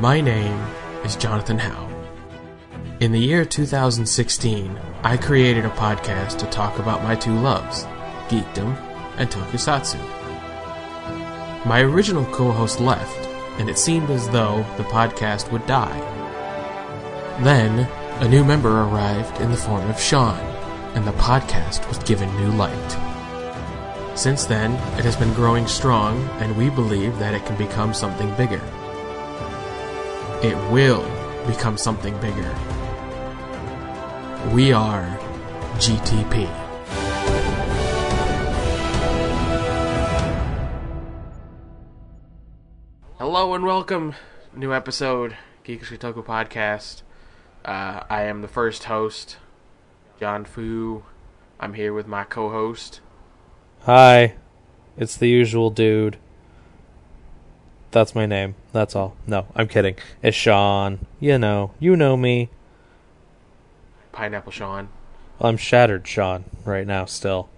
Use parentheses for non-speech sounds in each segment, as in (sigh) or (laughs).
My name is Jonathan Howe. In the year 2016, I created a podcast to talk about my two loves, geekdom and tokusatsu. My original co host left, and it seemed as though the podcast would die. Then, a new member arrived in the form of Sean, and the podcast was given new light. Since then, it has been growing strong, and we believe that it can become something bigger. It will become something bigger. We are GTP. Hello and welcome, new episode, Geekishly Toku Podcast. Uh, I am the first host, John Fu. I'm here with my co-host. Hi, it's the usual dude. That's my name. That's all. No, I'm kidding. It's Sean. You know, you know me. Pineapple Sean. I'm Shattered Sean right now, still.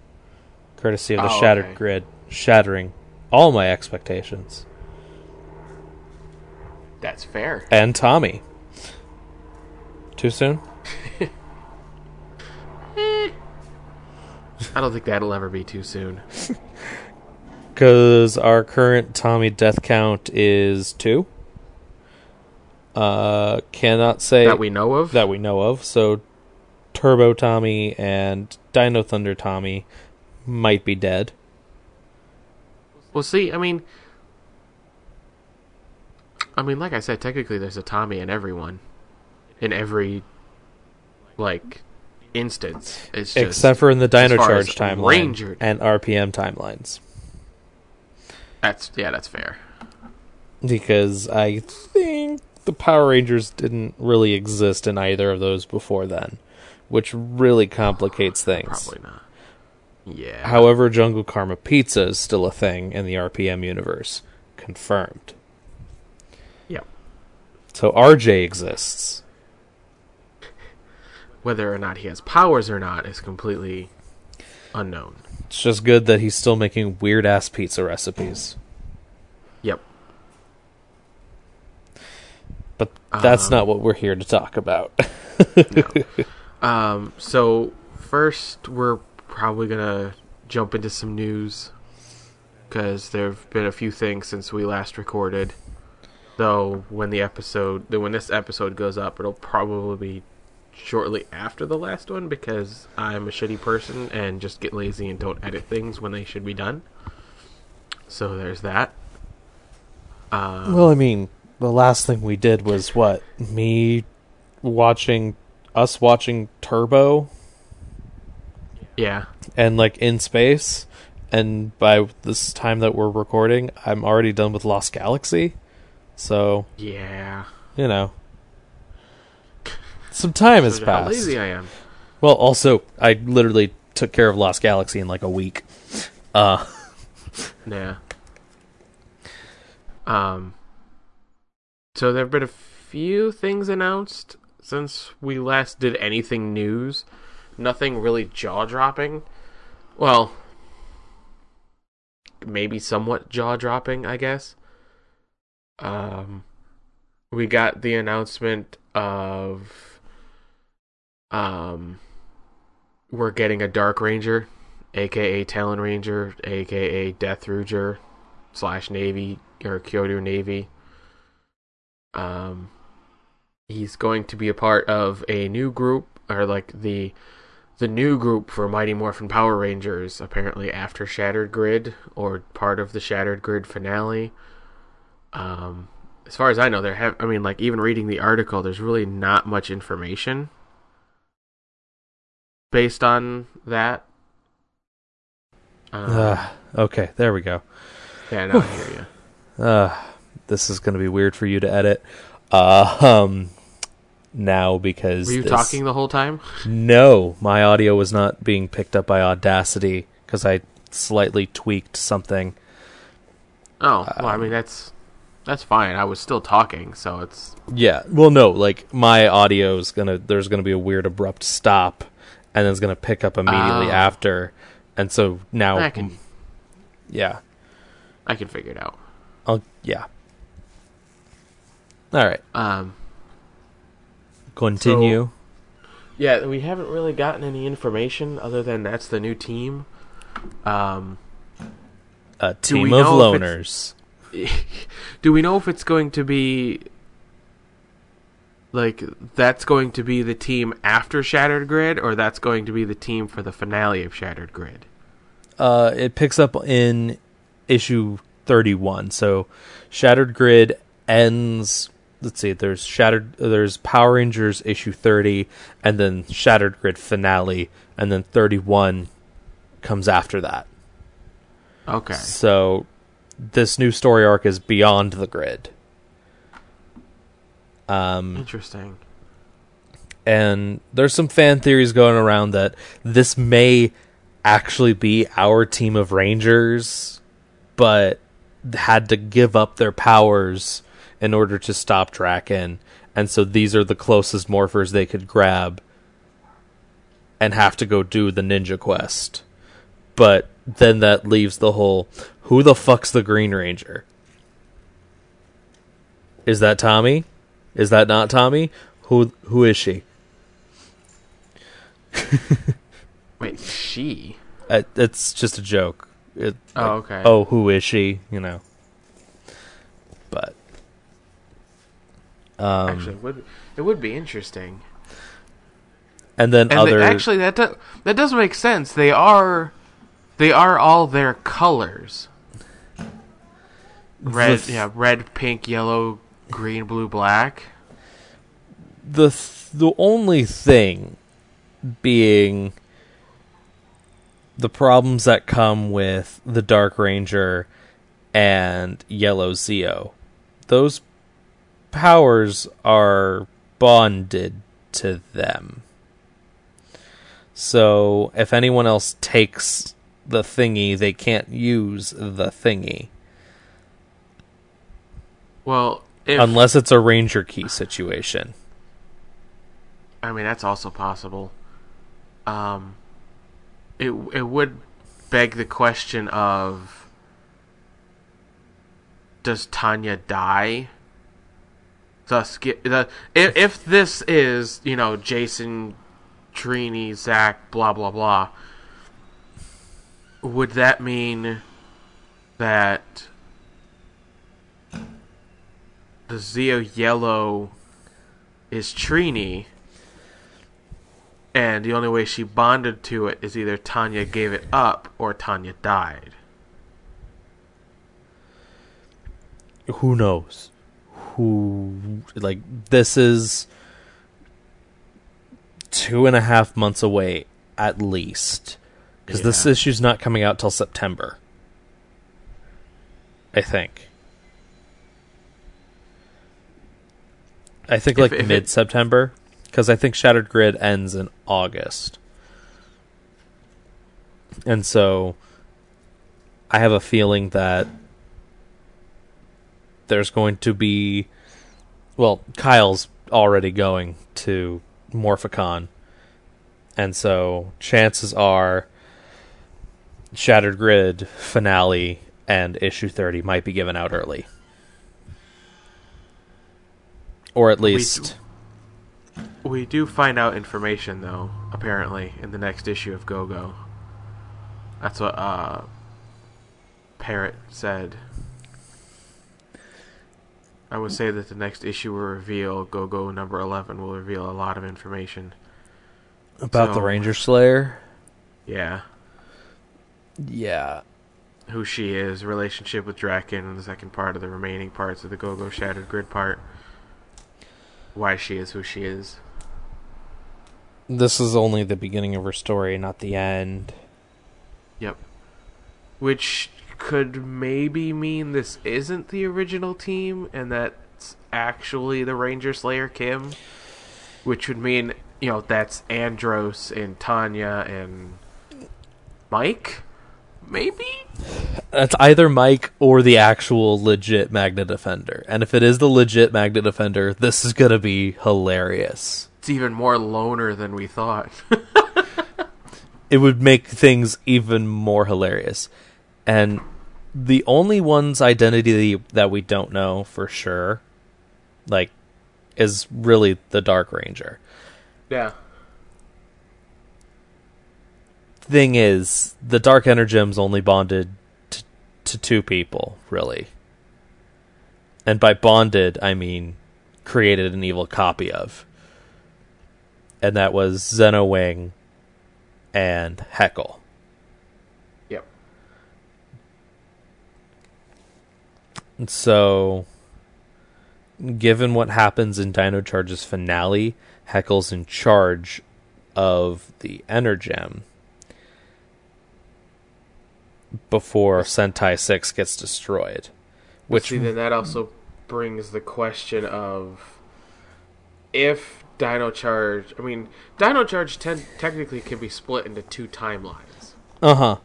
Courtesy of the Oh, Shattered okay. Grid, shattering all my expectations. That's fair. And Tommy. Too soon? (laughs) I don't think that'll ever be too soon. (laughs) Because our current Tommy death count is two. Uh, cannot say that we know of. that we know of. So Turbo Tommy and Dino Thunder Tommy might be dead. Well, see, I mean, I mean, like I said, technically there's a Tommy in everyone, in every like instance. It's just, Except for in the Dino Charge timeline Ranger- and RPM timelines. That's yeah, that's fair. Because I think the Power Rangers didn't really exist in either of those before then, which really complicates things. Probably not. Yeah. However, Jungle Karma Pizza is still a thing in the RPM universe. Confirmed. Yep. So RJ exists. Whether or not he has powers or not is completely unknown. It's just good that he's still making weird ass pizza recipes. Yep. But that's Um, not what we're here to talk about. (laughs) Um. So first, we're probably gonna jump into some news because there've been a few things since we last recorded. Though when the episode, when this episode goes up, it'll probably be shortly after the last one because I'm a shitty person and just get lazy and don't edit things when they should be done. So there's that. Um, well, I mean, the last thing we did was what? Me watching us watching Turbo yeah. and like in space and by this time that we're recording, I'm already done with Lost Galaxy. So, Yeah. you know, some time has you how passed. lazy I am. Well, also, I literally took care of Lost Galaxy in like a week. Uh, Yeah. Um. So there have been a few things announced since we last did anything news. Nothing really jaw dropping. Well, maybe somewhat jaw dropping, I guess. Um, we got the announcement of um, we're getting a Dark Ranger, aka Talon Ranger, aka Death Ranger slash Navy or Kyoryu Navy. Um, he's going to be a part of a new group, or like the the new group for Mighty Morphin Power Rangers. Apparently, after Shattered Grid or part of the Shattered Grid finale. Um, as far as I know, there have. I mean, like even reading the article, there's really not much information based on that. Um, uh, okay, there we go. yeah, I hear you. (sighs) Uh, this is going to be weird for you to edit. Uh, um, now because Were you this- talking the whole time? No, my audio was not being picked up by Audacity because I slightly tweaked something. Oh, well, I mean that's that's fine. I was still talking, so it's Yeah, well, no, like my audio is gonna. There's gonna be a weird abrupt stop, and then it's gonna pick up immediately Oh. after, and so now, I can yeah, I can figure it out. I'll yeah. All right. Um, Continue. yeah, we haven't really gotten any information other than that's the new team. Um, a team of loners. (laughs) do we know if it's going to be like that's going to be the team after Shattered Grid, or that's going to be the team for the finale of Shattered Grid? Uh, it picks up in issue 31. So Shattered Grid ends. Let's see. There's Shattered. There's Power Rangers issue 30, and then Shattered Grid finale, and then 31 comes after that. Okay. So this new story arc is beyond the grid. Um, Interesting. and there's some fan theories going around that this may actually be our team of rangers but had to give up their powers in order to stop Drakkon. And so these are the closest morphers they could grab and have to go do the ninja quest. But then that leaves the whole who the fuck's the green ranger? Is that Tommy is that not Tommy who who is she (laughs) Wait, she? Uh, it's just a joke. It, Oh, like, okay. Oh, who is she? You know. But. Um, Actually, it would it would be interesting. and then And other. the- actually, that do, that does make sense. They are they are all their colors. Red, th- yeah, red, pink, yellow, green, blue, black. the th- the only thing being the problems that come with the Dark Ranger and Yellow Zeo. Those powers are bonded to them. So if anyone else takes the thingy, they can't use the thingy Well, if, unless it's a Ranger key situation. I mean that's also possible. Um, it it would beg the question of does Tanya die? Thus, get the if, if this is you know Jason, Trini, Zach, blah blah blah. Would that mean that the Zeo Yellow is Trini? And the only way she bonded to it is either Tanya gave it up or Tanya died. who knows who like this is two and a half months away at least because this issue's not coming out till september i think i think If- like mid-september because i think shattered grid ends in august. And so i have a feeling that there's going to be well kyle's already going to morphicon. And so chances are shattered grid finale and issue 30 might be given out early or at We- least We do find out information though, apparently, in the next issue of Go Go. That's what uh Parrott said. I would say that the next issue will reveal Go Go number eleven will reveal a lot of information. about the ranger slayer Yeah. yeah Who she is, relationship with Drakkon, and the second part of the remaining parts of the Go Go Shattered Grid part. Why she is who she is. this is only the beginning of her story not the end Yep. Which could maybe mean this isn't the original team and that's actually the Ranger Slayer Kim. Which would mean, you know, that's Andros and Tanya and Mike? Maybe? That's either Mike or the actual legit Magna Defender. And if it is the legit Magna Defender, this is going to be hilarious. It's even more loner than we thought. (laughs) It would make things even more hilarious. And the only one's identity that we don't know for sure like is really the Dark Ranger. Yeah. Thing is, the Dark Energems only bonded t- to two people, really. And by bonded, I mean created an evil copy of. And that was Zenowing and Heckyl. Yep. And so, given what happens in Dino Charge's finale, Heckyl's in charge of the Energem before Sentai 6 gets destroyed. Which see, then that also brings the question of if Dino Charge. I mean, Dino Charge ten- technically can be split into two timelines. Uh huh.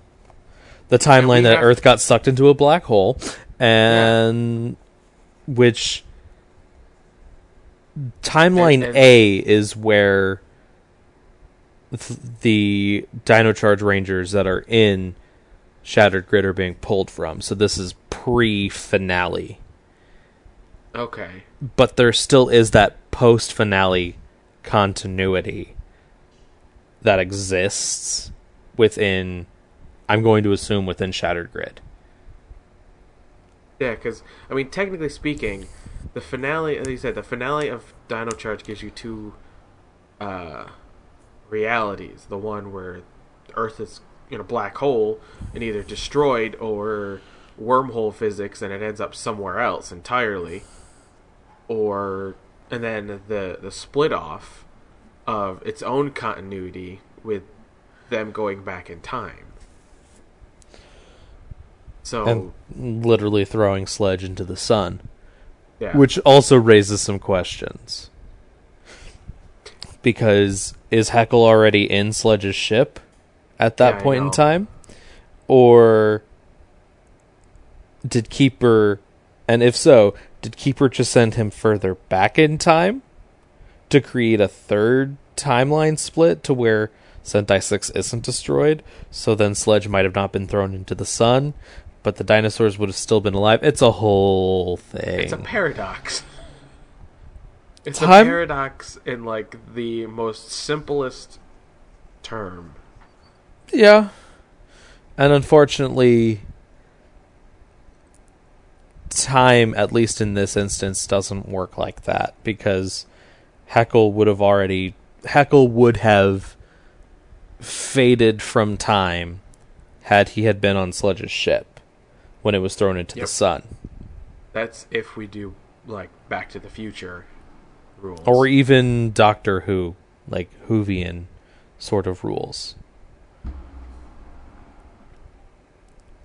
The timeline that have- Earth got sucked into a black hole, and which timeline And- and- A is where the Dino Charge Rangers that are in Shattered Grid are being pulled from. So this is pre finale, Okay. but there still is that post finale continuity that exists within. I'm going to assume within Shattered Grid. Yeah, because I mean, technically speaking, the finale, as you said, the finale of Dino Charge gives you two uh, realities. The one where Earth is in a black hole and either destroyed or wormhole physics, and it ends up somewhere else entirely, or and then the the split off of its own continuity with them going back in time. So and literally throwing Sledge into the sun, yeah, which also raises some questions. Because is Heckyl already in Sledge's ship at that Yeah, point in time? Or did Keeper, and if so, did Keeper just send him further back in time to create a third timeline split to where Sentai 6 isn't destroyed? So then Sledge might have not been thrown into the sun, but the dinosaurs would have still been alive. It's a whole thing. It's a paradox. It's Time- a paradox in like the most simplest term. Yeah. And unfortunately, time, at least in this instance, doesn't work like that because Heckyl would have already. Heckyl would have faded from time had he had been on Sledge's ship when it was thrown into Yep. the sun. That's if we do like Back to the Future rules. Or even Doctor Who, like Whovian sort of rules.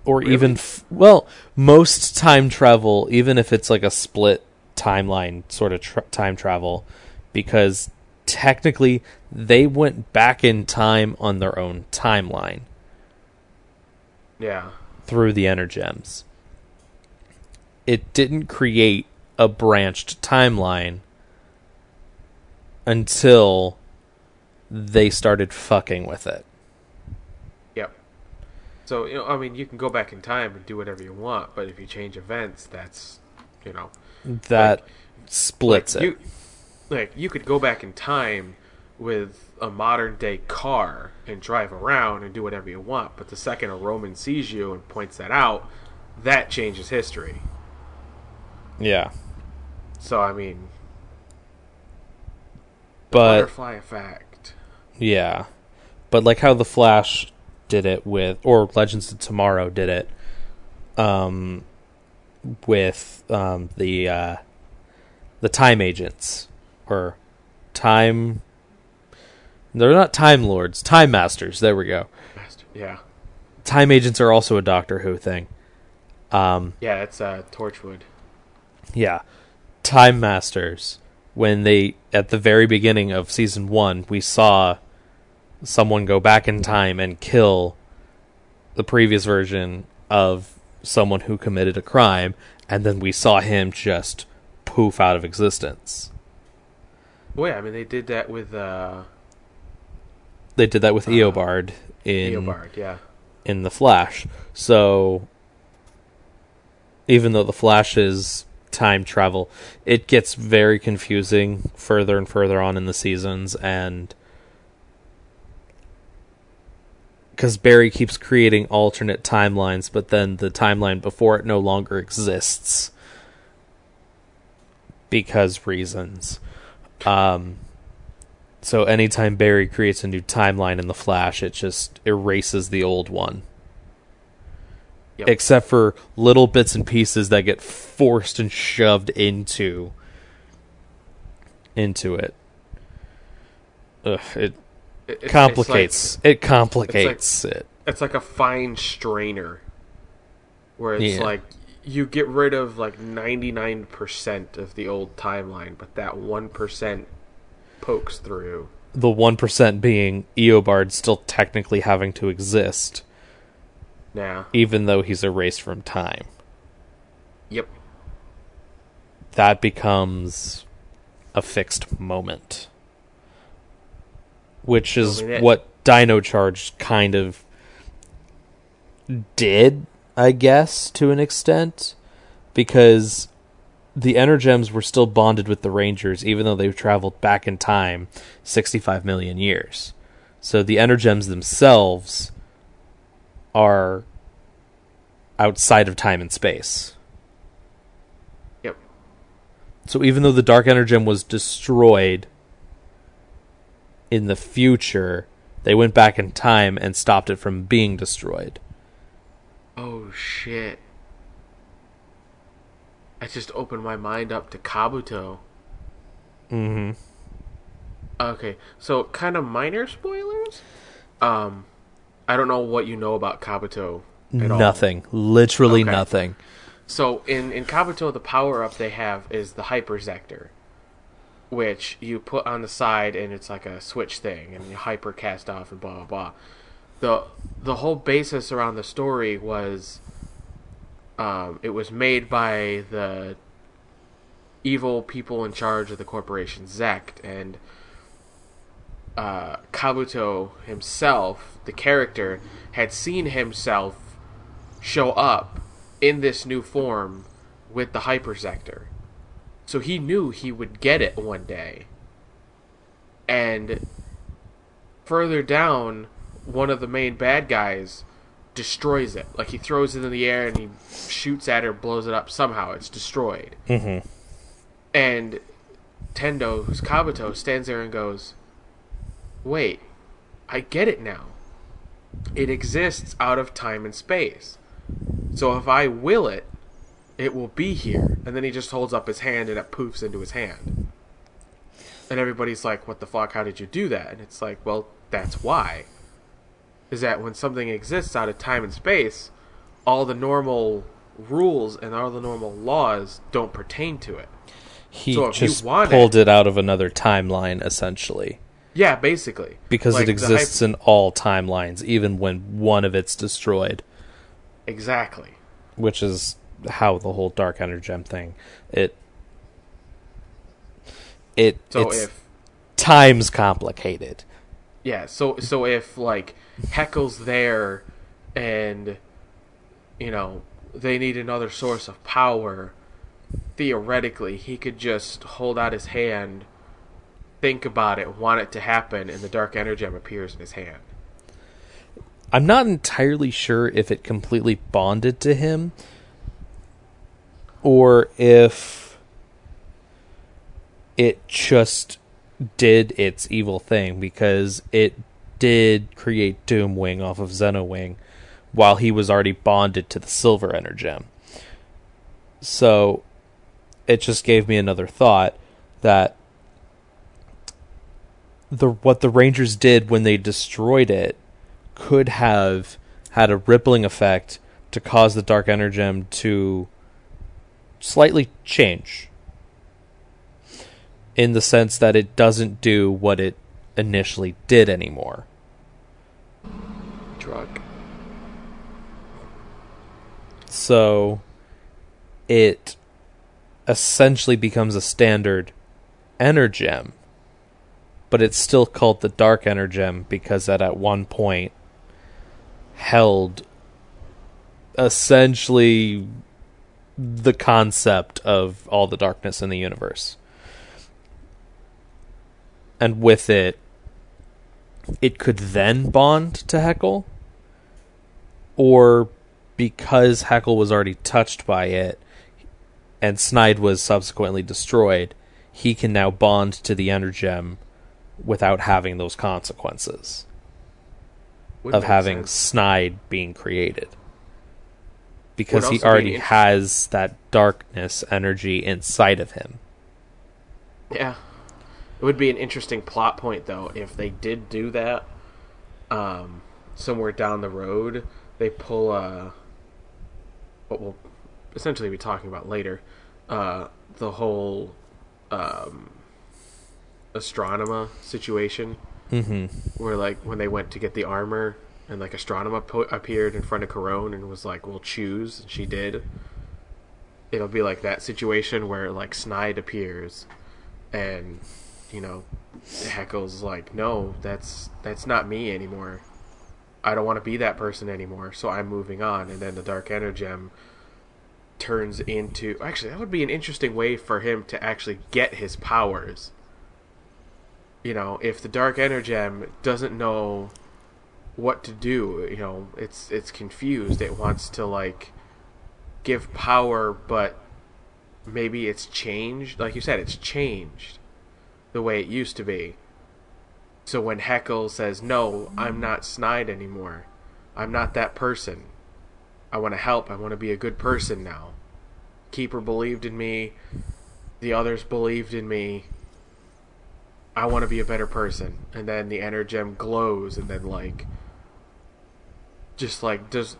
Or Really? even, f- well, most time travel, even if it's like a split timeline sort of tra- time travel, because technically they went back in time on their own timeline yeah, through the energems. It didn't create a branched timeline until they started fucking with it. So you know, I mean, you can go back in time and do whatever you want, but if you change events, that's you know That Like- splits like it. You, like you could go back in time with a modern day car and drive around and do whatever you want, but the second a Roman sees you and points that out, that changes history. yeah. So I mean, But butterfly effect. yeah. But like how the Flash did it with or Legends of Tomorrow did it um with um the uh the time agents or time they're not time lords, time masters. There we go. Master- Yeah, Time agents are also a Doctor Who thing. Um yeah, it's uh, Torchwood. Yeah. Time Masters. When they, at the very beginning of season one, we saw someone go back in time and kill the previous version of someone who committed a crime, and then we saw him just poof out of existence. Well, yeah, I mean they did that with uh, They did that with Uh, Eobard in Eobard. Yeah, in the Flash. So even though the Flash is time travel. It gets very confusing further and further on in the seasons, and because Barry keeps creating alternate timelines, but then the timeline before it no longer exists because reasons. Um, so anytime Barry creates a new timeline in the Flash, it just erases the old one. Yep. Except for little bits and pieces that get forced and shoved into into it. Ugh, it It- it's- complicates. it complicates it. It's like a fine strainer, where it's Yeah. like you get rid of like ninety nine percent of the old timeline, but that one percent pokes through. The one percent being Eobard still technically having to exist, Now, even though he's erased from time. yep, That becomes a fixed moment. Which is what Dino Charge kind of did, I guess, to an extent. Because the Energems were still bonded with the Rangers, even though they've traveled back in time 65 million years. So the Energems themselves are outside of time and space. yep, So even though the Dark Energem was destroyed in the future, they went back in time and stopped it from being destroyed. Oh shit. I just opened my mind up to Kabuto. Mm-hmm. Okay, so kind of minor spoilers. Um, I don't know what you know about Kabuto at all. Nothing. Literally Okay. nothing. So in in Kabuto, the power up they have is the Hyper Zecter, which you put on the side and it's like a switch thing, and you hyper cast off and blah blah blah. the The whole basis around the story was, um, it was made by the evil people in charge of the corporation Zect, and uh, Kabuto himself, the character, had seen himself show up in this new form with the Hyper Zecter. So he knew he would get it one day. And further down, one of the main bad guys destroys it. Like he throws it in the air and he shoots at it blows it up. Somehow it's destroyed. Mm-hmm. And Tendo, who's Kabuto, stands there and goes, Wait, I get it now. It exists out of time and space. So if I will it, it will be here. And then he just holds up his hand and it poofs into his hand. And everybody's like, What the fuck? How did you do that? And it's like, Well, that's why. Is that when something exists out of time and space, all the normal rules and all the normal laws don't pertain to it. He So just pulled it. out of another timeline, essentially. Yeah, basically. Because Like, it exists in all timelines, even when one of it's destroyed. Exactly. Which is how the whole Dark Energem thing. It it So it's if times complicated. yeah, so so if like Heckyl's there and you know, they need another source of power, theoretically he could just hold out his hand, think about it, want it to happen, and the dark energem appears in his hand. I'm not entirely sure if it completely bonded to him or if it just did its evil thing because it did create Doomwing off of Zenowing while he was already bonded to the Silver Energem. So it just gave me another thought that the what the Rangers did when they destroyed it could have had a rippling effect to cause the Dark Energem to slightly change. In the sense that it doesn't do what it initially did anymore. Drug. So it essentially becomes a standard Energem. But it's still called the Dark Energem because that at one point held essentially the concept of all the darkness in the universe. And with it, it could then bond to Heckyl, or because Heckyl was already touched by it and Snide was subsequently destroyed, he can now bond to the Energem without having those consequences Would of having sense. Snide being created. Because he already has that darkness energy inside of him. Yeah. It would be an interesting plot point though if they did do that. Um, somewhere down the road, they pull a what we'll essentially be talking about later. Uh, the whole um, Astronema situation, hmm where like when they went to get the armor and like Astronema po- appeared in front of Karone and was like, "We'll choose," and she did. It'll be like that situation where like Snide appears, and you know, Heckyl's like, "No, that's that's not me anymore. I don't want to be that person anymore. So I'm moving on." And then the Dark Energem turns into actually that would be an interesting way for him to actually get his powers. You know, if the Dark Energem doesn't know what to do, you know, it's it's confused. It wants to like give power, but maybe it's changed. Like you said, it's changed the way it used to be. So when Heckyl says, "No, I'm not Snide anymore. I'm not that person. I want to help. I want to be a good person now." Keeper believed in me. The others believed in me. I want to be a better person. And then the Energem glows and then like just like just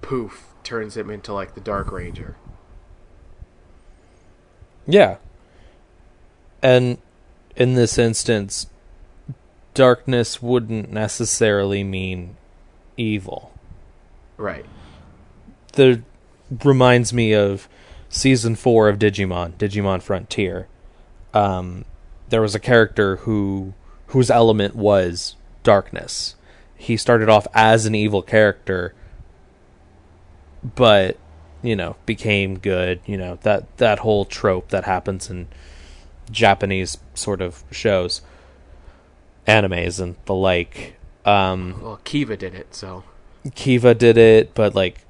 poof turns him into like the Dark Ranger. Yeah. And in this instance, darkness wouldn't necessarily mean evil. Right. That reminds me of season four of Digimon, Digimon Frontier. Um, there was a character who whose element was darkness. He started off as an evil character, but you know became good. You know that that whole trope that happens in Japanese sort of shows, animes and the like. Um, Well, Kiva did it, so Kiva did it, but like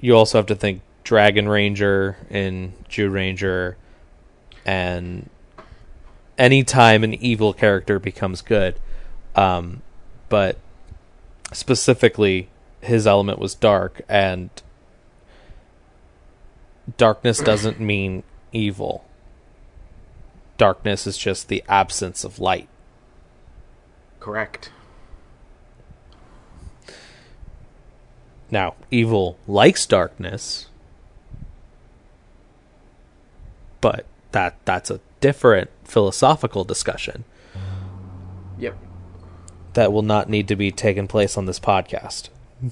you also have to think Dragon Ranger and Zyuranger and anytime an evil character becomes good. Um but specifically his element was dark and darkness doesn't mean evil. Darkness is just the absence of light. correct. Now, evil likes darkness, but that that's a different philosophical discussion. That will not need to be taken place on this podcast. (laughs)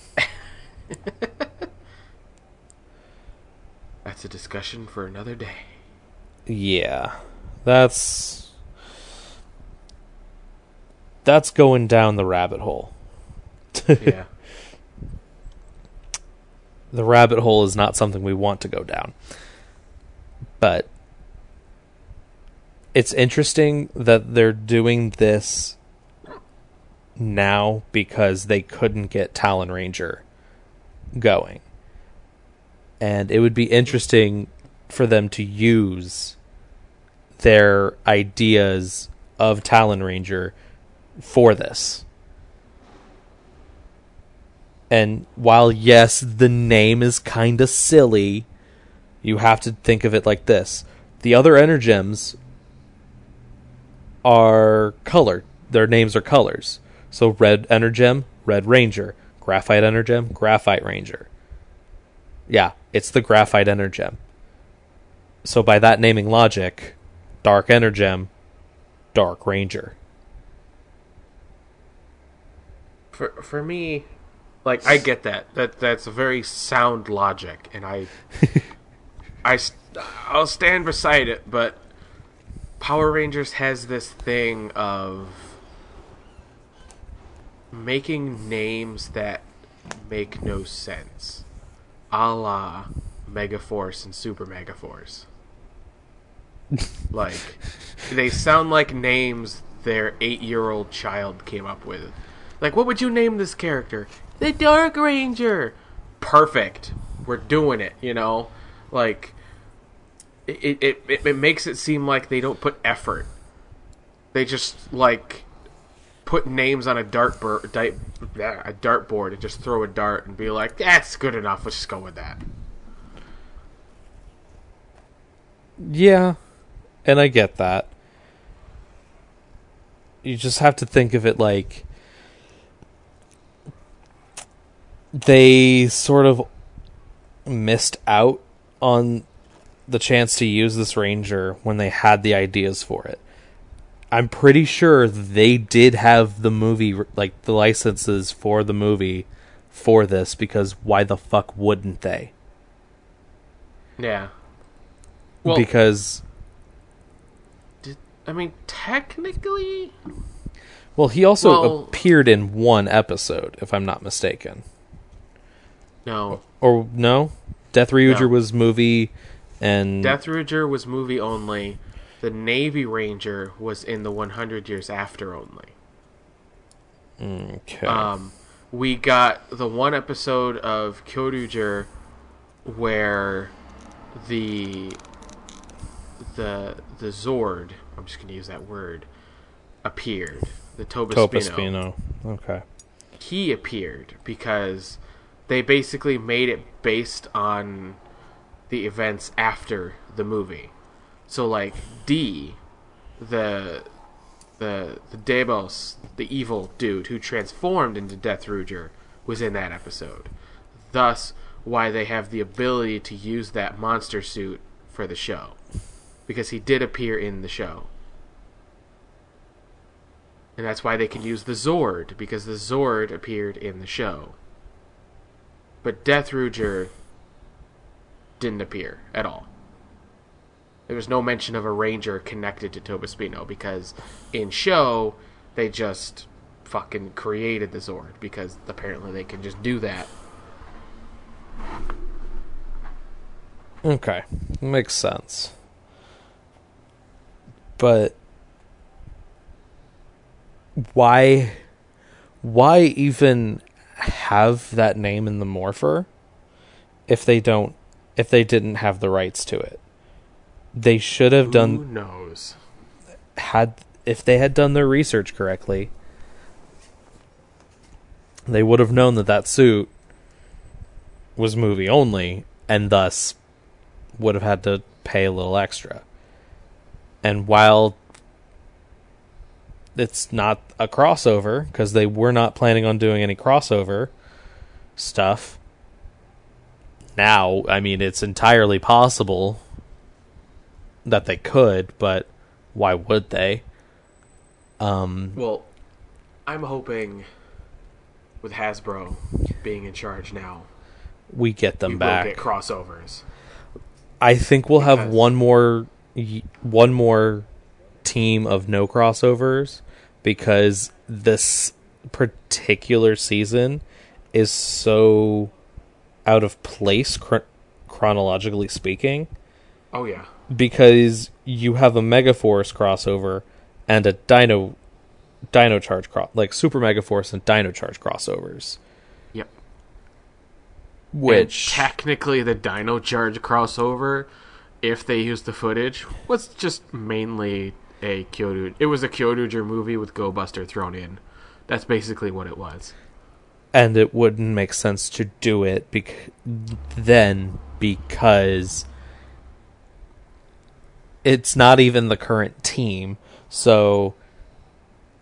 That's a discussion for another day. Yeah. That's that's going down the rabbit hole. Yeah. (laughs) the rabbit hole is not something we want to go down. But it's interesting that they're doing this now because they couldn't get Talon Ranger going. And it would be interesting for them to use their ideas of Talon Ranger for this. And while yes, the name is kind of silly, you have to think of it like this. The other energems are colored. Their names are colors. So red energem, red ranger. Graphite energem, graphite ranger. Yeah, it's the graphite energem. So by that naming logic, dark energem, dark ranger. For for me, like I get that. That that's a very sound logic, and I, (laughs) I, I'll stand beside it. But Power Rangers has this thing of making names that make no sense, a la Megaforce and Super Megaforce. like, they sound like names their eight year old child came up with. Like, what would you name this character? The Dark Ranger! Perfect. We're doing it, you know? Like, it, it, it, it makes it seem like they don't put effort. They just, like, put names on a dartboard, di- a dartboard and just throw a dart and be like, that's good enough. Let's just go with that. Yeah, and I get that. You just have to think of it like they sort of missed out on the chance to use this ranger when they had the ideas for it. I'm pretty sure they did have the movie like the licenses for the movie for this because why the fuck wouldn't they? Yeah. Well, because did, I mean, technically, well, he also Well- appeared in one episode, if I'm not mistaken. no. Or no, Death Ryuger No. was movie, and Death Ranger was movie only. The Navy Ranger was in the 100 Years After only. okay, Um, we got the one episode of Kyoryuger where the the the Zord, I'm just going to use that word, appeared. The Tobaspino. Topaspino. Okay, He appeared because they basically made it based on the events after the movie. So like D, the the the Debos, the evil dude who transformed into Death Ryuger, was in that episode. Thus, why they have the ability to use that monster suit for the show, because he did appear in the show. And that's why they can use the Zord, because the Zord appeared in the show. But Death Ryuger didn't appear at all. There was no mention of a ranger connected to Tobaspino because in show they just fucking created the Zord because apparently they can just do that. okay, makes sense. But why, why even have that name in the Morpher if they don't, if they didn't have the rights to it? They should have done Who knows? had if they had done their research correctly, they would have known that that suit was movie only, and thus would have had to pay a little extra. And while it's not a crossover, because they were not planning on doing any crossover stuff, now, I mean, it's entirely possible that they could, but why would they? Um, Well, I'm hoping with Hasbro being in charge now, we get them we will back. get crossovers. I think we'll have one more one more team of no crossovers because this particular season is so out of place chron- chronologically speaking Oh yeah, because you have a Megaforce crossover and a Dino Dino Charge cross like Super Megaforce and Dino Charge crossovers yep. which And technically the Dino Charge crossover, if they use the footage, was just mainly a Kyoto. It was a Kyoryuger movie with Go Buster thrown in. That's basically what it was. and it wouldn't make sense to do it bec- then because it's not even the current team. So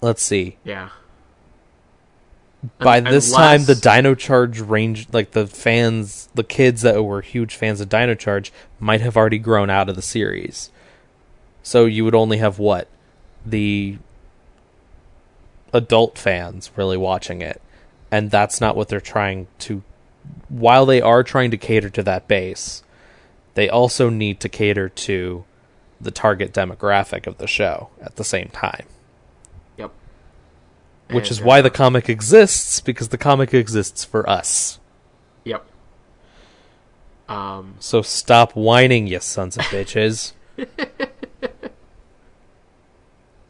let's see. Yeah. By this time, the Dino Charge range, like the fans, the kids that were huge fans of Dino Charge, might have already grown out of the series. So you would only have what the adult fans really watching it, and that's not what they're trying to. While they are trying to cater to that base, they also need to cater to the target demographic of the show at the same time Yep. which And, is why uh, the comic exists because the comic exists for us. Yep. Um, So stop whining, you sons of bitches. (laughs)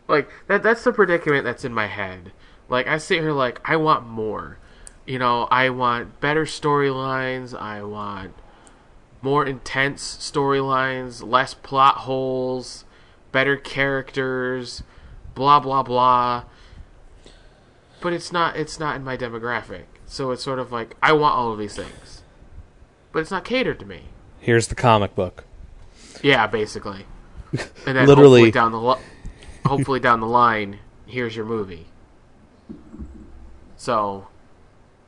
like that that's the predicament that's in my head like i sit here like i want more you know i want better storylines i want more intense storylines less plot holes better characters blah blah blah but it's not it's not in my demographic so it's sort of like i want all of these things but it's not catered to me Here's the comic book. yeah basically (laughs) and then Literally. hopefully down the hopefully down the line, here's your movie. So,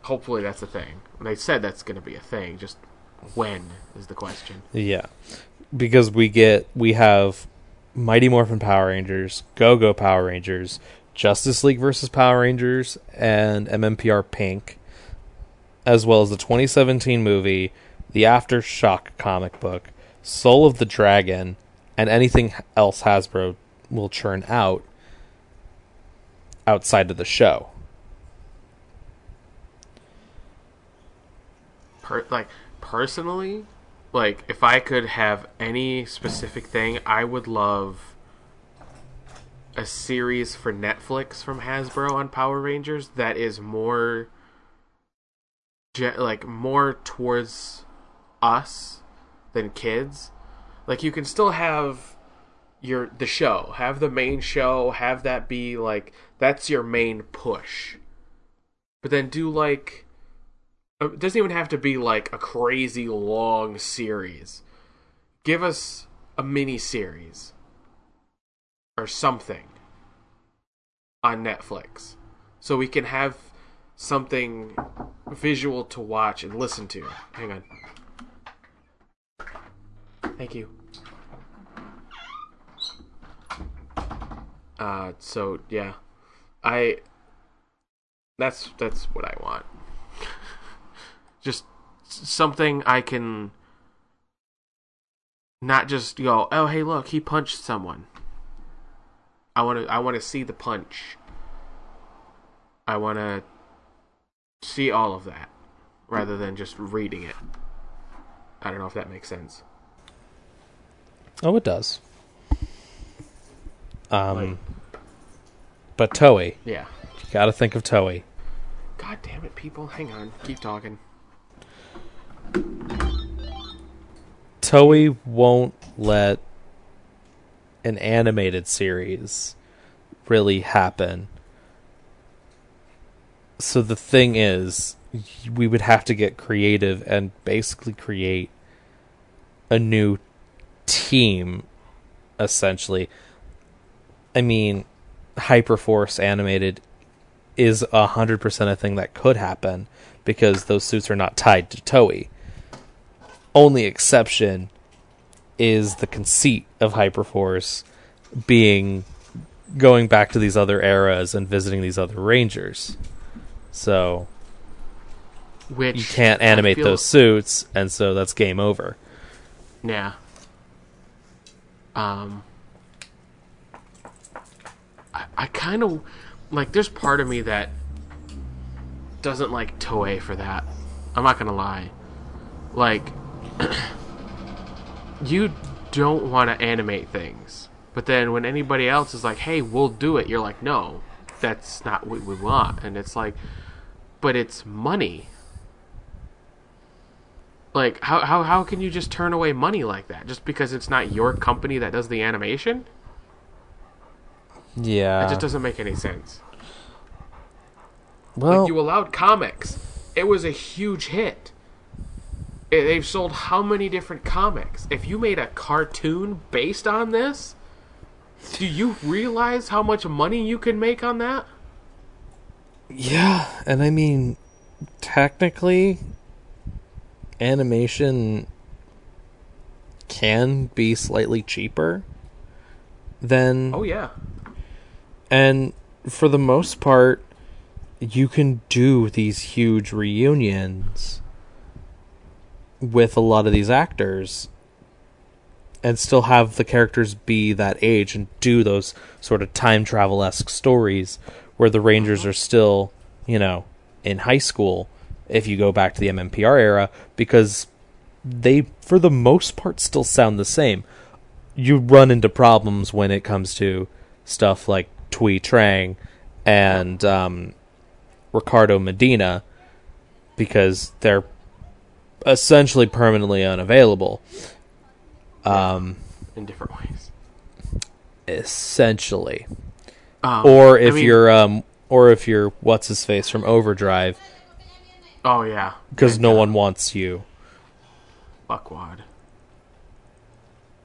hopefully that's a thing. They said that's going to be a thing. Just when is the question? Yeah. Because we get we have Mighty Morphin Power Rangers, Go Go Power Rangers, Justice League versus Power Rangers, and MMPR Pink, as well as the 2017 movie, the Aftershock comic book, Soul of the Dragon, and anything else Hasbro will churn out outside of the show. Per- like personally, like if I could have any specific thing, I would love a series for Netflix from Hasbro on Power Rangers that is more like more towards us than kids. Like you can still have your the show, have the main show, have that be like that's your main push. But then do like it doesn't even have to be like a crazy long series. Give us a mini series or something on Netflix so we can have something visual to watch and listen to. Hang on. Thank you. Uh so yeah. I that's that's what I want something I can not just go, oh hey look, he punched someone. I want to I want to see the punch. I want to see all of that rather than just reading it. I don't know if that makes sense. Oh, it does. Um, Like- but Toei, Yeah. you got to think of Toei. God damn it, people. Hang on. Keep talking. Toei won't let an animated series really happen. So the thing is, we would have to get creative and basically create a new team, essentially. I mean, Hyperforce animated is a hundred percent a thing that could happen because those suits are not tied to Toei only exception is the conceit of Hyperforce being going back to these other eras and visiting these other rangers. So Which you can't animate feel- those suits, and so that's game over. Yeah. Um. I, I kind of like. There's part of me that doesn't like Toei for that. I'm not gonna lie. Like, (clears throat) you don't want to animate things, but then when anybody else is like, "Hey, we'll do it," you're like, "No, that's not what we want," and it's like, but it's money. Like how how how can you just turn away money like that just because it's not your company that does the animation? Yeah. It just doesn't make any sense. well, Like you allowed comics. It was a huge hit. They've sold how many different comics? If you made a cartoon based on this, do you realize how much money you can make on that? yeah, and I mean, technically, animation can be slightly cheaper than Oh yeah. And for the most part, you can do these huge reunions with a lot of these actors and still have the characters be that age and do those sort of time travel esque stories where the Rangers are still, you know, in high school if you go back to the MMPR era because they for the most part still sound the same. You run into problems when it comes to stuff like Thuy Trang and um, Ricardo Medina because they're essentially permanently unavailable. Um, in different ways. essentially, Um, or I if mean- you're um, or if you're what's his face from Overdrive, oh yeah, because no one wants you. Buckwad.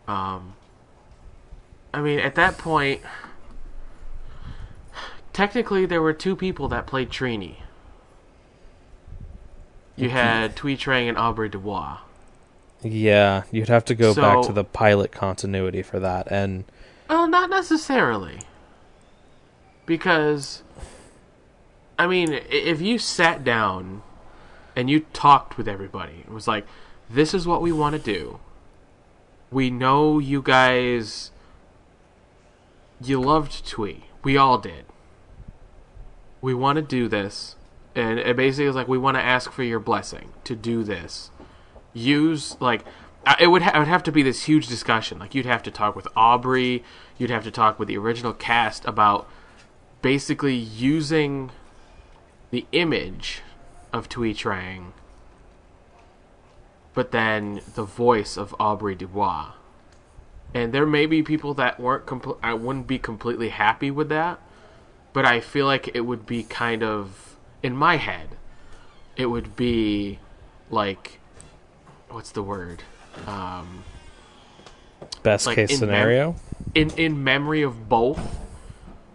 Um, I mean, at that point, technically there were two people that played Trini. You had Thuy Trang and Aubrey Dubois. Yeah, you'd have to go back to the pilot continuity for that, and Well, not necessarily. Because, I mean, if you sat down and you talked with everybody, it was like, this is what we want to do. We know you guys. You loved Thuy. We all did. We want to do this. And it basically is like, we want to ask for your blessing to do this use like it would ha- it would have to be this huge discussion. Like you'd have to talk with Aubrey, you'd have to talk with the original cast about basically using the image of Thuy Trang, but then the voice of Aubrey Dubois. And there may be people that weren't compl- I wouldn't be completely happy with that, but I feel like it would be kind of in my head. It would be like what's the word? Um, best Like, case in mem- scenario. in in memory of both,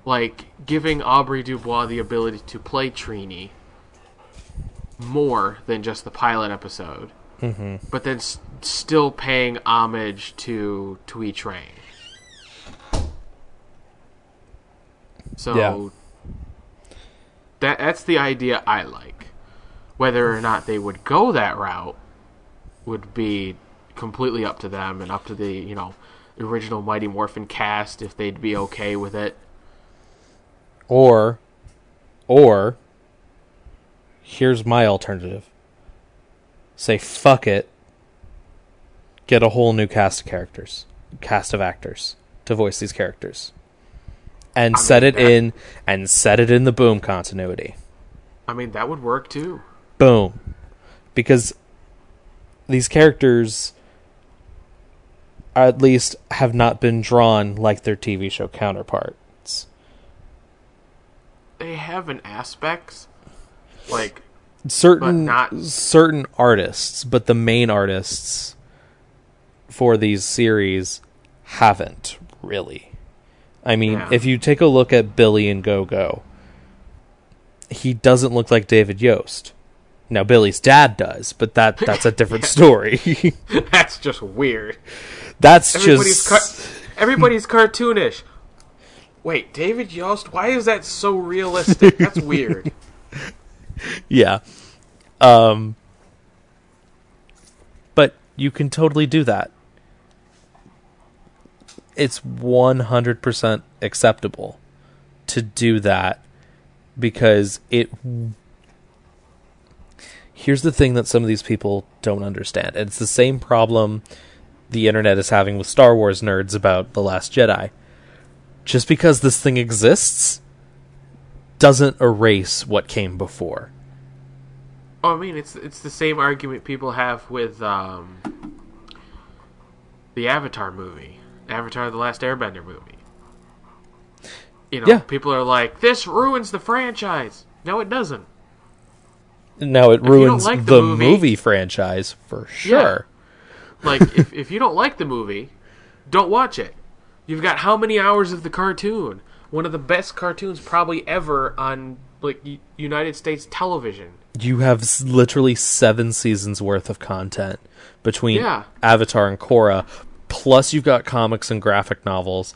like giving Aubrey Dubois the ability to play Trini more than just the pilot episode, hmm but then s- still paying homage to Thuy Trang. So Yeah. That that's the idea I like. Whether or not they would go that route would be completely up to them and up to the you know original Mighty Morphin cast if they'd be okay with it. Or, or, here's my alternative. Say fuck it. Get a whole new cast of characters, cast of actors to voice these characters, and I set mean, it that- in and set it in the boom continuity. I mean that would work too. Boom, because these characters at least have not been drawn like their TV show counterparts. They have an aspects like certain not- certain artists, but the main artists for these series haven't really. I mean, Yeah. if you take a look at Billy and Go Go, he doesn't look like David Yost. Now Billy's dad does, but that that's a different (laughs) story. (laughs) that's just weird. that's Everybody's just car- everybody's cartoonish. Wait, David Yost, why is that so realistic? That's (laughs) weird. yeah. Um but you can totally do that. It's 100% acceptable to do that because it Here's the thing that some of these people don't understand. And it's the same problem the internet is having with Star Wars nerds about The Last Jedi. Just because this thing exists doesn't erase what came before. Oh, I mean, it's it's the same argument people have with um, the Avatar movie, Avatar: The Last Airbender movie. You know, Yeah. people are like, "This ruins the franchise." No, it doesn't. Now it don't ruins like the, the movie, movie- franchise for sure. Like, if if you don't like the movie, don't watch it. You've got how many hours of the cartoon? One of the best cartoons probably ever on like United States television. You have literally seven seasons worth of content between Yeah. Avatar and Korra, plus you've got comics and graphic novels,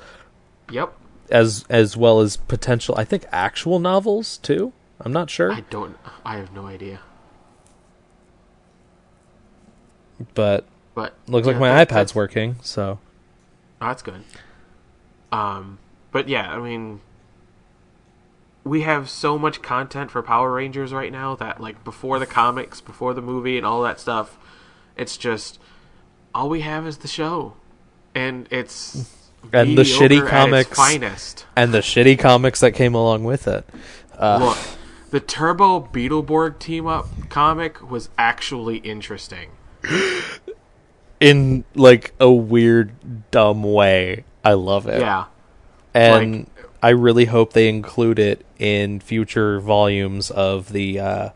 Yep. as as well as potential. I think actual novels too. I'm not sure, I don't. I have no idea. but But looks like my that- iPad's working. So Oh, that's good. Um, but yeah, I mean, we have so much content for Power Rangers right now that like before the comics, before the movie, and all that stuff, It's just all we have is the show, and it's And the shitty comics. finest. and the shitty comics that came along with it. Uh, Look, the Turbo Beetleborg team up comic was actually interesting. (gasps) in like a weird, dumb way. I love it. Yeah, and like- I really hope they include it in future volumes of the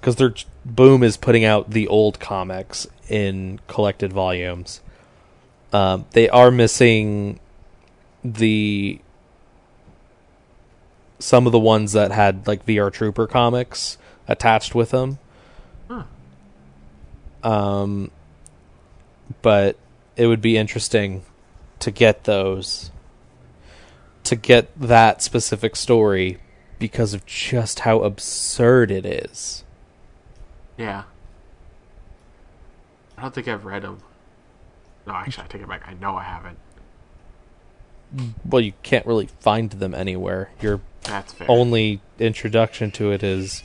because their Boom is putting out the old comics in collected volumes. Um, they are missing the some of the ones that had like VR Trooper comics attached with them. Huh. Um, but it would be interesting to get those to get that specific story because of just how absurd it is. yeah. I don't think I've read them. No, actually, I take it back. I know I haven't. Well, you can't really find them anywhere. Your That's fair. only introduction to it is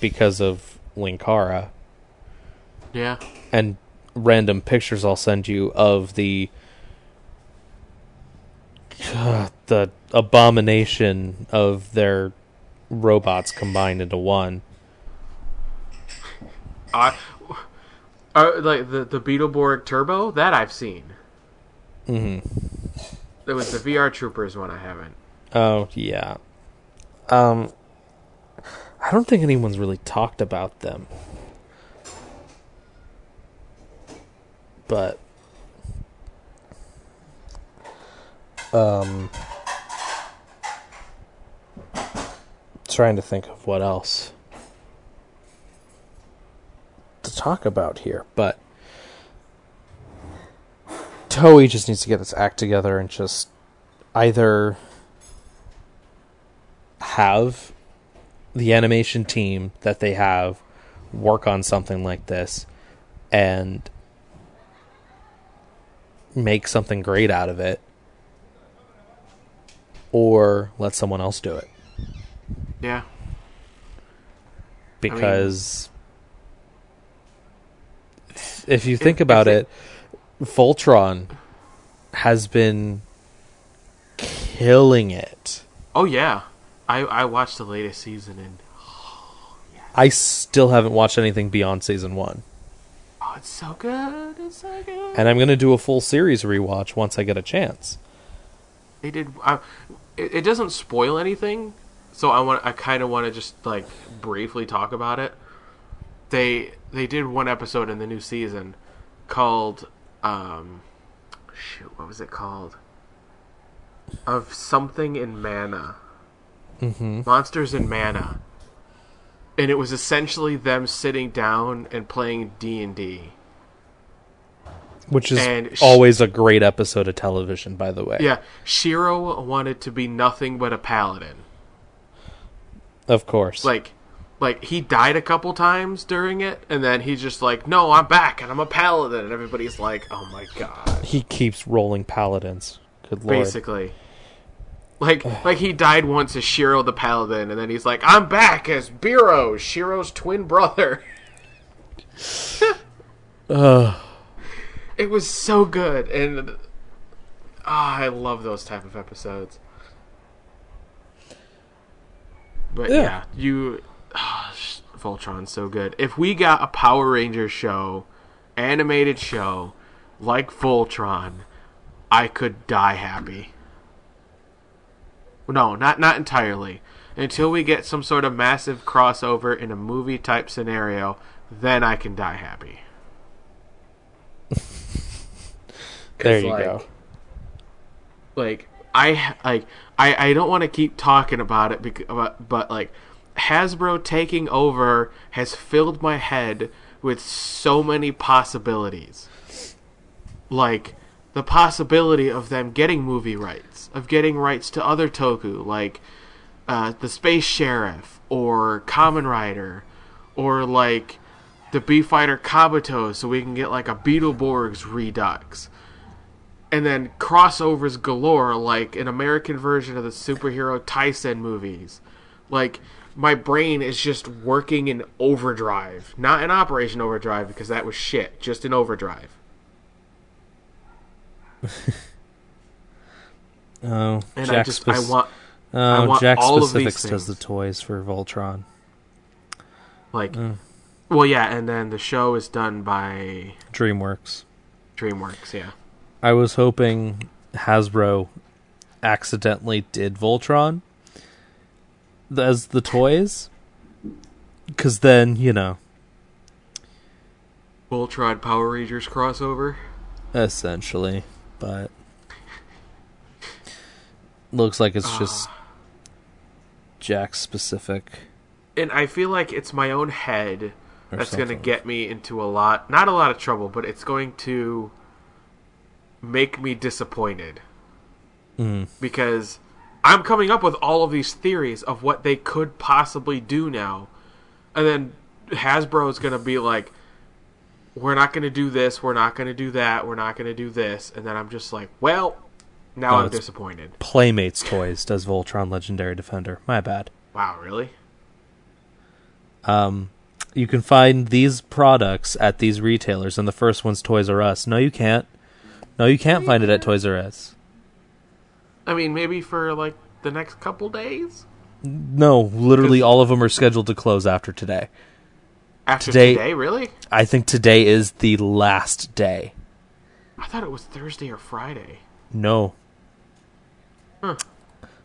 because of Linkara yeah, and random pictures I'll send you of the uh, the abomination of their robots combined into one. I, uh, like the the Beetleborg Turbo that I've seen. Mhm. It was the VR Troopers one I haven't. Oh yeah. Um I don't think anyone's really talked about them. But um trying to think of what else to talk about here, but Toei just needs to get its act together and just either have the animation team that they have work on something like this and make something great out of it or let someone else do it. Yeah, because if you think about it- Voltron has been killing it Oh yeah, I I watched the latest season and (sighs) I still haven't watched anything beyond season one. oh, it's so good. It's so good. And I'm going to do a full series rewatch once I get a chance. They did. Uh, it, it doesn't spoil anything, so I want. I kind of want to just like briefly talk about it. They they did one episode in the new season called um, shoot, what was it called? Of something in mana. Mm-hmm. Monsters in Mana. And it was essentially them sitting down and playing D and D. Which is And always a great episode of television, by the way. Yeah, Shiro wanted to be nothing but a paladin. Of course. Like, like he died a couple times during it, and then he's just like, "No, I'm back, and I'm a paladin," and everybody's like, "Oh my god!" he keeps rolling paladins. Good lord. Basically, like, (sighs) like he died once as Shiro the paladin, and then he's like, "I'm back as Biro, Shiro's twin brother." Ugh. (laughs) (sighs) It was so good, and ah, I love those type of episodes. But Yeah. yeah, you sh- (sighs) Voltron's so good. If we got a Power Rangers show, animated show like Voltron, I could die happy. No, not not entirely. Until we get some sort of massive crossover in a movie type scenario, then I can die happy. (laughs) there you like, go. like I like I I don't want to keep talking about it because but, but like Hasbro taking over has filled my head with so many possibilities. Like the possibility of them getting movie rights, of getting rights to other toku like uh, the Space Sheriff or Kamen Rider or like the B Fighter Kabuto so we can get like a Beetleborgs Redux and then crossovers galore like an American version of the Super Hero Taisen movies. like my brain is just working in overdrive, not in Operation Overdrive because that was shit, just in overdrive. (laughs) Oh, And Jack I just I want oh, want Jack all of these Specifics does the toys for Voltron. like, Mm. well, yeah, and then the show is done by DreamWorks. DreamWorks. Yeah, I was hoping Hasbro accidentally did Voltron as the toys, because then you know, Voltron Power Rangers crossover. essentially. But looks like it's just Ah. Jakks Pacific. and I feel like it's my own head that's going to get me into a lot, not a lot of trouble, but it's going to make me disappointed Mm. because I'm coming up with all of these theories of what they could possibly do now, and then Hasbro is going to be like, "We're not going to do this. We're not going to do that. We're not going to do this," and then I'm just like, "Well." Now No, I'm disappointed. Playmates Toys does Voltron Legendary Defender. My bad. Wow, really? Um, you can find these products at these retailers, and the first one's Toys R Us. No, you can't. No, you can't find it at Toys R Us. I mean, maybe for like the next couple days No, literally all of them are scheduled to close after today. after Today- today. Really? I think today is the last day. I thought it was Thursday or Friday. No. Huh.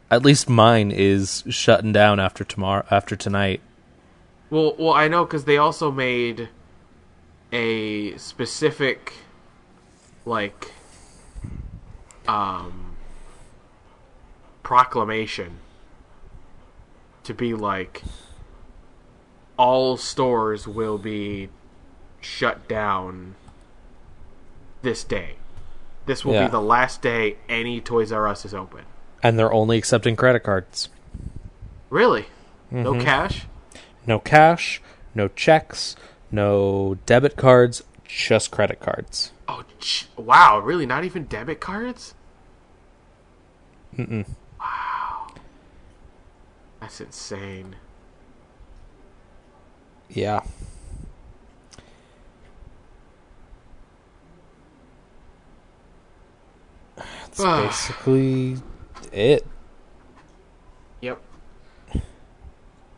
At least mine is shutting down after tomorrow after tonight. Well, well, I know because they also made a specific, like, um, proclamation to be like, all stores will be shut down this day. This will Yeah. be the last day any Toys R Us is open. And they're only accepting credit cards. Really? No mm-hmm. cash? No cash, no checks, no debit cards, just credit cards. Oh, ch- wow! Really? Not even debit cards? Mm-mm. Wow, that's insane. Yeah. That's ah. basically it. Yep.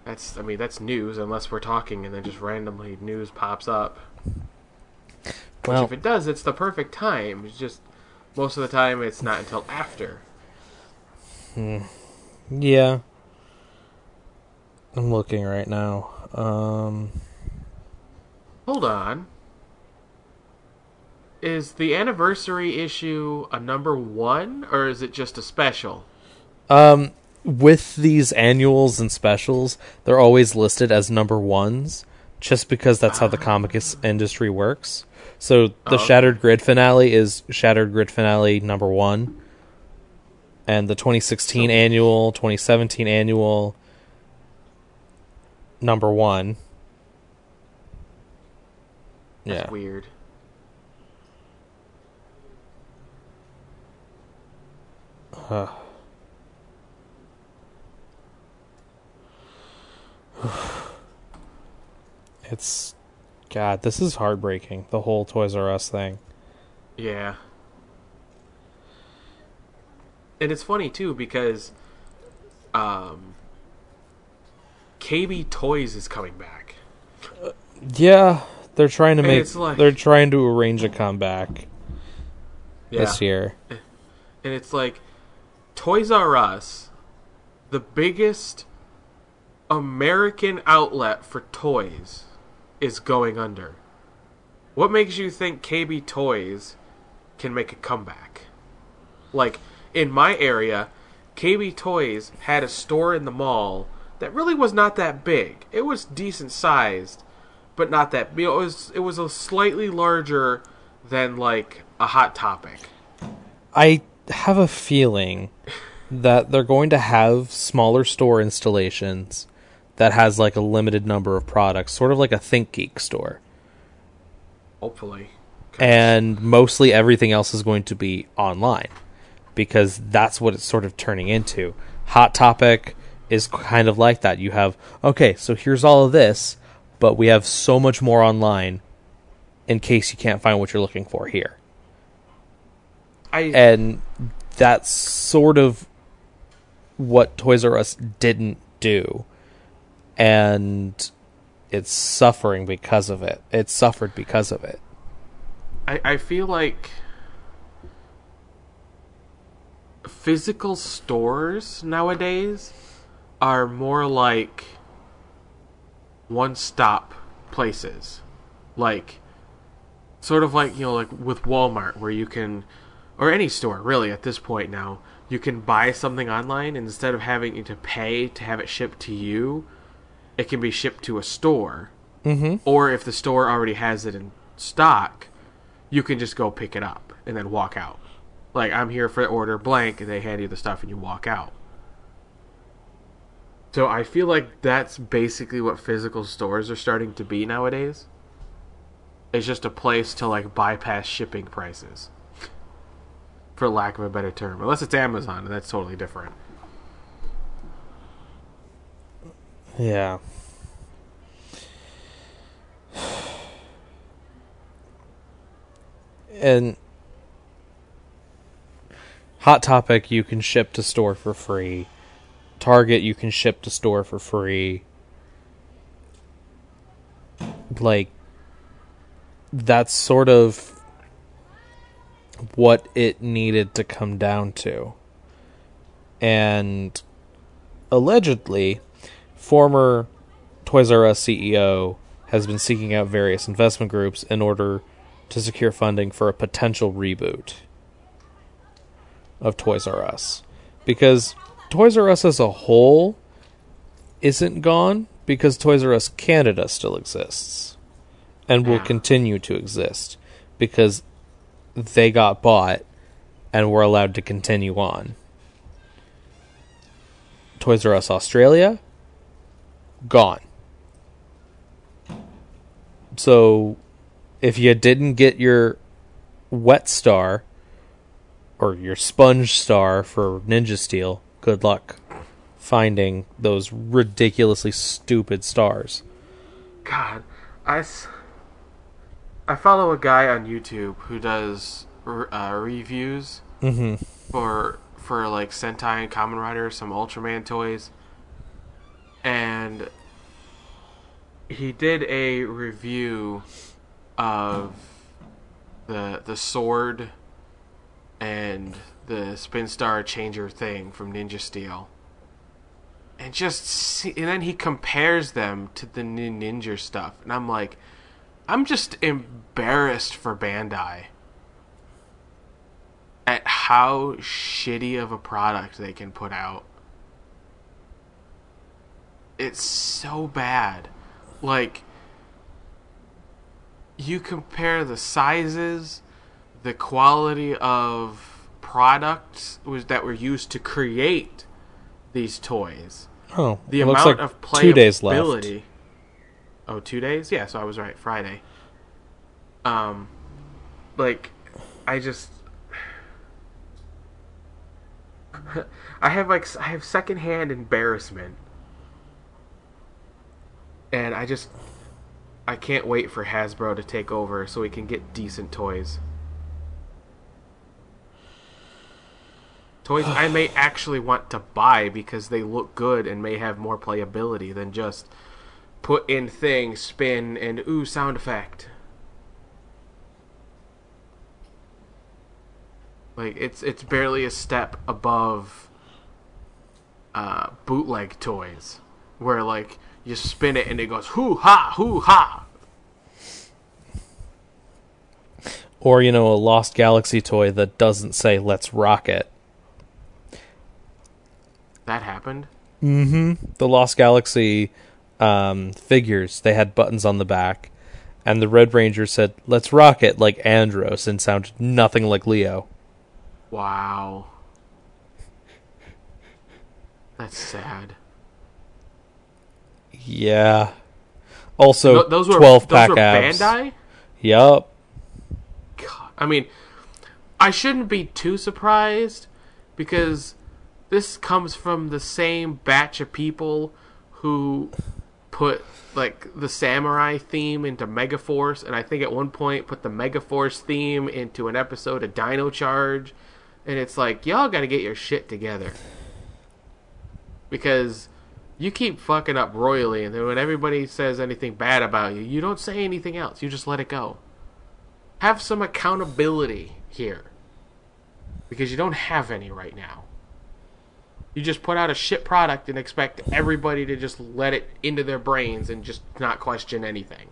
That's. I mean, that's news unless we're talking and then just randomly news pops up. Which, Well, if it does, it's the perfect time. It's just most of the time it's not until after. Yeah. I'm looking right now. Um, Hold on. Is the anniversary issue a number one, or is it just a special? um, with these annuals and specials, they're always listed as number ones, just because that's how the comic is- industry works. So the Oh. Shattered Grid finale is Shattered Grid finale number one, and the 2016 So- annual, 2017 annual, number one. That's Yeah. weird. (sighs) It's God, this is heartbreaking. The whole Toys R Us thing. Yeah. And it's funny too because um KB Toys is coming back. Yeah, they're trying to make. like- they're trying to arrange a comeback Yeah. this year. And it's like Toys R Us, the biggest American outlet for toys, is going under. What makes you think KB Toys can make a comeback? Like, in my area, KB Toys had a store in the mall that really was not that big. It was decent sized, but not that you know, it was it was a slightly larger than like a hot topic. I have a feeling that they're going to have smaller store installations that has like a limited number of products, sort of like a Think Geek store. Hopefully. And mostly everything else is going to be online because that's what it's sort of turning into. Hot Topic is kind of like that. You have okay, so here's all of this, but we have so much more online in case you can't find what you're looking for here. I And that's sort of what Toys R Us didn't do. And it's suffering because of it. It suffered because of it. I, I feel like physical stores nowadays are more like one stop places. Like sort of like, you know, like with Walmart where you can or any store really at this point now, you can buy something online and instead of having to pay to have it shipped to you, it can be shipped to a store. Mm-hmm. Or if the store already has it in stock, you can just go pick it up and then walk out. Like I'm here for order blank, and they hand you the stuff and you walk out. So I feel like that's basically what physical stores are starting to be nowadays. It's just a place to like bypass shipping prices. For lack of a better term. Unless it's Amazon, and that's totally different. Yeah. (sighs) And Hot Topic you can ship to store for free. Target you can ship to store for free. Like that's sort of what it needed to come down to. And allegedly, former Toys R Us CEO has been seeking out various investment groups in order to secure funding for a potential reboot of Toys R Us. Because Toys R Us as a whole isn't gone because Toys R Us Canada still exists and will continue to exist because they got bought and were allowed to continue on. Toys R Us Australia gone. So if you didn't get your wet star or your sponge star for Ninja Steel, good luck finding those ridiculously stupid stars. God, I, s- I follow a guy on YouTube who does r- uh, reviews Mm-hmm. for for like Sentai and Kamen Rider, some Ultraman toys, and he did a review of the the sword and the Spin Star Changer thing from Ninja Steel. And just see, and then he compares them to the Nin- Ninja stuff, and I'm like, I'm just embarrassed for Bandai at how shitty of a product they can put out. It's so bad. Like you compare the sizes, the quality of products was that were used to create these toys. Oh, The amount like of playability. two days left. Oh, two days? Yeah, so I was right. Friday. Um, like, I just, (sighs) I have like I have secondhand embarrassment, and I just, I can't wait for Hasbro to take over so we can get decent toys. Toys I may actually want to buy because they look good and may have more playability than just put in thing, spin, and ooh sound effect. Like it's it's barely a step above uh, bootleg toys, where like you spin it and it goes hoo ha hoo ha. Or, you know, a Lost Galaxy toy that doesn't say, let's rock it. That happened. Mm-hmm. The Lost Galaxy um, figures, they had buttons on the back. And the Red Ranger said, let's rock it like Andros and sounded nothing like Leo. Wow. That's sad. Yeah. Also, Th- those were 12 those pack were abs. Bandai. Yup. God, I mean, I shouldn't be too surprised because this comes from the same batch of people who put like the samurai theme into Megaforce, and I think at one point put the Megaforce theme into an episode of Dino Charge, and it's like y'all got to get your shit together because you keep fucking up royally, and then when everybody says anything bad about you, you don't say anything else. You just let it go. Have some accountability here because you don't have any right now. You just put out a shit product and expect everybody to just let it into their brains and just not question anything.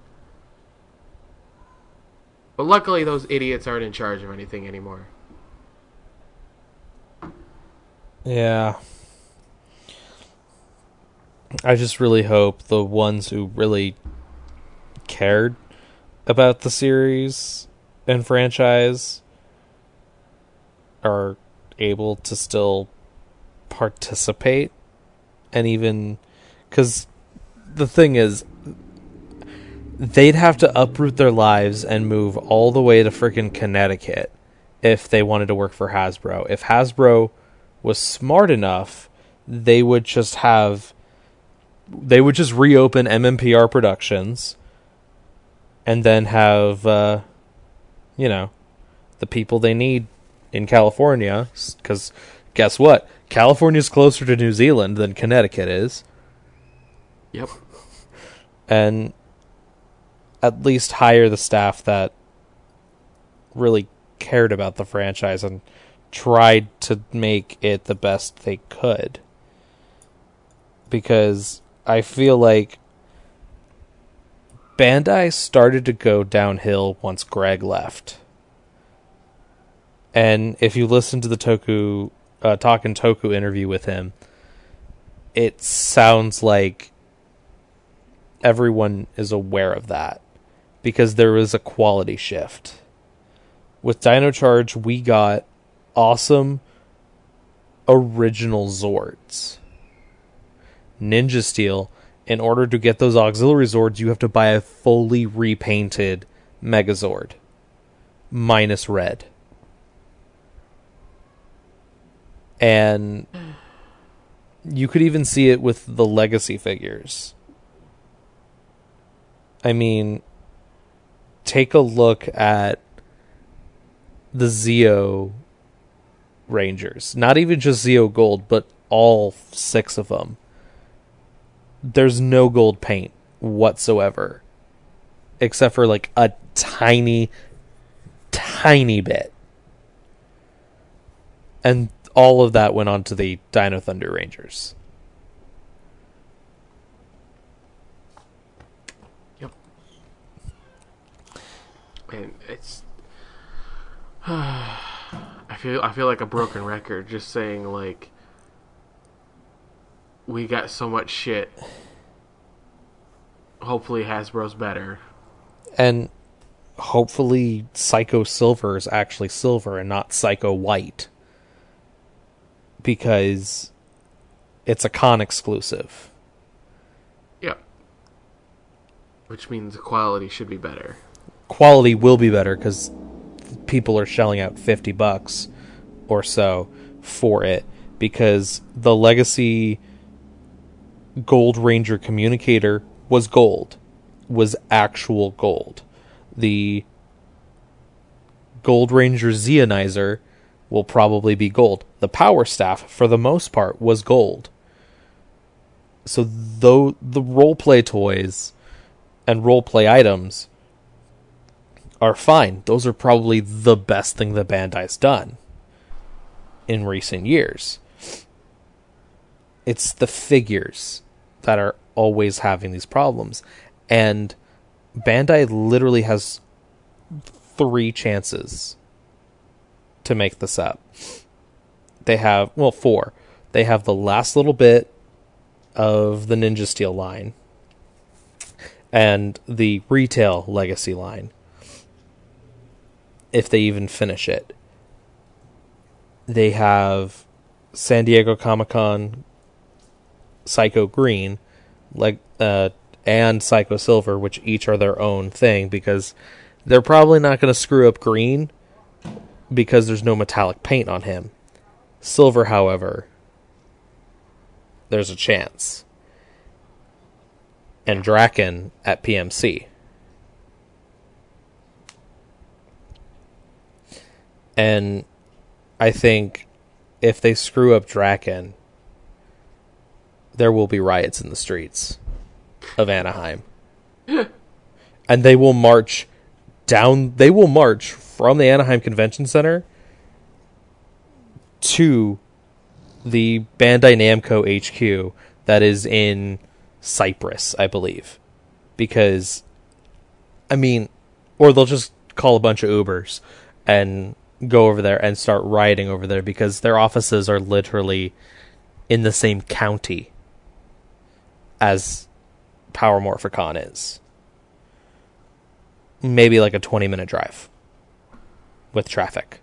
But luckily, those idiots aren't in charge of anything anymore. Yeah. I just really hope the ones who really cared about the series and franchise are able to still participate and even because the thing is they'd have to uproot their lives and move all the way to freaking Connecticut if they wanted to work for Hasbro. If Hasbro was smart enough, they would just have they would just reopen MMPR Productions and then have uh, you know the people they need in California cuz guess what? California's closer to New Zealand than Connecticut is. Yep. And at least hire the staff that really cared about the franchise and tried to make it the best they could. Because I feel like Bandai started to go downhill once Greg left. And if you listen to the Toku uh, Talking Toku interview with him, it sounds like everyone is aware of that because there was a quality shift. With Dino Charge, we got awesome original Zords. Ninja Steel, in order to get those auxiliary Zords, you have to buy a fully repainted Megazord, minus red. And you could even see it with the legacy figures. I mean, take a look at the Zeo Rangers. Not even just Zeo Gold, but all six of them. There's no gold paint whatsoever. Except for like a tiny, tiny bit. And all of that went on to the Dino Thunder Rangers. Yep. And it's. (sighs) I feel I feel like a broken record just saying like we got so much shit. Hopefully Hasbro's better. And hopefully Psycho Silver is actually silver and not Psycho White. Because it's a con exclusive. Yeah. Which means the quality should be better. Quality will be better because people are shelling out 50 bucks or so for it because the legacy gold ranger communicator was gold was actual gold the gold ranger zeonizer will probably be gold the power staff for the most part was gold so though the role play toys and role play items are fine. Those are probably the best thing that Bandai's done in recent years. It's the figures that are always having these problems. And Bandai literally has three chances to make this up. They have, well, four. They have the last little bit of the Ninja Steel line and the retail legacy line if they even finish it. They have San Diego Comic Con, Psycho Green, like uh, and Psycho Silver, which each are their own thing because they're probably not going to screw up Green because there's no metallic paint on him. Silver, however, there's a chance. And Draken at PMC. And I think if they screw up Draken, there will be riots in the streets of Anaheim. (laughs) and they will march down they will march from the Anaheim Convention Center to the Bandai Namco HQ that is in Cypress, I believe. Because I mean, or they'll just call a bunch of Ubers and go over there and start rioting over there because their offices are literally in the same county as Power Morphicon is. Maybe like a 20 minute drive with traffic.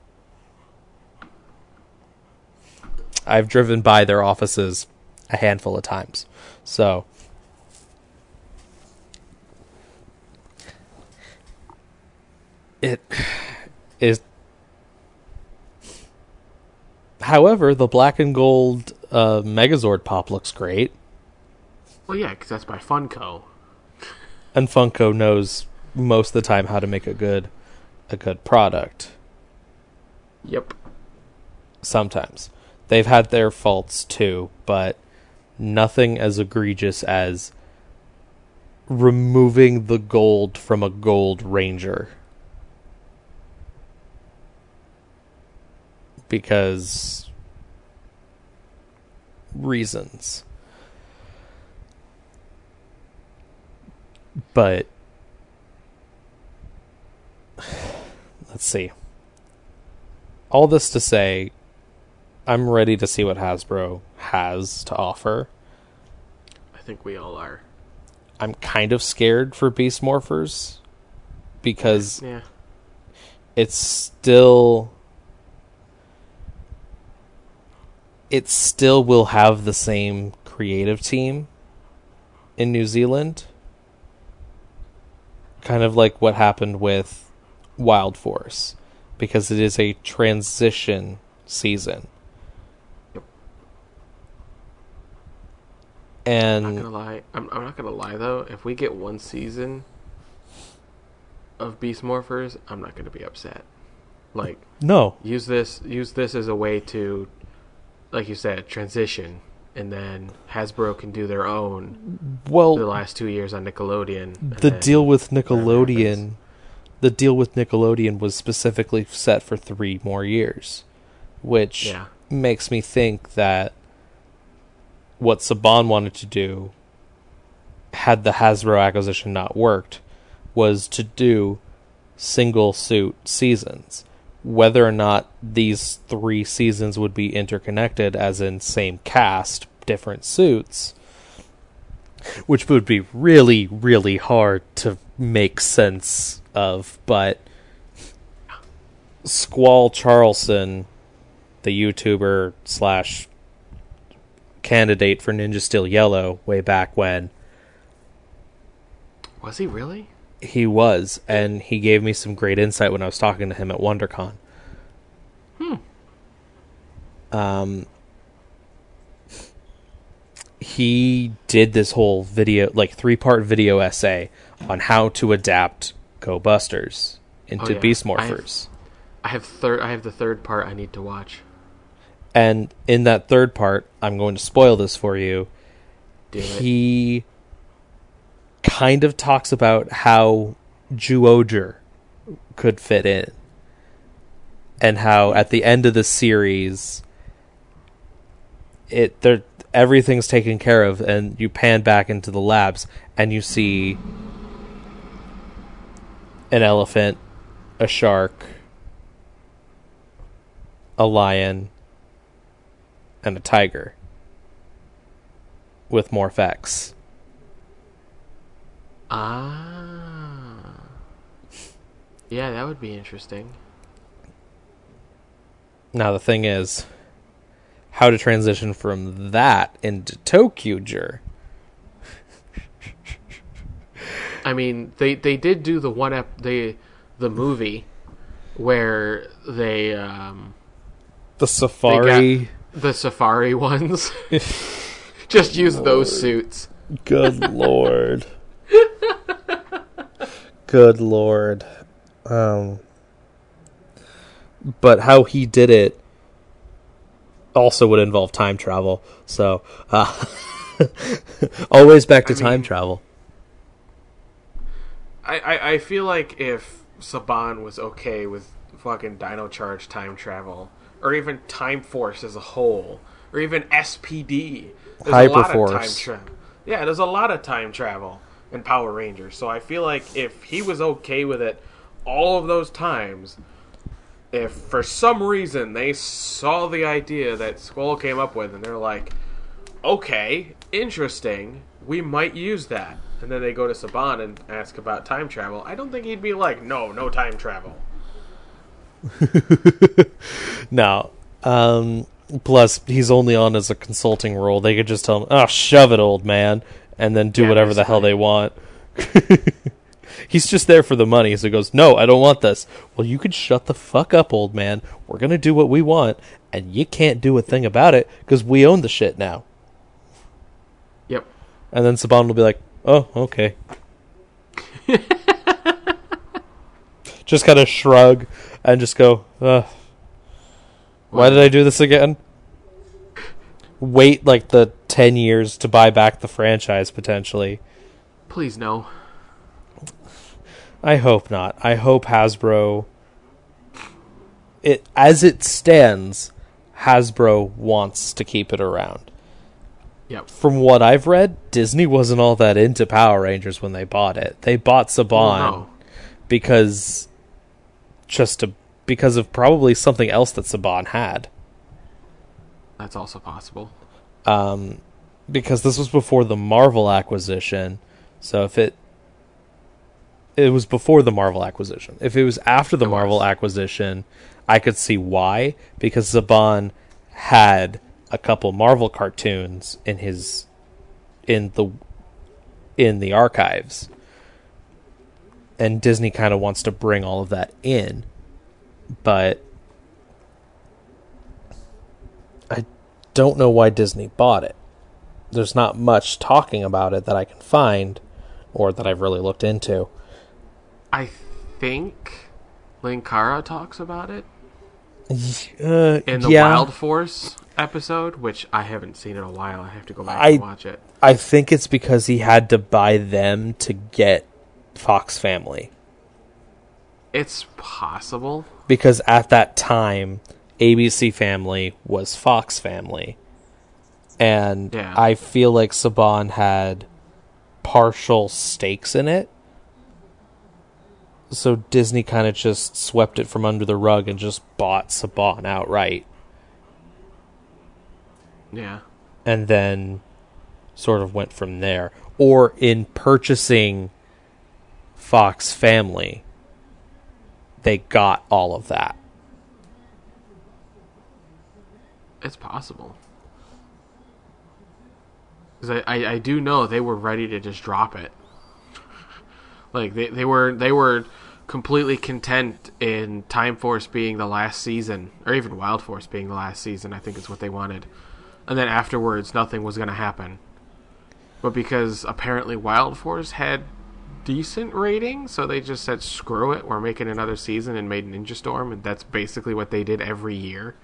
I've driven by their offices a handful of times. So it is however the black and gold uh, megazord pop looks great Well, yeah, because that's by Funko. and funko knows most of the time how to make a good a good product. Yep. sometimes. They've had their faults too but nothing as egregious as removing the gold from a gold ranger. Because reasons. But let's see all this to say I'm ready to see what Hasbro has to offer. I think we all are. I'm kind of scared for Beast Morphers because Yeah. it's still it still will have the same creative team in New Zealand. Kind of like what happened with Wild Force because it is a transition season. I'm not And gonna lie. I'm, I'm not gonna lie though. If we get one season of Beast Morphers, I'm not gonna be upset. Like no, use this use this as a way to, like you said, transition, and then Hasbro can do their own well, the last two years on Nickelodeon. the deal with Nickelodeon. The deal with Nickelodeon was specifically set for three more years, which Yeah. makes me think that what Saban wanted to do, had the Hasbro acquisition not worked, was to do single suit seasons. Whether or not these three seasons would be interconnected, as in same cast, different suits, which would be really, really hard to make sense of. But Squall Charleston, the YouTuber slash candidate for Ninja Steel Yellow way back when, Was he really? he was, and he gave me some great insight when I was talking to him at WonderCon. Hmm. Um, he did this whole video, like three part video essay on how to adapt Go Busters into Oh, yeah. Beast I have- Morphers. I have third. I have the third part. I need to watch. And in that third part, I'm going to spoil this for you. He kind of talks about how Zyuohger could fit in. And how at the end of the series it there everything's taken care of and you pan back into the labs and you see an elephant, a shark, a lion, and a tiger with more X. Ah. Yeah, that would be interesting. Now the thing is, how to transition from that into Tokyuger. I mean, they they did do the one ep they the movie where they um The Safari. the safari ones. (laughs) (laughs) Just use those suits. Good (laughs) lord. Good lord. Um but how he did it also would involve time travel. So, uh, always back to I time mean- travel. I, I, I feel like if Saban was okay with fucking Dino Charge time travel, or even Time Force as a whole, or even SPD, there's a lot of time Hyperforce. travel. Yeah, there's a lot of time travel in Power Rangers. So I feel like if he was okay with it all of those times, if for some reason they saw the idea that Skull came up with and they're like, okay, interesting, we might use that. And then they go to Saban and ask about time travel. I don't think he'd be like, no, no time travel. (laughs) No. Um, plus, he's only on as a consulting role. They could just tell him, "Oh, shove it, old man," and then do Yeah, whatever the hell they want. (laughs) he's just there for the money. So he goes, "No, I don't want this." Well, you could shut the fuck up, old man. We're gonna do what we want, and you can't do a thing about it because we own the shit now. Yep. And then Saban will be like, "Oh, okay." (laughs) just kind of shrug and just go, Ugh. Why did I do this again? Wait like the 10 years to buy back the franchise potentially. Please no. I hope not. I hope Hasbro it as it stands, Hasbro wants to keep it around. Yep. From what I've read, Disney wasn't all that into Power Rangers when they bought it. They bought Saban Well, no. because just to because of probably something else that Saban had. That's also possible. um, because this was before the Marvel acquisition. So if it it was before the Marvel acquisition, if it was after the Marvel acquisition, I could see why because Saban had a couple Marvel cartoons in his in the in the archives. And Disney kind of wants to bring all of that in. But I don't know why Disney bought it. There's not much talking about it that I can find or that I've really looked into. I think Linkara talks about it Uh, in the yeah, Wild Force episode, which I haven't seen in a while. I have to go back I- and watch it. I think it's because he had to buy them to get Fox Family. It's possible. Because at that time, ABC Family was Fox Family. And Yeah. I feel like Saban had partial stakes in it. So Disney kind of just swept it from under the rug and just bought Saban outright. Yeah. and then sort of went from there. Or in purchasing Fox Family, they got all of that. It's possible. Because I, I, I do know they were ready to just drop it. Like they, they were they were completely content in Time Force being the last season, or even Wild Force being the last season. I think is what they wanted, and then afterwards nothing was going to happen. But because apparently Wild Force had decent ratings, so they just said screw it, we're making another season and made Ninja Storm, and that's basically what they did every year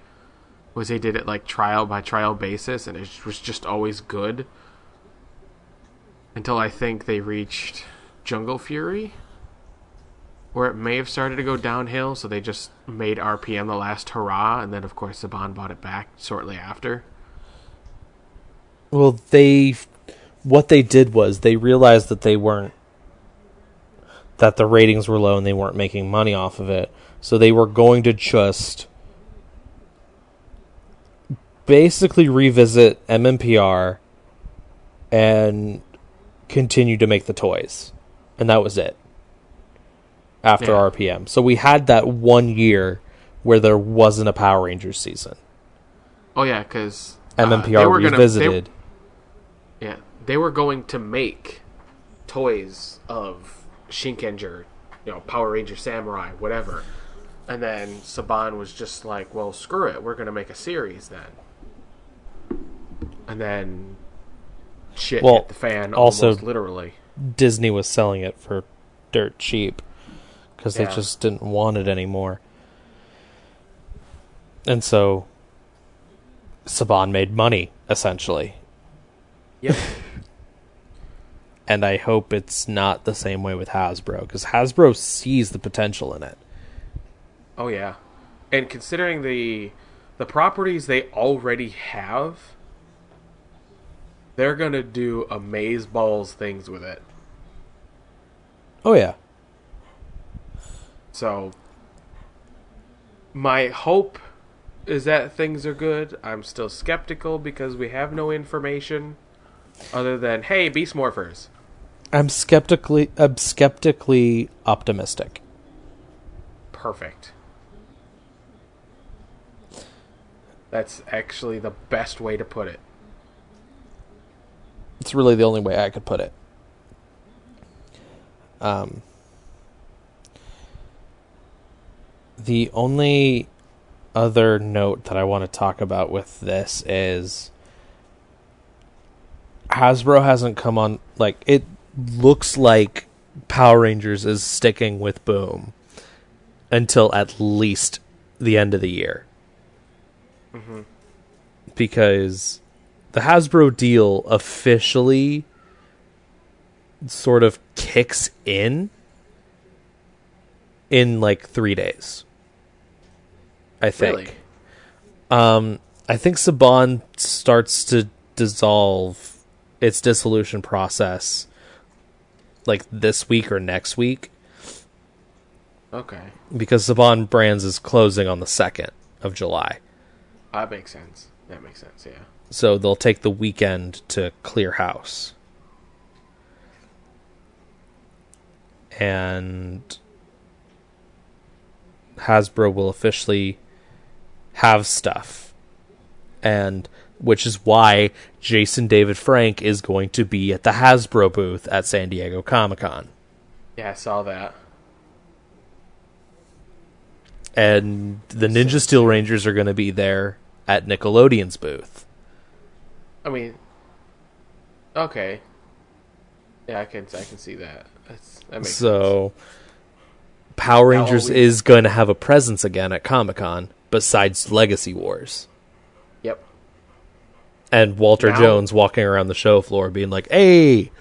was they did it like trial by trial basis and it was just always good until I think they reached Jungle Fury where it may have started to go downhill so they just made RPM the last hurrah and then of course Saban bought it back shortly after Well, they what they did was they realized that they weren't that the ratings were low and they weren't making money off of it. So they were going to just basically revisit MMPR and continue to make the toys. And that was it. After Yeah. RPM. So we had that one year where there wasn't a Power Rangers season. oh yeah cuz uh, MMPR revisited. yeah they were going to make toys of Shinkenger you know Power Ranger Samurai whatever and then Saban was just like well screw it we're going to make a series then and then shit Well, hit the fan also- almost literally. Disney was selling it for dirt cheap because Yeah. they just didn't want it anymore. And so Saban made money essentially. Yep. (laughs) And I hope it's not the same way with Hasbro because Hasbro sees the potential in it. oh yeah. And considering the the properties they already have, they're gonna do amaze balls things with it. Oh yeah. So my hope is that things are good. I'm still skeptical because we have no information other than hey, beast morphers. I'm skeptically I'm skeptically optimistic. Perfect. That's actually the best way to put it. It's really the only way I could put it. Um, the only other note that I want to talk about with this is Hasbro hasn't come on like it looks like Power Rangers is sticking with Boom until at least the end of the year. Because the Hasbro deal officially sort of kicks in in like 3 days. I think. Really? Um, I think Saban starts to dissolve its dissolution process like this week or next week Okay. because Saban Brands is closing on the 2nd of July. That makes sense. That makes sense, yeah. So they'll take the weekend to clear house. And Hasbro will officially have stuff. And which is why Jason David Frank is going to be at the Hasbro booth at San Diego Comic Con. Yeah, I saw that. And the Ninja Steel Rangers are going to be there at Nickelodeon's booth. I mean Okay. Yeah, I can I can see that. Makes sense. So Power Rangers we- is going to have a presence again at Comic Con besides Legacy Wars. Yep. And Walter Now- Jones walking around the show floor being like, "Hey,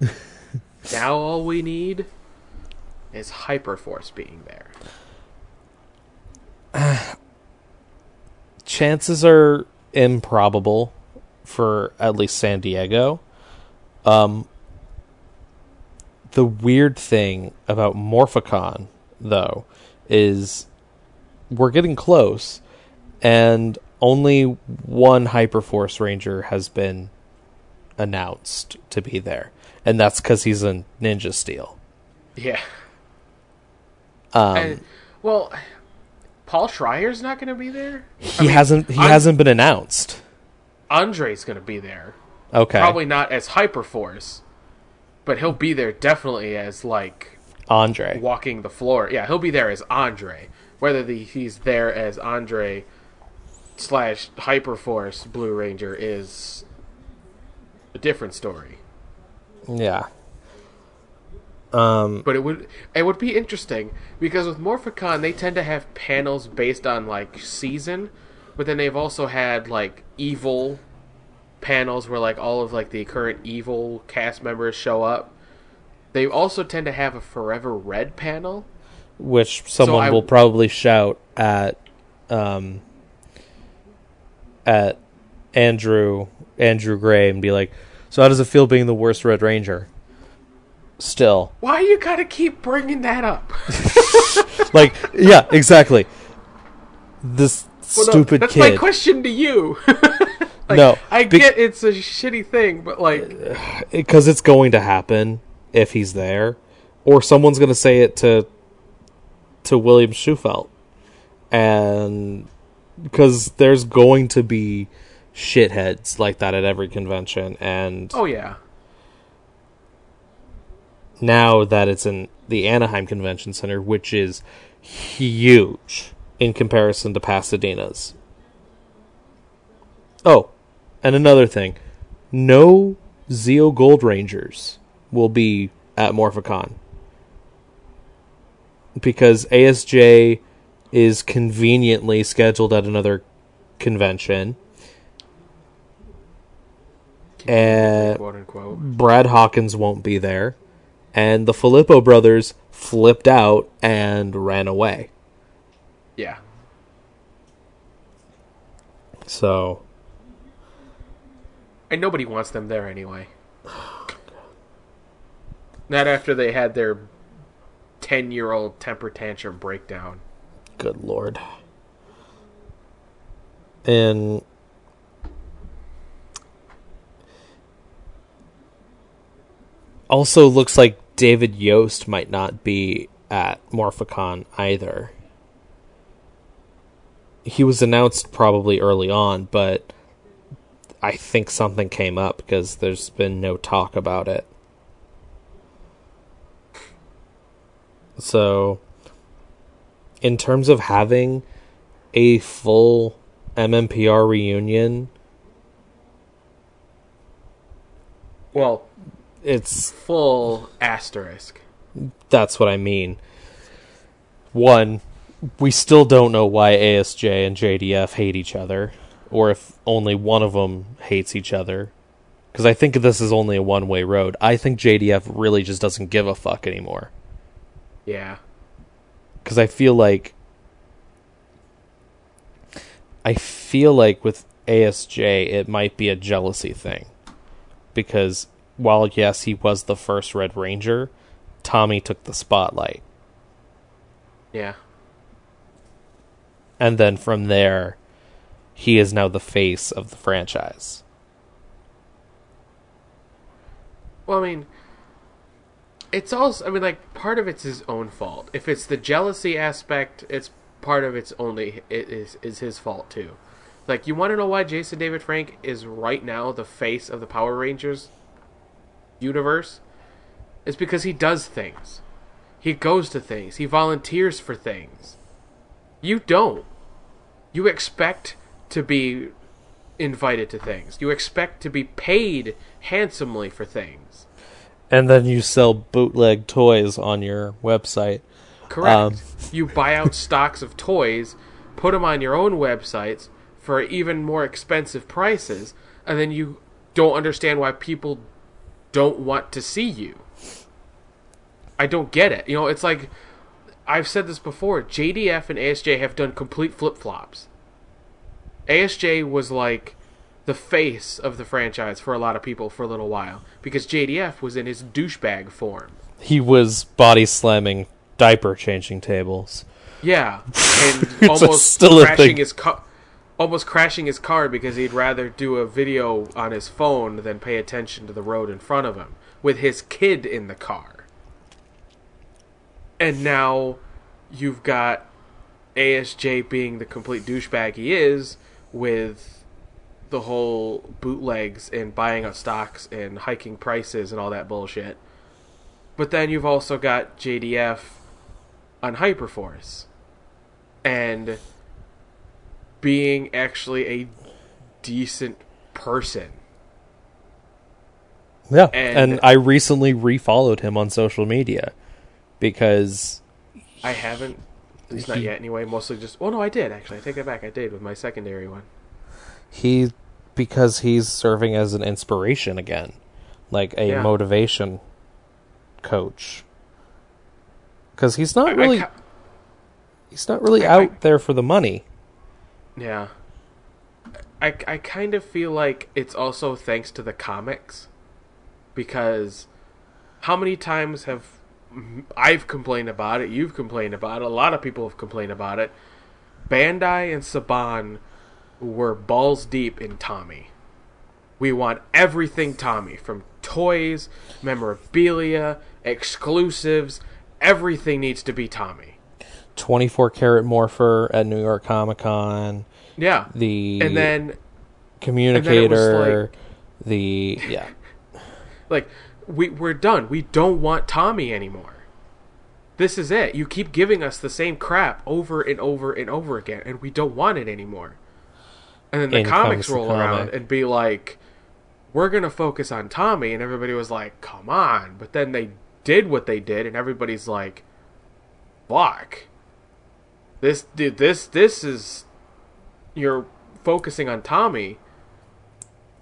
(laughs) Now all we need is Hyperforce being there. (sighs) chances are improbable for at least San Diego." Um the weird thing about Morphicon though is we're getting close and only one Hyperforce Ranger has been announced to be there, and that's because he's in Ninja Steel. Yeah. Um, and, well, Paul Schrier's not going to be there. he hasn't he I'm- hasn't been announced. Andre's going to be there. Okay, Probably not as Hyperforce, but he'll be there definitely as like Andre. walking the floor. Yeah, he'll be there as Andre. Whether the, he's there as Andre slash Hyperforce Blue Ranger is a different story. Yeah. Um. But it would it would be interesting because with Morphicon they tend to have panels based on like season, but then they've also had like evil panels where like all of like the current evil cast members show up. They also tend to have a Forever Red panel. Which someone I- will probably shout at, um, at Andrew Andrew Gray and be like, "So how does it feel being the worst Red Ranger?" Still, Why you gotta keep bringing that up? (laughs) like, yeah, exactly. This Well, no, stupid that's kid. my question to you. (laughs) (laughs) Like, No, I be- get it's a shitty thing, but like, (sighs) because it's going to happen if he's there, or someone's going to say it to to William Shewfelt, and because there's going to be shitheads like that at every convention, and oh yeah, now that it's in the Anaheim Convention Center, which is huge in comparison to Pasadena's. Oh, and another thing, no Zeo Gold Rangers will be at Morphicon because ASJ is conveniently scheduled at another convention. And. Uh, Brad Hawkins won't be there, and the Filippo brothers flipped out and ran away. Yeah. So And nobody wants them there anyway. Not after they had their 10 year old temper tantrum breakdown. Good lord. And also looks like David Yost might not be at Morphicon either. He was announced probably early on, but I think something came up because there's been no talk about it. So, in terms of having a full MMPR reunion, Well, it's full asterisk. that's what I mean. One, we still don't know why ASJ and JDF hate each other, or if only one of them hates each other. Because I think this is only a one way road. I think JDF really just doesn't give a fuck anymore. Yeah. because I feel like I feel like with ASJ it might be a jealousy thing because while yes he was the first Red Ranger, Tommy took the spotlight, Yeah. and then from there, he is now the face of the franchise. Well, I mean, it's also. I mean, like part of it's his own fault. If it's the jealousy aspect, it's part of it's only it is is his fault too. Like, you want to know why Jason David Frank is right now the face of the Power Rangers universe? It's because he does things. He goes to things. He volunteers for things. You don't. You expect to be invited to things. You expect to be paid handsomely for things. And then you sell bootleg toys on your website. Correct. Um, you buy out (laughs) stocks of toys, put them on your own websites for even more expensive prices, and then you don't understand why people don't want to see you. I don't get it. You know, it's like I've said this before. JDF and ASJ have done complete flip flops. ASJ was like the face of the franchise for a lot of people for a little while because JDF was in his douchebag form. He was body slamming diaper changing tables. Yeah, (laughs) and almost still crashing his car, almost crashing his car because he'd rather do a video on his phone than pay attention to the road in front of him with his kid in the car. And now you've got ASJ being the complete douchebag he is with the whole bootlegs and buying up stocks and hiking prices and all that bullshit. But then you've also got JDF on Hyperforce and being actually a decent person. Yeah. And- And, I recently refollowed him on social media because I haven't, at least not He- yet anyway. Mostly just, well, no, I did actually. I take that back. I did with my secondary one. he because he's serving as an inspiration again, like a Yeah. motivation coach. Cuz he's not I- I really ca- he's not really I- out I- there for the money. Yeah. I, I kind of feel like it's also thanks to the comics because how many times have I've complained about it, you've complained about it, a lot of people have complained about it. Bandai and Saban were balls deep in Tommy. We want everything Tommy from toys, memorabilia, exclusives, everything needs to be Tommy. 24 karat morpher at New York Comic Con, Yeah. the And then communicator, the yeah. (laughs) Like we we're done. We don't want Tommy anymore. This is it. You keep giving us the same crap over and over and over again, and we don't want it anymore. And then the In comics comes the roll around and be like, we're going to focus on Tommy. And everybody was like, come on. But then they did what they did, and everybody's like, fuck. This, dude, this, this is. You're focusing on Tommy,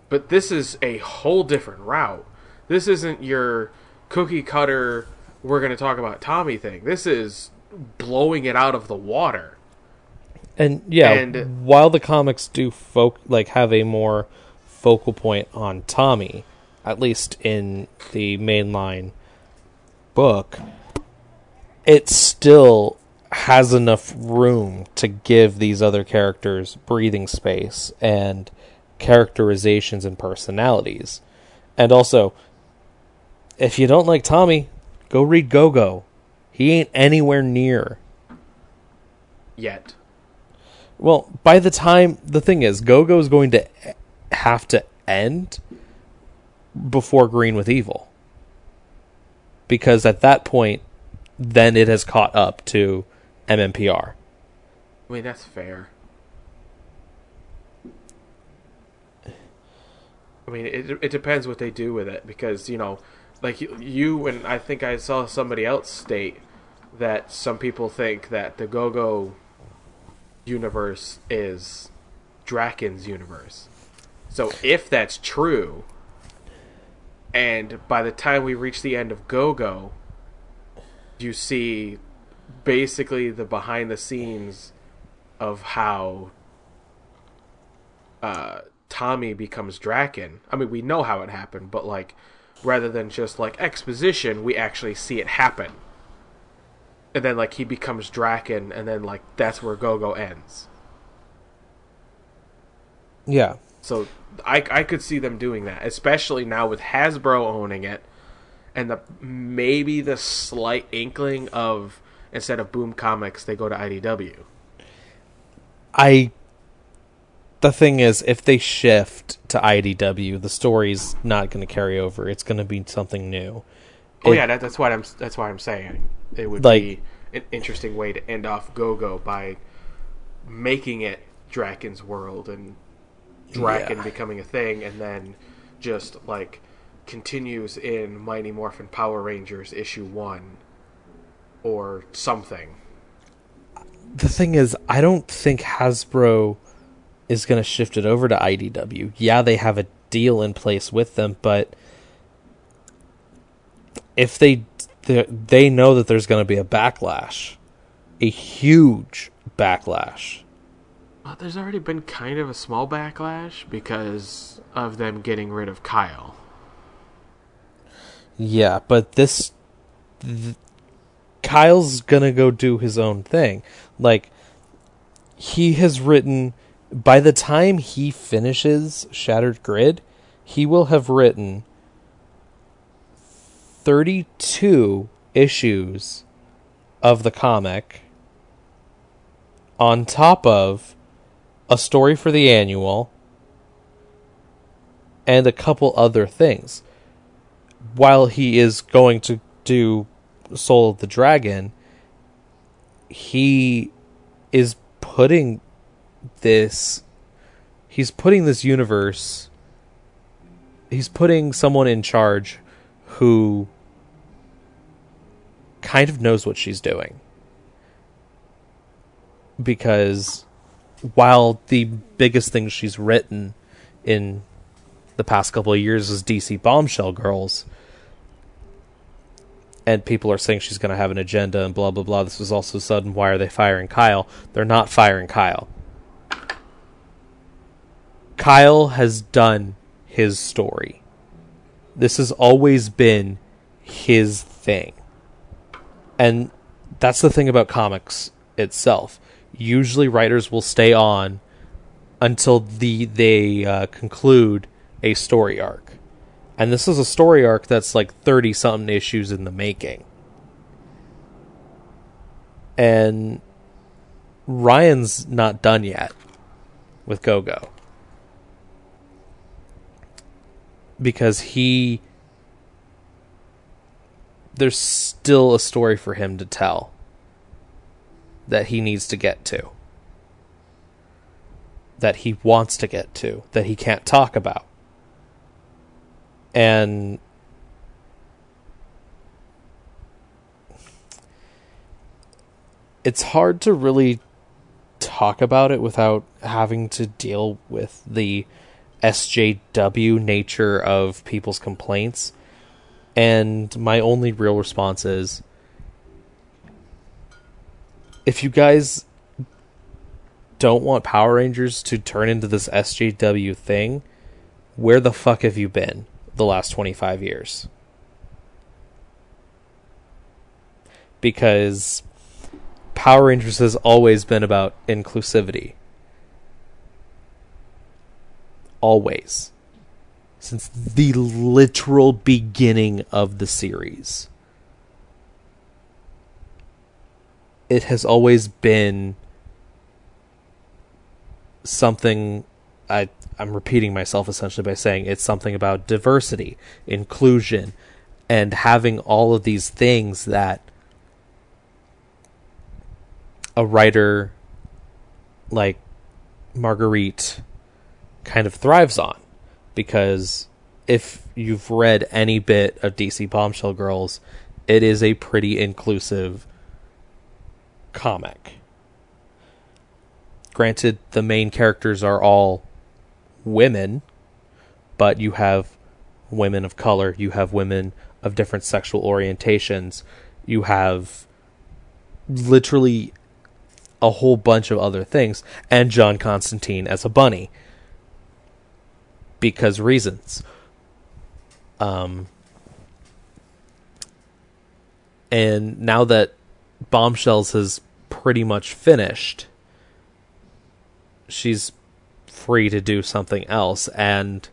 but this is a whole different route. This isn't your cookie cutter, we're going to talk about Tommy thing. This is blowing it out of the water. And yeah, And- while the comics do folk like have a more focal point on Tommy, at least in the mainline book, it still has enough room to give these other characters breathing space and characterizations and personalities. And also, if you don't like Tommy, go read Go-Go. He ain't anywhere near Yet. well, by the time the thing is, Go-Go is going to have to end before Green with Evil. Because at that point, then it has caught up to MMPR. I mean, that's fair. I mean, it it depends what they do with it because you know, like you, and I think I saw somebody else state that some people think that the Go Go universe is Drakkon's universe. So if that's true, and by the time we reach the end of Go Go, you see basically the behind the scenes of how uh, Tommy becomes Drakkon. I mean, we know how it happened, but like, rather than just like exposition, we actually see it happen. And then like he becomes Drakkon, and then like that's where Go Go ends. Yeah. So I I could see them doing that, especially now with Hasbro owning it, and the maybe the slight inkling of instead of Boom Comics they go to IDW. I. The thing is, if they shift to IDW, the story's not going to carry over. It's going to be something new. Oh It- yeah, that, that's what I'm that's why I'm saying it would Like- be an interesting way to end off Go-Go by making it Drakkon's world and Drakkon Yeah. becoming a thing, and then just like continues in Mighty Morphin Power Rangers issue one or something. the thing is, I don't think Hasbro is going to shift it over to IDW. Yeah, they have a deal in place with them, but if they they- they know that there's going to be a backlash, a huge backlash. Well, there's already been kind of a small backlash because of them getting rid of Kyle. Yeah, but this th- Kyle's gonna go do his own thing. Like he has written by the time he finishes Shattered Grid, he will have written 32 issues of the comic on top of a story for the annual and a couple other things. While he is going to do Soul of the Dragon, he is putting this he's putting this universe he's putting someone in charge who kind of knows what she's doing. Because while the biggest thing she's written in the past couple of years is DC Bombshell Girls, and people are saying she's going to have an agenda and blah blah blah. This was also sudden. Why are they firing Kyle? They're not firing Kyle. Kyle has done his story. This has always been his thing. And that's the thing about comics itself. Usually writers will stay on until the they uh, conclude a story arc. And this is a story arc that's like 30 something issues in the making. And Ryan's not done yet with Go Go. Because he. There's still a story for him to tell that he needs to get to. That he wants to get to, that he can't talk about And it's hard to really talk about it without having to deal with the SJW nature of people's complaints. And my only real response is if you guys don't want Power Rangers to turn into this SJW thing, where the fuck have you been the last 25 years? Because Power Rangers has always been about inclusivity. Always. Since the literal beginning of the series. It has always been something I I'm repeating myself essentially by saying it's something about diversity, inclusion, and having all of these things that a writer like Marguerite kind of thrives on because if you've read any bit of DC Bombshell Girls, it is a pretty inclusive comic. Granted, the main characters are all women, but you have women of color, you have women of different sexual orientations, you have literally a whole bunch of other things, and John Constantine as a bunny. Because reasons. Um, and now that Bombshells has pretty much finished, she's free to do something else, and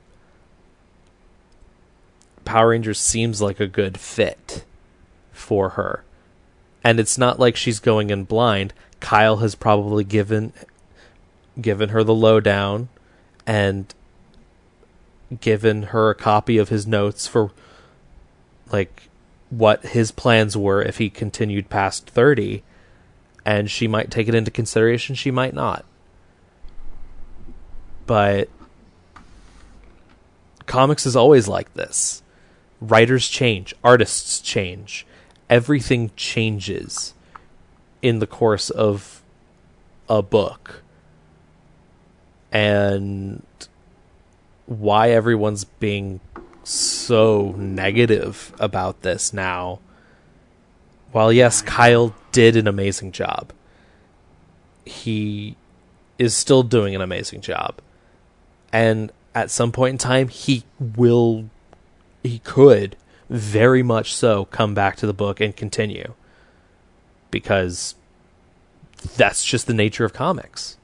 Power Rangers seems like a good fit for her. And it's not like she's going in blind. Kyle has probably given given her the lowdown and given her a copy of his notes for like what his plans were if he continued past 30 and she might take it into consideration she might not. But comics is always like this. Writers change artists change everything changes in the course of a book. And why everyone's being so negative about this now. While yes, Kyle did an amazing job. He is still doing an amazing job. And at some point in time he will he could very much so come back to the book and continue because that's just the nature of comics.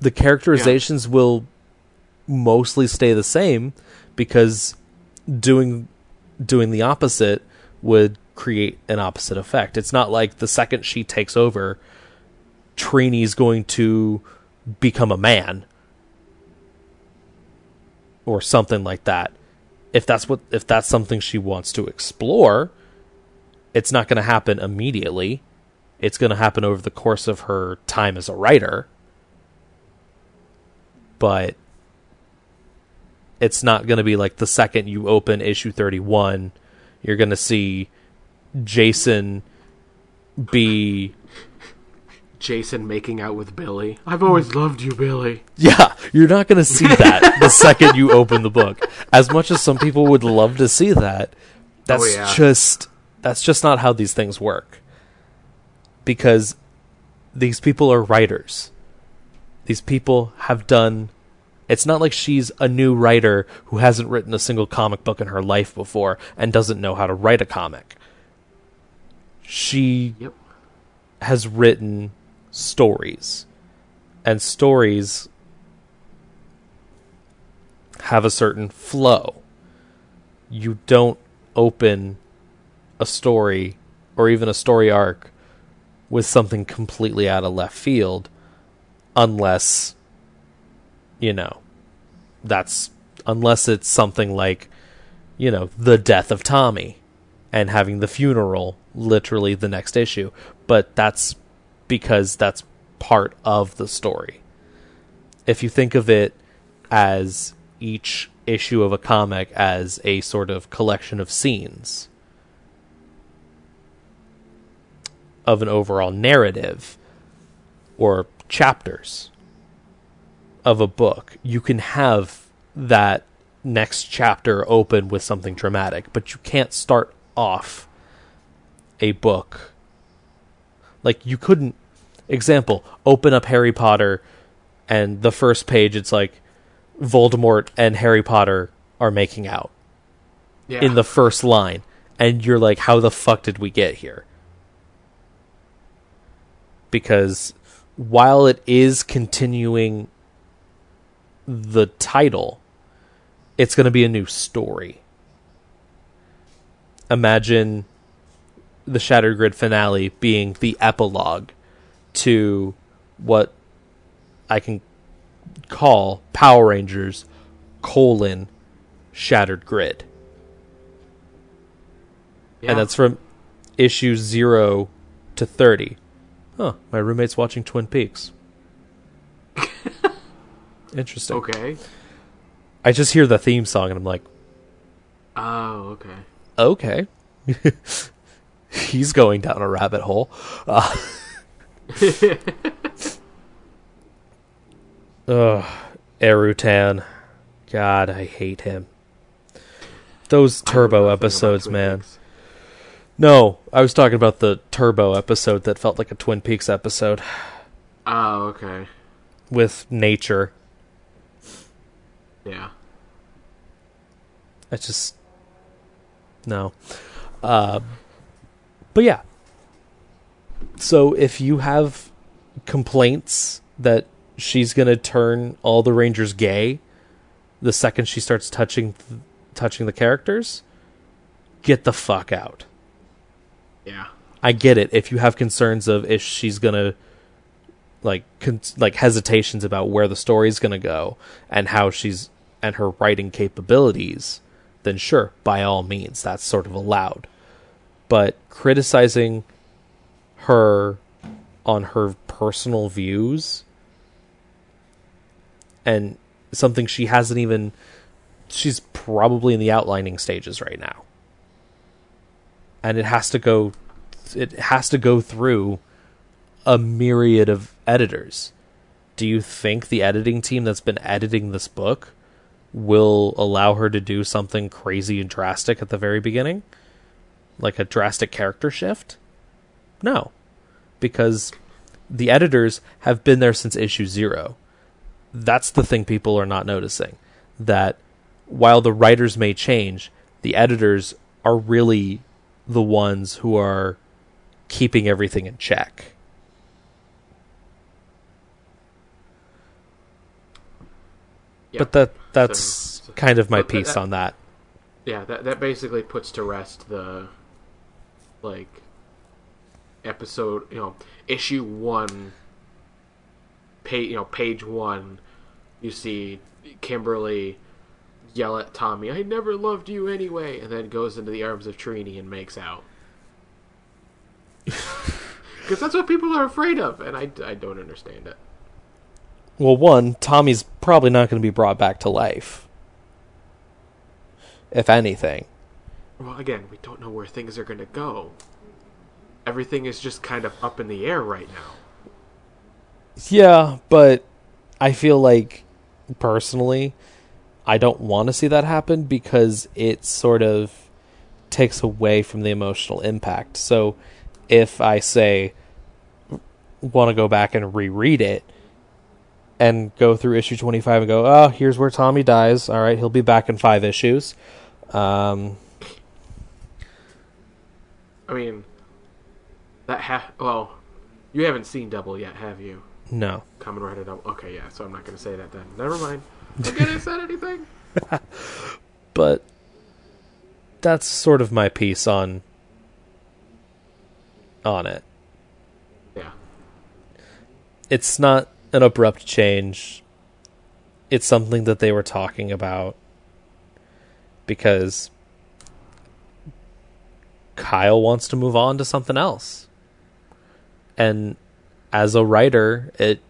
The characterizations yeah. will mostly stay the same because doing doing the opposite would create an opposite effect. It's not like the second she takes over, Trini's going to become a man or something like that if that's what if that's something she wants to explore, it's not going to happen immediately. It's going to happen over the course of her time as a writer. But it's not going to be like the second you open issue 31, you're going to see Jason be Jason making out with Billy. I've always loved you, Billy. Yeah, you're not going to see that the second you open the book. As much as some people would love to see that, that's oh, yeah. just that's just not how these things work. Because these people are writers. These people have done it's not like she's a new writer who hasn't written a single comic book in her life before and doesn't know how to write a comic. She yep. has written stories. And stories have a certain flow. You don't open a story or even a story arc with something completely out of left field unless you know that's unless it's something like you know the death of Tommy and having the funeral literally the next issue but that's because that's part of the story. if you think of it as each issue of a comic as a sort of collection of scenes of an overall narrative or chapters of a book, you can have that next chapter open with something dramatic, but you can't start off a book like you couldn't example open up Harry Potter and the first page it's like Voldemort and Harry Potter are making out Yeah. in the first line and you're like how the fuck did we get here because while it is continuing the title it's going to be a new story imagine the Shattered Grid finale being the epilogue to what I can call Power Rangers colon Shattered Grid. Yeah. And that's from issue 0 to 30. Huh, my roommate's watching Twin Peaks. (laughs) Interesting. okay. I just hear the theme song and I'm like, Oh, okay. okay. (laughs) He's going down a rabbit hole. Uh, (laughs) Ugh, Erutan. God, I hate him. Those Turbo episodes, man. No, I was talking about the Turbo episode that felt like a Twin Peaks episode Oh, okay. with nature. Yeah. I just no. Uh, but yeah. So if you have complaints that she's gonna turn all the Rangers gay the second she starts touching touching the characters, get the fuck out. Yeah. I get it if you have concerns of if she's gonna like con- like hesitations about where the story's gonna go and how she's and her writing capabilities, then sure, by all means, that's sort of allowed. But criticizing her on her personal views and something she hasn't even she's probably in the outlining stages right now and it has to go it has to go through a myriad of editors. Do you think the editing team that's been editing this book will allow her to do something crazy and drastic at the very beginning? Like a drastic character shift? No. Because the editors have been there since issue 0 that's the thing people are not noticing that while the writers may change the editors are really the ones who are keeping everything in check Yeah. but that that's So- kind of my piece that- on that Yeah, that that basically puts to rest the like episode, you know, issue 1 page, you know, page 1 you see Kimberly yell at Tommy, "I never loved you anyway," and then goes into the arms of Trini and makes out. (laughs) Cuz that's what people are afraid of and I, I don't understand it. well one tommy's probably not going to be brought back to life if anything Well, again, we don't know where things are going to go. Everything is just kind of up in the air right now. Yeah, but I feel like personally, I don't want to see that happen because it sort of takes away from the emotional impact. So if I say want to go back and reread it and go through issue 25 and go, "Oh, here's where Tommy dies. All right, he'll be back in 5 issues." Um I mean, that ha- well, you haven't seen Double yet, have you? no. Kamen Rider Double. Okay, yeah. So I'm not going to say that then. Never mind. Forget I said anything. (laughs) but that's sort of my piece on on it. Yeah. It's not an abrupt change. It's something that they were talking about because Kyle wants to move on to something else. And as a writer, it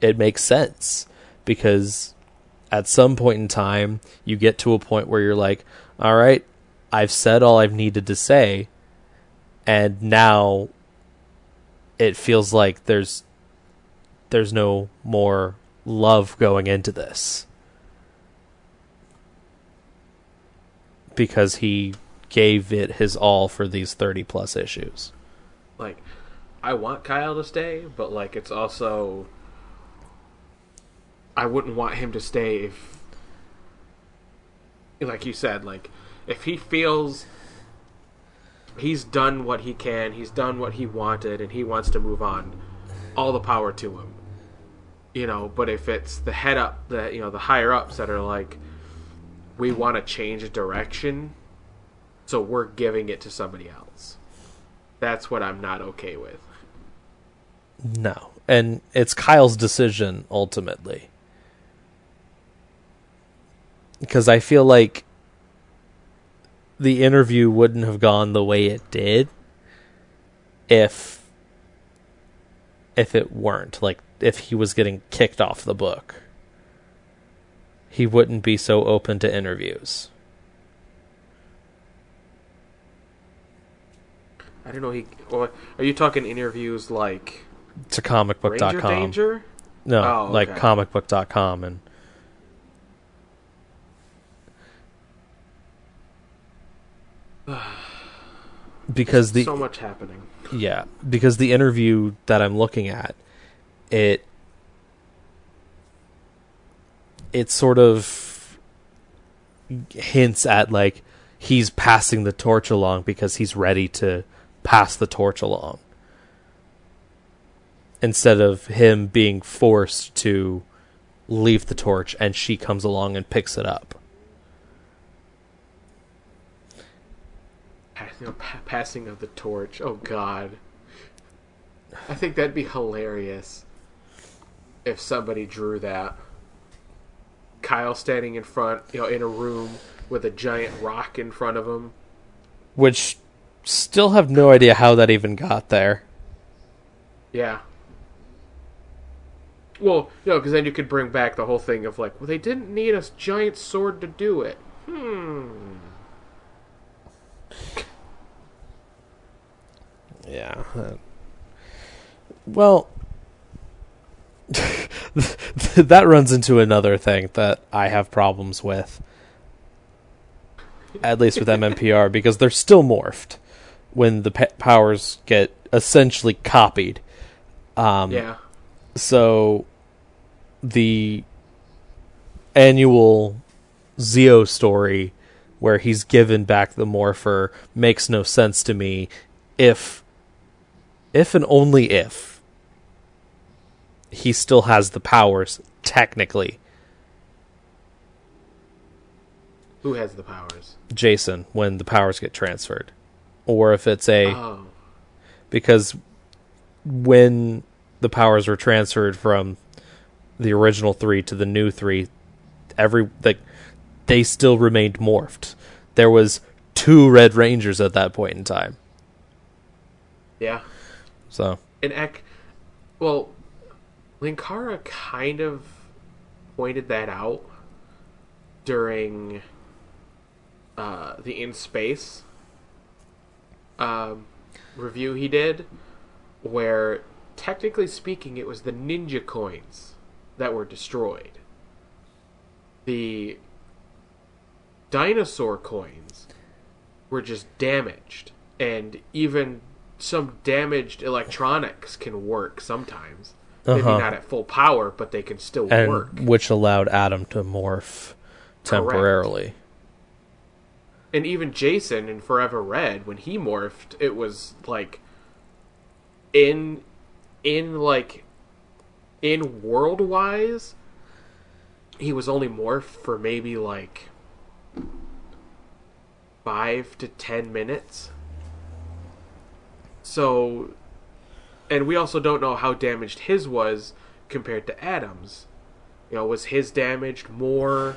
it makes sense because at some point in time you get to a point where you're like, all right, I've said all I've needed to say, and now it feels like there's there's no more love going into this because he gave it his all for these 30 plus issues. Like, I want Kyle to stay, but like it's also I wouldn't want him to stay if like you said, like if he feels he's done what he can, he's done what he wanted and he wants to move on, all the power to him. You know, but if it's the head up the you know, the higher ups that are like we want to change direction, so we're giving it to somebody else. That's what I'm not okay with. No. And it's Kyle's decision ultimately. Because I feel like the interview wouldn't have gone the way it did if if it weren't like if he was getting kicked off the book he wouldn't be so open to interviews I don't know. He or are you talking interviews like to Ranger comicbook.com Danger? no Oh, like okay. comicbook.com and (sighs) because the so much happening. Yeah, because the interview that I'm looking at, it it sort of hints at like he's passing the torch along because he's ready to pass the torch along instead of him being forced to leave the torch and she comes along and picks it up. You know, pa- passing of the torch. Oh God. I think that'd be hilarious if somebody drew that. Kyle standing in front, you know, in a room with a giant rock in front of him. Which still have no idea how that even got there. Yeah. Well, no, because then you could bring back the whole thing of like, well, they didn't need a giant sword to do it. Hmm. Yeah. Well, (laughs) that runs into another thing that I have problems with. At least with MMPR, because they're still morphed when the pe- powers get essentially copied. Um, Yeah. so the annual Zeo story where he's given back the morpher makes no sense to me if if and only if he still has the powers technically Who has the powers? Jason when the powers get transferred or if it's a Oh. because when the powers were transferred from the original three to the new three, every like they still remained morphed. There was two Red Rangers at that point in time. Yeah. So And Ek, well, Linkara kind of pointed that out during uh, the in space um, review he did, where technically speaking, it was the ninja coins that were destroyed. The dinosaur coins were just damaged, and even some damaged electronics can work sometimes. Maybe Uh-huh. not at full power, but they can still and work. which allowed Adam to morph temporarily. And even Jason in Forever Red, when he morphed, it was like in in like in world wise, he was only morphed for maybe like five to ten minutes. So and we also don't know how damaged his was compared to Adam's. You know, was his damaged more?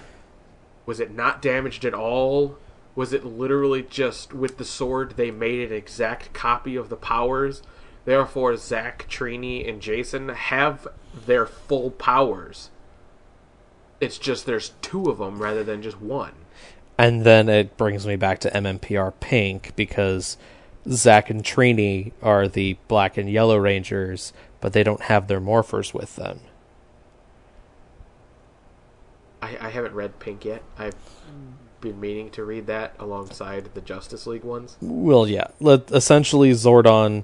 Was it not damaged at all? Was it literally just with the sword they made an exact copy of the powers? Therefore, Zack, Trini, and Jason have their full powers. It's just there's two of them rather than just one. And then it brings me back to MMPR Pink because Zack and Trini are the black and yellow rangers, but they don't have their morphers with them. I, I haven't read Pink yet. I've been meaning to read that alongside the Justice League ones. Well, yeah. Let, essentially, Zordon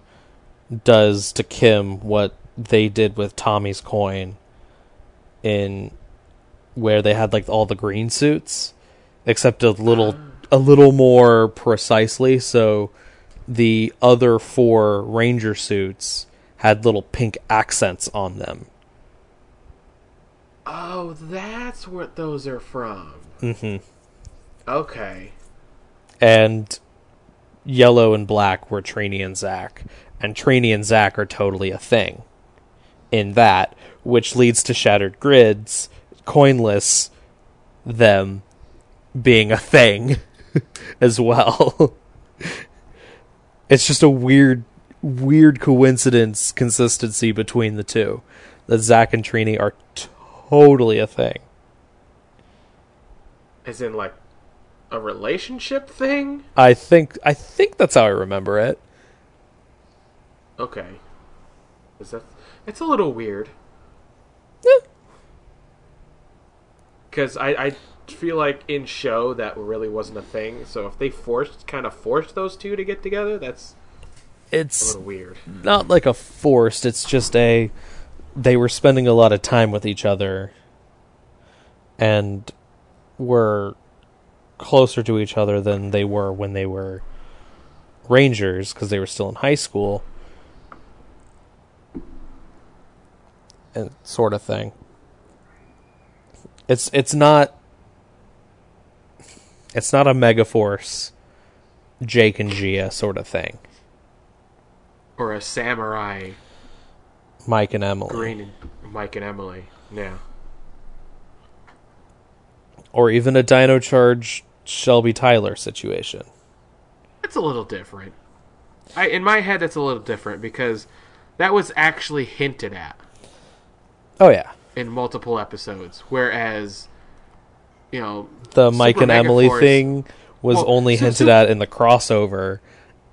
does to Kim what they did with Tommy's coin in where they had like all the green suits, except a little a little more precisely. So the other four ranger suits had little pink accents on them. Oh, that's what those are from. Mm hmm Okay. And yellow and black were Trini and Zack, and Trini and Zack are totally a thing in that, which leads to Shattered Grids, coinless them being a thing (laughs) as well. (laughs) it's just a weird, weird coincidence consistency between the two. That Zack and Trini are totally a thing. As in, like, a relationship thing? I think I think that's how I remember it. Okay. Is that. It's a little weird. Because I, I feel like in show that really wasn't a thing. So if they forced, kind of forced those two to get together, that's a It's little weird. not like a forced, it's just a they were spending a lot of time with each other and were closer to each other than they were when they were rangers because they were still in high school and sort of thing it's it's not it's not a megaforce jake and gia sort of thing Or a samurai mike and emily Green and Mike and Emily. Yeah. or even a Dino Charge Shelby Tyler situation. It's a little different. I in my head it's a little different because that was actually hinted at Oh yeah, in multiple episodes, whereas you know the Mike and Emily Megaforce- thing was Well, only so- hinted so- at in the crossover,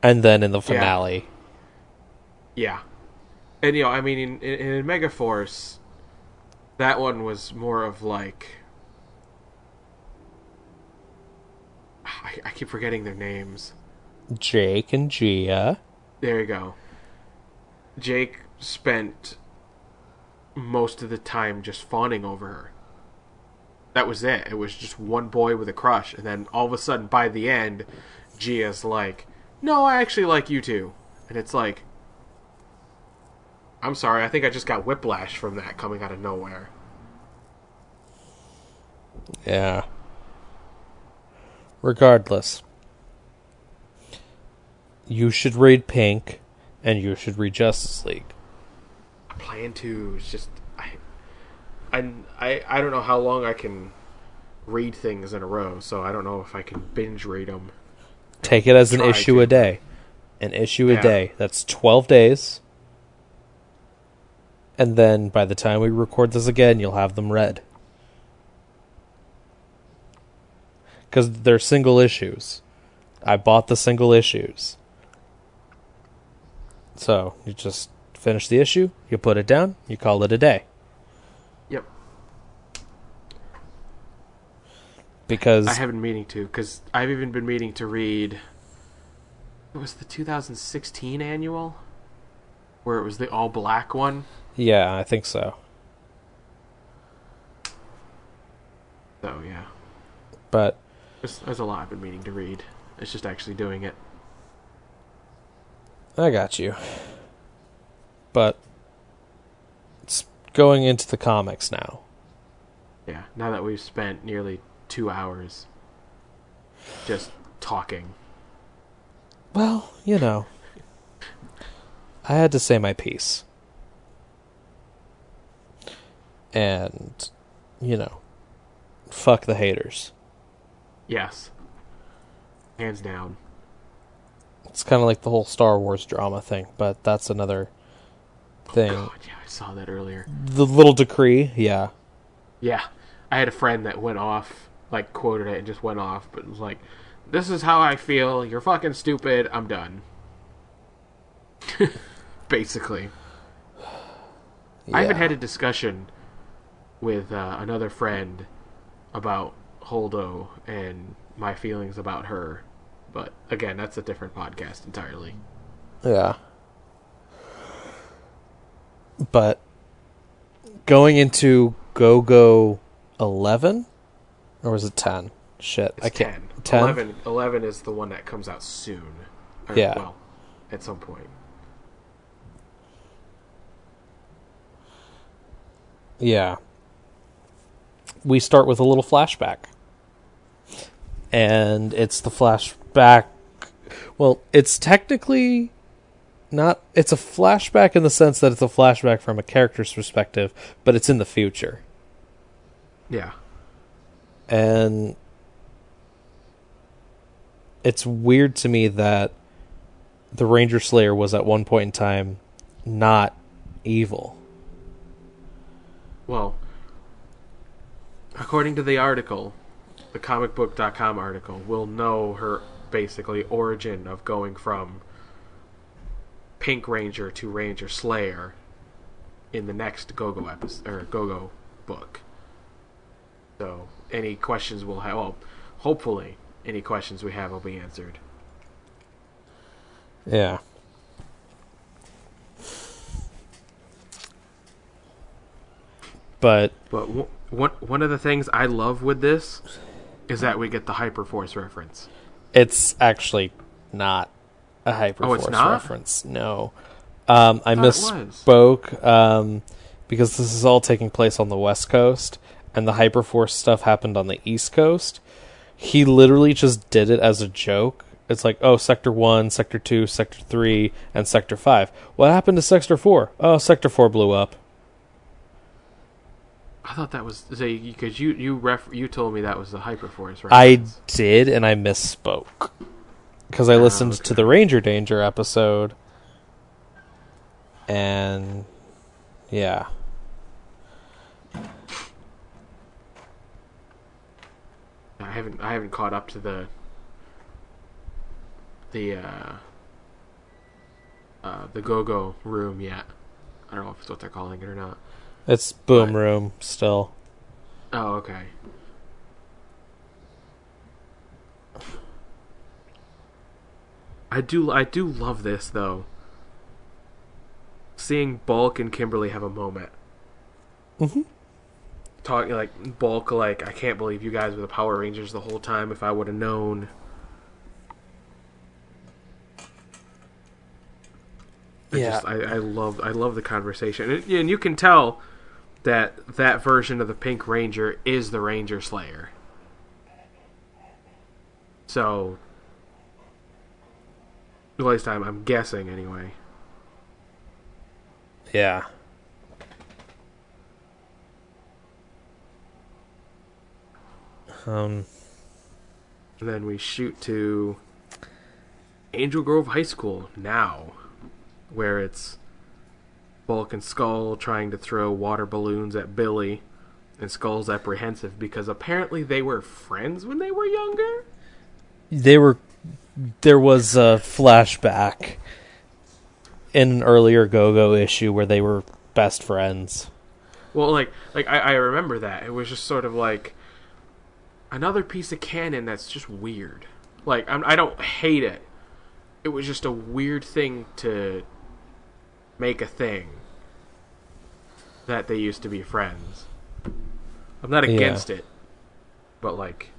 and then in the finale. Yeah, and you know I mean in, in, in Megaforce, that one was more of like I, I keep forgetting their names. Jake and Gia. There you go. Jake spent most of the time just fawning over her. That was it. It was just one boy with a crush, and then all of a sudden, by the end, Gia's like, "No, I actually like you too," and it's like, "I'm sorry, I think I just got whiplash from that coming out of nowhere." Yeah. Regardless, you should read Pink, and you should read Justice League. I plan to. It's just I, I, I, don't know how long I can read things in a row, so I don't know if I can binge read them. Take it as an issue to. a day. An issue a Yeah. day. That's 12 days. And then by the time we record this again, you'll have them read. Because they're single issues. I bought the single issues. So you just finish the issue, you put it down, you call it a day. Yep. Because I have been meaning to because I've even been meaning to read. It was the 2016 annual, where it was the all black one. yeah, I think so. So yeah, But there's, there's a lot I've been meaning to read. It's just actually doing it. I got you. But it's going into the comics now. Yeah. Now that we've spent nearly two hours just talking. Well, you know, I had to say my piece. And, you know, fuck the haters. Yes. Hands down. It's kind of like the whole Star Wars drama thing, but that's another oh, thing. God, yeah, I saw that earlier. The little decree, yeah. Yeah. I had a friend that went off, like quoted it and just went off, but it was like, "This is how I feel. You're fucking stupid. I'm done." (laughs) Basically, I even Yeah. had a discussion with uh, another friend about Holdo and my feelings about her, but again, that's a different podcast entirely. Yeah. But going into Go Go 11? Or was it 10? Shit. It's I can't. 10. 10? 11, 11 is the one that comes out soon. Or, Yeah. Well, at some point. Yeah. We start with a little flashback. And it's the flashback. Well, it's technically not. It's a flashback in the sense that it's a flashback from a character's perspective, but it's in the future. Yeah. And it's weird to me that the Ranger Slayer was at one point in time not evil. Well, according to the article, the comicbook.com article, we'll know her basically origin of going from Pink Ranger to Ranger Slayer in the next Go-Go episode or Go-Go book. So, any questions we'll have, well, hopefully, any questions we have will be answered. Yeah. But But w- one one of the things I love with this is that we get the Hyperforce reference. it's actually not a Hyperforce Oh, not? reference. No. Um, I it misspoke um, because this is all taking place on the West Coast, and the Hyperforce stuff happened on the East Coast. He literally just did it as a joke. It's like, oh, Sector 1, Sector 2, Sector 3, and Sector 5. What happened to Sector 4? Oh, Sector 4 blew up. I thought that was because you you ref you told me that was the Hyperforce reference. I did, and I misspoke. Because I Ah, listened to okay. the Ranger Danger episode. And. Yeah. I haven't I haven't caught up to the the uh, uh, the go go room yet. I don't know if it's what they're calling it or not. It's Boom Right. Room still. Oh, okay. I do I do love this though. Seeing Bulk and Kimberly have a moment. Mhm. Talking like Bulk like I can't believe you guys were the Power Rangers the whole time if I would have known. I Yeah. just I, I love I love the conversation and, and you can tell that that version of the Pink Ranger is the Ranger Slayer. So, at least I'm I'm guessing anyway. Yeah. Um. And then we shoot to Angel Grove High School now, where it's Bulk and Skull trying to throw water balloons at Billy, and Skull's apprehensive because apparently they were friends when they were younger. They were. There was a flashback in an earlier Go Go issue where they were best friends. Well, like, like I, I remember that it was just sort of like another piece of canon that's just weird. Like, I'm, I don't hate it. It was just a weird thing to make a thing that they used to be friends. I'm not Yeah. against it, but like,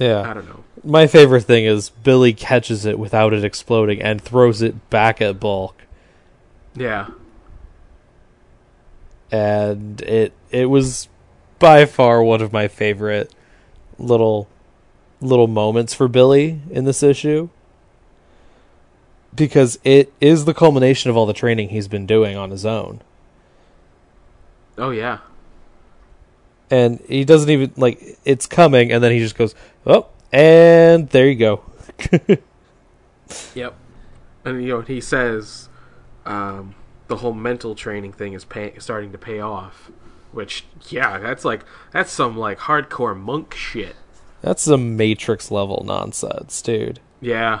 Yeah. I don't know. My favorite thing is Billy catches it without it exploding and throws it back at Bulk. Yeah, and it it was by far one of my favorite little little moments for Billy in this issue. Because it is the culmination of all the training he's been doing on his own. Oh yeah, and he doesn't even like it's coming and then he just goes oh and there you go. (laughs) Yep. And you know he says um, the whole mental training thing is pay- starting to pay off Which, yeah, that's like that's some like hardcore monk shit. That's some Matrix level nonsense, dude. Yeah.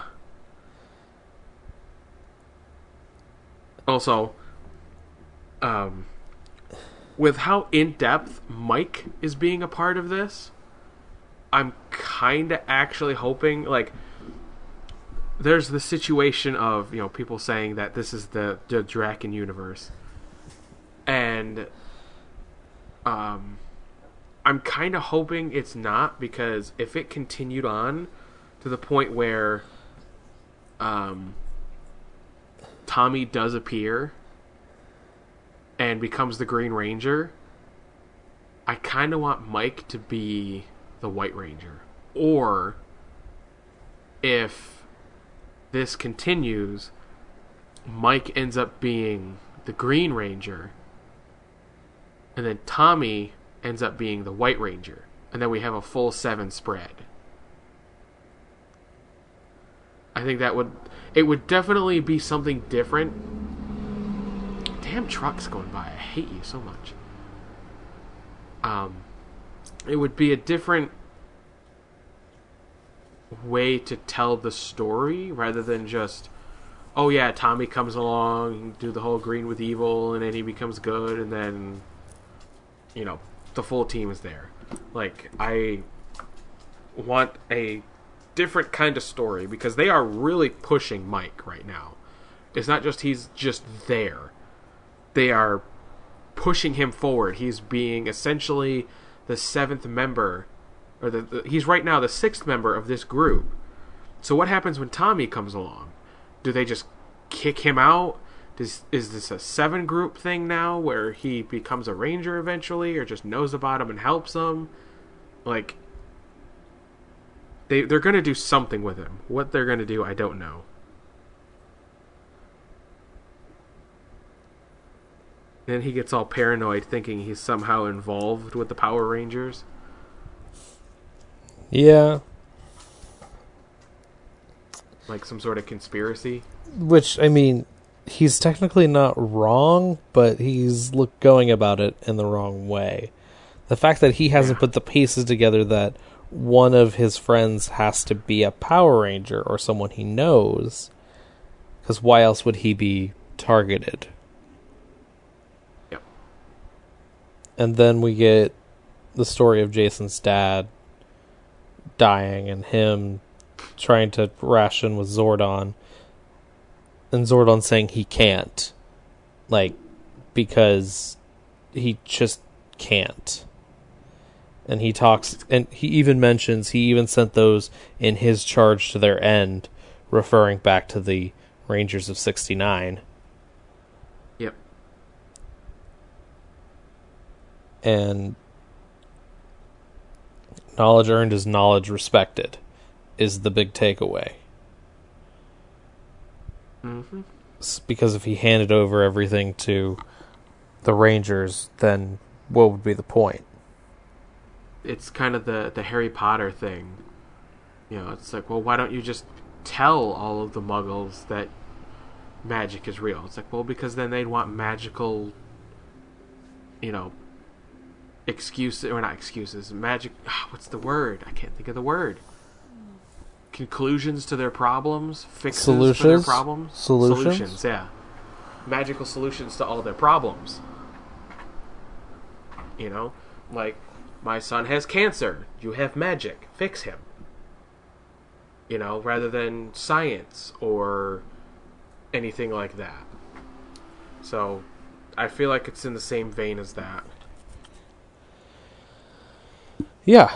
Also, um, with how in depth Mike is being a part of this, I'm kind of actually hoping like there's the situation of you know people saying that this is the the Drakkon universe, and um, I'm kind of hoping it's not because if it continued on to the point where um, Tommy does appear and becomes the Green Ranger, I kind of want Mike to be the White Ranger. Or if this continues, Mike ends up being the Green Ranger, and then Tommy ends up being the White Ranger, and then we have a full seven spread. I think that would it would definitely be something different. Damn trucks going by. I hate you so much. Um it would be a different way to tell the story rather than just oh yeah, Tommy comes along, do the whole green with evil and then he becomes good and then you know, the full team is there. Like I want a different kind of story because they are really pushing Mike right now. It's not just he's just there. They are pushing him forward. He's being essentially the seventh member or the, the he's right now the sixth member of this group. So what happens when Tommy comes along? Do they just kick him out? Does, is this a seven group thing now where he becomes a ranger eventually or just knows about him and helps him? Like they they're going to do something with him. What they're going to do, I don't know. Then he gets all paranoid thinking he's somehow involved with the Power Rangers. Yeah. Like some sort of conspiracy. Which I mean, he's technically not wrong, but he's look going about it in the wrong way. The fact that he hasn't put the pieces together that one of his friends has to be a Power Ranger or someone he knows, because why else would he be targeted? Yep. And then we get the story of Jason's dad dying and him trying to ration with Zordon and Zordon saying he can't. Like because he just can't. And he talks and he even mentions he even sent those in his charge to their end, referring back to the Rangers of 69. Yep. and knowledge earned is knowledge respected is the big takeaway hmm because if he handed over everything to the rangers then what would be the point It's kind of the the Harry Potter thing. You know, it's like, well, why don't you just tell all of the Muggles that magic is real? It's like, well, because then they'd want magical, you know, excuses or not excuses, magic. ah, What's the word? I can't think of the word. Conclusions to their problems, fixes for their Solutions? problems, Solutions? yeah, magical solutions to all their problems. You know, like my son has cancer. You have magic. Fix him. You know, rather than science or anything like that. So, I feel like it's in the same vein as that. yeah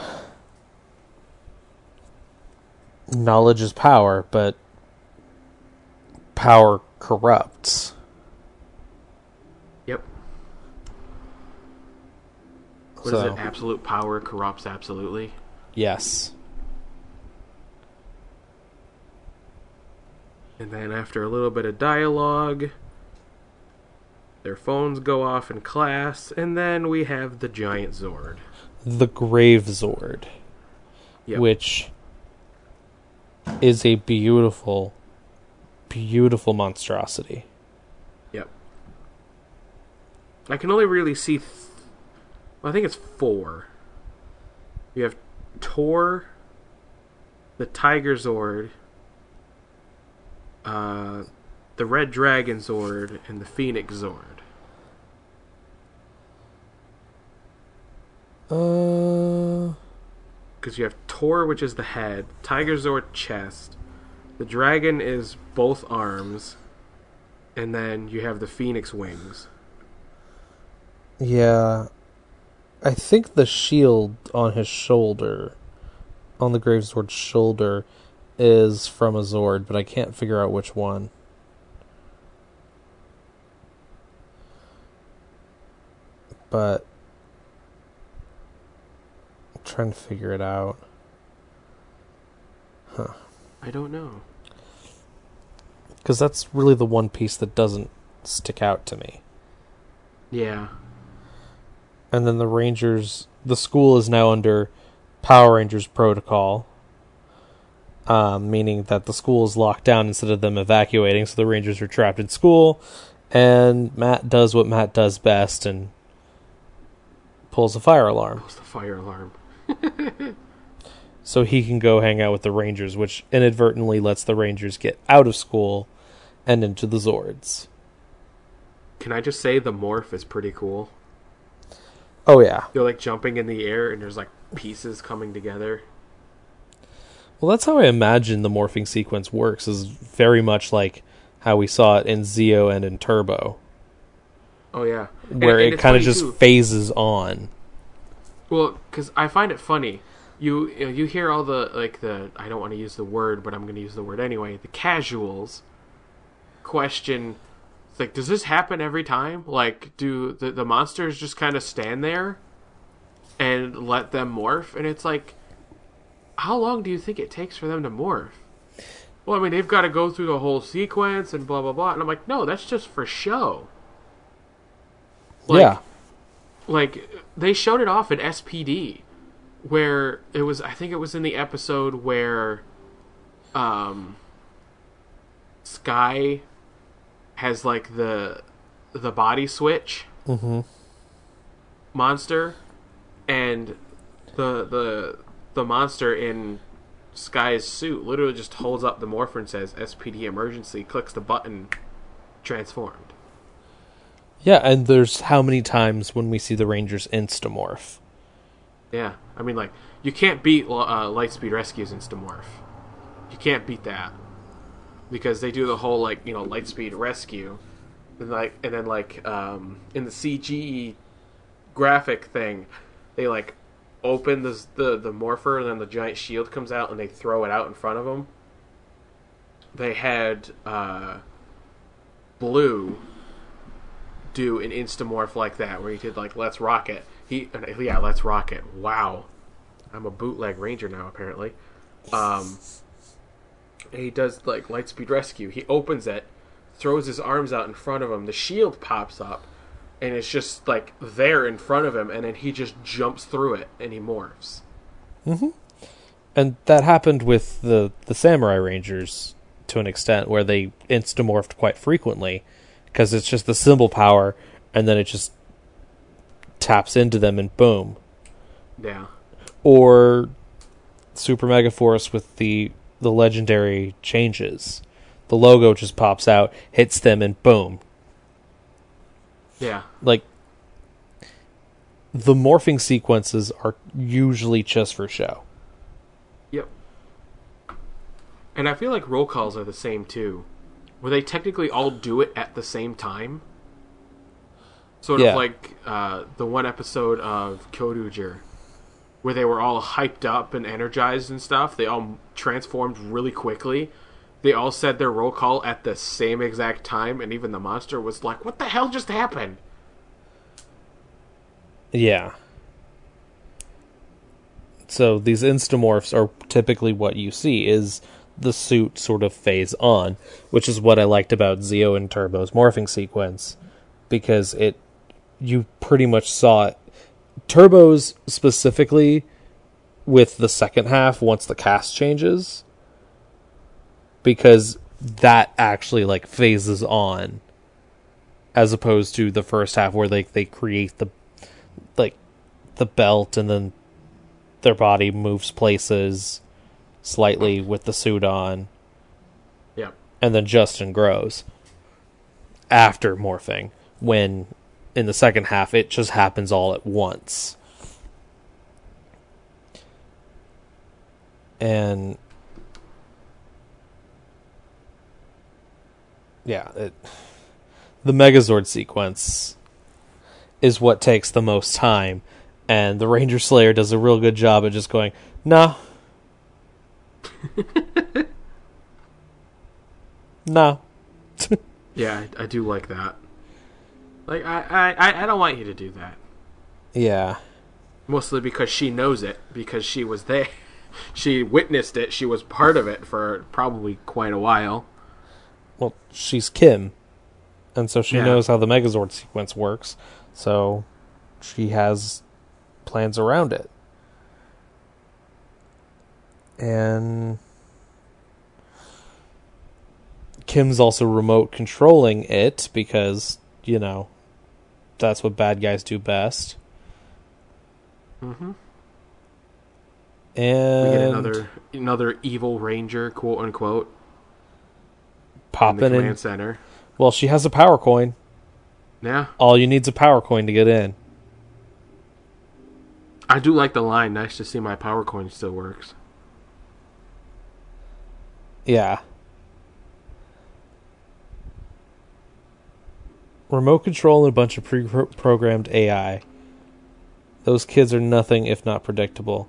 knowledge is power but power corrupts Yep. What is so it? Absolute power corrupts absolutely. yes And then after a little bit of dialogue, their phones go off in class, and then we have the giant Zord. the grave zord Yep. which is a beautiful, beautiful monstrosity. Yep. I can only really see th- Well, I think it's four. You have Tor, the Tiger Zord, uh, the Red Dragon Zord, and the Phoenix Zord. Uh, Because you have Tor, which is the head, Tiger Zord chest, the dragon is both arms, and then you have the Phoenix wings. yeah. I think the shield on his shoulder, on the Grave Zord's shoulder, is from a Zord, but I can't figure out which one. But trying to figure it out. Huh. I don't know. Because that's really the one piece that doesn't stick out to me. Yeah. And then the Rangers, the school is now under Power Rangers protocol, um, meaning that the school is locked down instead of them evacuating, so the Rangers are trapped in school. And Matt does what Matt does best and pulls a fire alarm. What's the fire alarm? (laughs) So he can go hang out with the Rangers, which inadvertently lets the Rangers get out of school and into the Zords. Can I just say the morph is pretty cool? Oh, yeah. They're like jumping in the air and there's like pieces coming together. Well, that's how I imagine the morphing sequence works, is very much like how we saw it in Zeo and in Turbo, Oh yeah, where And- and it kind of just phases on. Well, because I find it funny. You you know, you hear all the like the I don't want to use the word, but I'm going to use the word anyway. The casuals question, like, does this happen every time? Like, do the the monsters just kind of stand there and let them morph? And it's like, how long do you think it takes for them to morph? Well, I mean, they've got to go through the whole sequence and blah blah blah. And I'm like, no, that's just for show. Like, yeah. Like they showed it off at SPD where it was I think it was in the episode where um Sky has like the the body switch hmm monster and the the the monster in Sky's suit literally just holds up the morpher and says SPD emergency clicks the button transformed. Yeah, and there's how many times when we see the Rangers instamorph? Yeah, I mean, like you can't beat uh, Lightspeed Rescue's Instamorph. You can't beat that because they do the whole like you know Lightspeed Rescue, and like and then like um, in the CGE graphic thing, they like open the the the morpher and then the giant shield comes out and they throw it out in front of them. They had uh, Blue do an instamorph like that where he did like Let's Rocket. He uh, yeah, Let's Rocket. Wow. I'm a bootleg ranger now apparently. Um he does like Lightspeed Rescue. He opens it, throws his arms out in front of him, the shield pops up, and it's just like there in front of him, and then he just jumps through it and he morphs. Mm-hmm. And that happened with the the Samurai Rangers to an extent where they instamorphed quite frequently because it's just the symbol power and then it just taps into them and boom. Yeah. Or Super Mega Force with the the legendary changes. The logo just pops out, hits them and boom. Yeah. Like the morphing sequences are usually just for show. Yep. And I feel like roll calls are the same too. Where they technically all do it at the same time. Sort Yeah. of like uh, the one episode of Kyoryuger where they were all hyped up and energized and stuff. They all transformed really quickly. They all said their roll call at the same exact time, and even the monster was like, What the hell just happened? Yeah. So these instamorphs are typically what you see is the suit sort of phase on, which is what I liked about Zeo and Turbo's morphing sequence because it you pretty much saw it. Turbo's specifically with the second half once the cast changes because that actually like phases on as opposed to the first half where they they create the like the belt, and then their body moves places slightly with the suit on, Yep. and then Justin grows after morphing. When in the second half, it just happens all at once. And yeah, it, the Megazord sequence is what takes the most time, and the Ranger Slayer does a real good job at just going, "No, (laughs) no." (laughs) Yeah, I, I do like that. Like I, I, I- don't want you to do that. Yeah, Mostly because she knows it, because she was there. (laughs) She witnessed it. She was part of it for probably quite a while. well, she's Kim, and so she Yeah. knows how the Megazord sequence works. So she has plans around it, and Kim's also remote controlling it because you know that's what bad guys do best. Mm-hmm. And We get another another evil ranger, quote unquote, Popping in the popping in. command center. Well, she has a power coin. Yeah, All you need's a power coin to get in. I do like the line. Nice to see my power coin still works. Yeah. Remote control and a bunch of pre-programmed AI. Those kids are nothing if not predictable.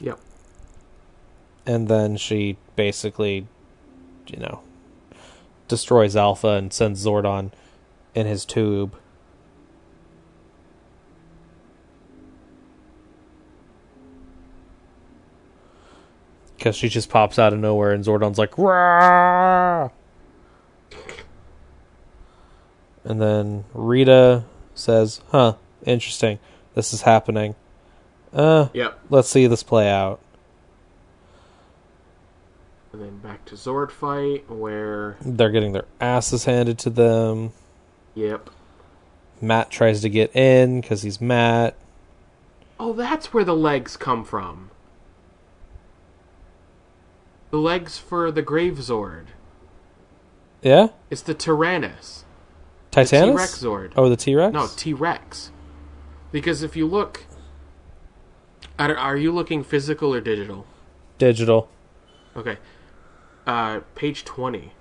Yep. And then she basically, you know, destroys Alpha and sends Zordon in his tube. Because she just pops out of nowhere and Zordon's like, Rah! And then Rita says, huh, interesting. This is happening. Uh, Yep. let's see this play out. And then back to Zord fight, where They're getting their asses handed to them. yep. Matt tries to get in because he's Matt. Oh, that's where the legs come from. The legs for the Grave Zord. Yeah? It's the Tyrannus. Titanus? T-Rex Zord. Oh, the T Rex? No, T Rex. Because if you look, are you looking physical or digital? Digital. Okay, uh, page twenty,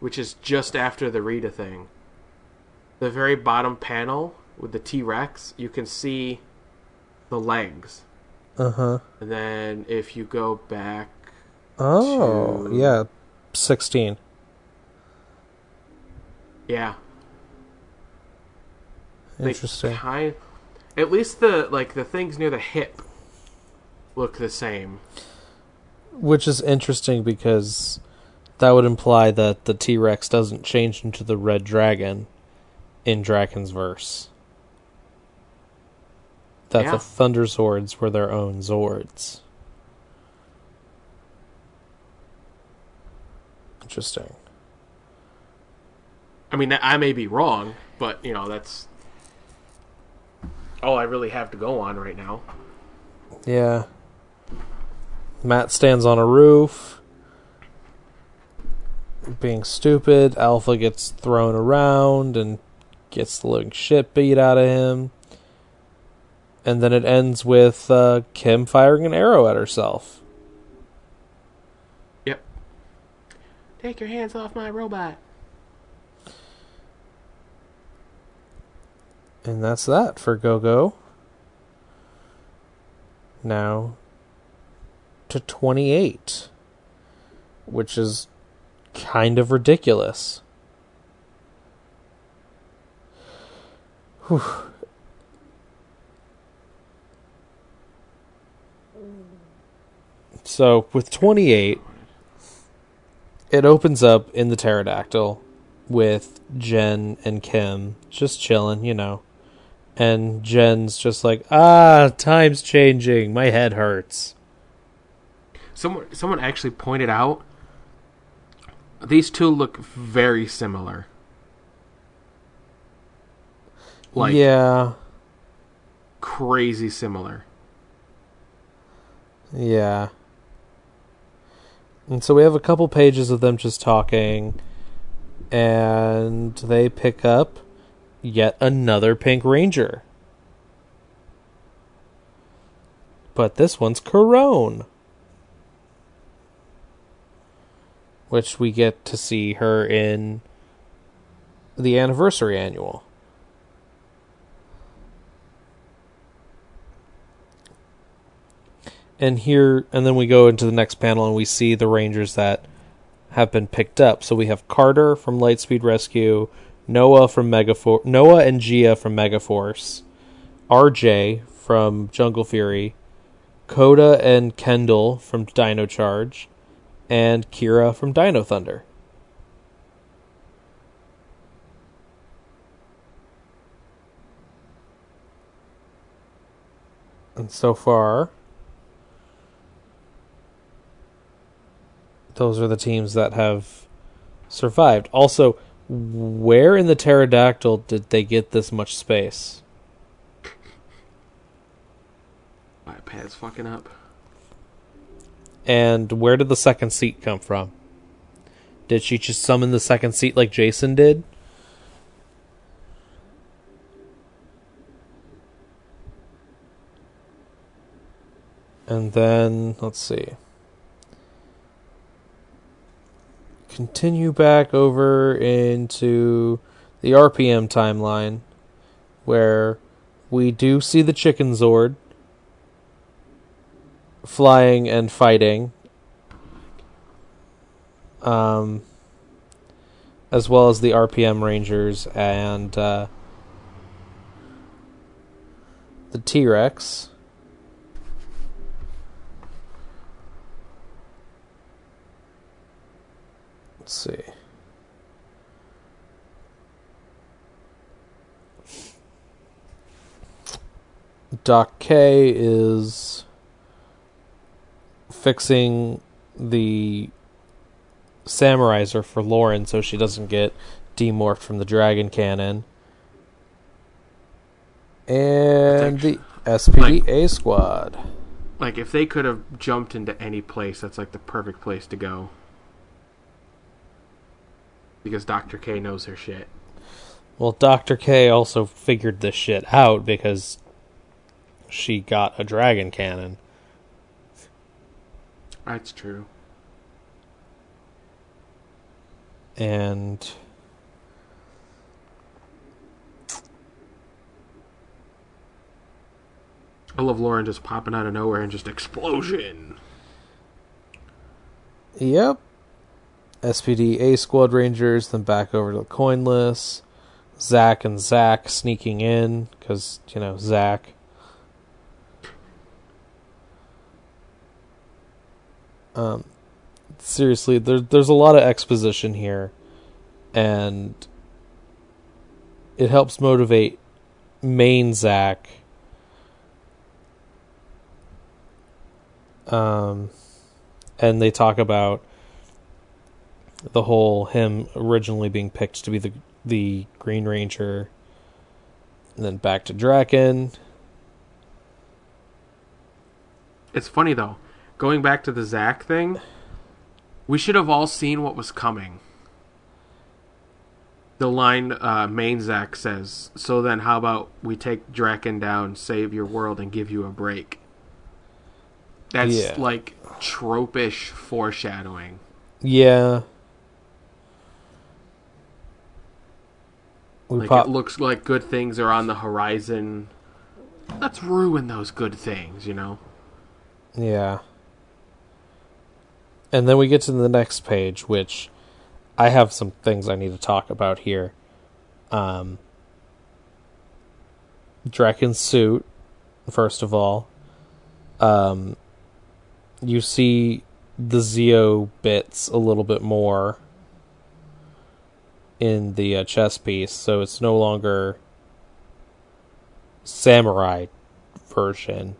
which is just after the Rita thing. The very bottom panel with the T Rex, you can see the legs, Uh huh. and then if you go back, Oh, To- yeah. 16. yeah, they Interesting. Kind, at least the like the things near the hip look the same. Which is interesting because that would imply that the T Rex doesn't change into the red dragon in Dragon's verse. That Yeah. the Thunder Zords were their own Zords. Interesting. I mean, I may be wrong, but you know that's all I really have to go on right now. Yeah. Matt stands on a roof. Being stupid. Alpha gets thrown around and gets the living shit beat out of him. And then it ends with uh, Kim firing an arrow at herself. Yep. Take your hands off my robot. And that's that for Go Go. Now to 28, which is kind of ridiculous. Whew. So with 28, it opens up in the pterodactyl with Jen and Kim just chilling, you know. And Jen's just like, ah, time's changing. My head hurts. Someone, someone actually pointed out these two look very similar. Like yeah, crazy similar. yeah. And so we have a couple pages of them just talking, and they pick up yet another Pink Ranger. But this one's Karone. Which we get to see her in the anniversary annual. And here, and then we go into the next panel and we see the Rangers that have been picked up. So we have Carter from Lightspeed Rescue, Noah from Megaforce, Noah and Gia from Megaforce, RJ from Jungle Fury, Koda and Kendall from Dino Charge, and Kira from Dino Thunder. And so far, those are the teams that have survived. Also, where in the pterodactyl did they get this much space? My pad's fucking up. And where did the second seat come from? Did she just summon the second seat like Jason did? And then, let's see. Continue back over into the RPM timeline where we do see the Chicken Zord flying and fighting. Um, as well as the RPM Rangers and uh, the T Rex. Let's see. Doc K is fixing the Samuraizer for Lauren so she doesn't get demorphed from the Dragon Cannon. And the SPD A squad. Like if they could have jumped into any place, that's like the perfect place to go. Because Dr. K knows her shit. Well, Dr. K also figured this shit out because she got a dragon cannon. That's true. And I love Lauren just popping out of nowhere and just explosion. Yep. SPD A Squad Rangers, then back over to the coinless. Zach and Zach sneaking in because you know Zach. Um, seriously, there's there's a lot of exposition here, and it helps motivate main Zach. Um, and they talk about the whole him originally being picked to be the the Green Ranger, and then back to Drakkon. It's funny though. Going back to the Zack thing, we should have all seen what was coming. The line uh, main Zack says, "So then, how about we take Drakkon down, save your world, and give you a break?" That's Yeah. like tropish foreshadowing. Yeah. We Like pop- it looks like good things are on the horizon. Let's ruin those good things, you know. Yeah. And then we get to the next page, which I have some things I need to talk about here. Um, Drakkon's suit, first of all. Um, you see the Zeo bits a little bit more in the uh, chess piece, so it's no longer samurai version.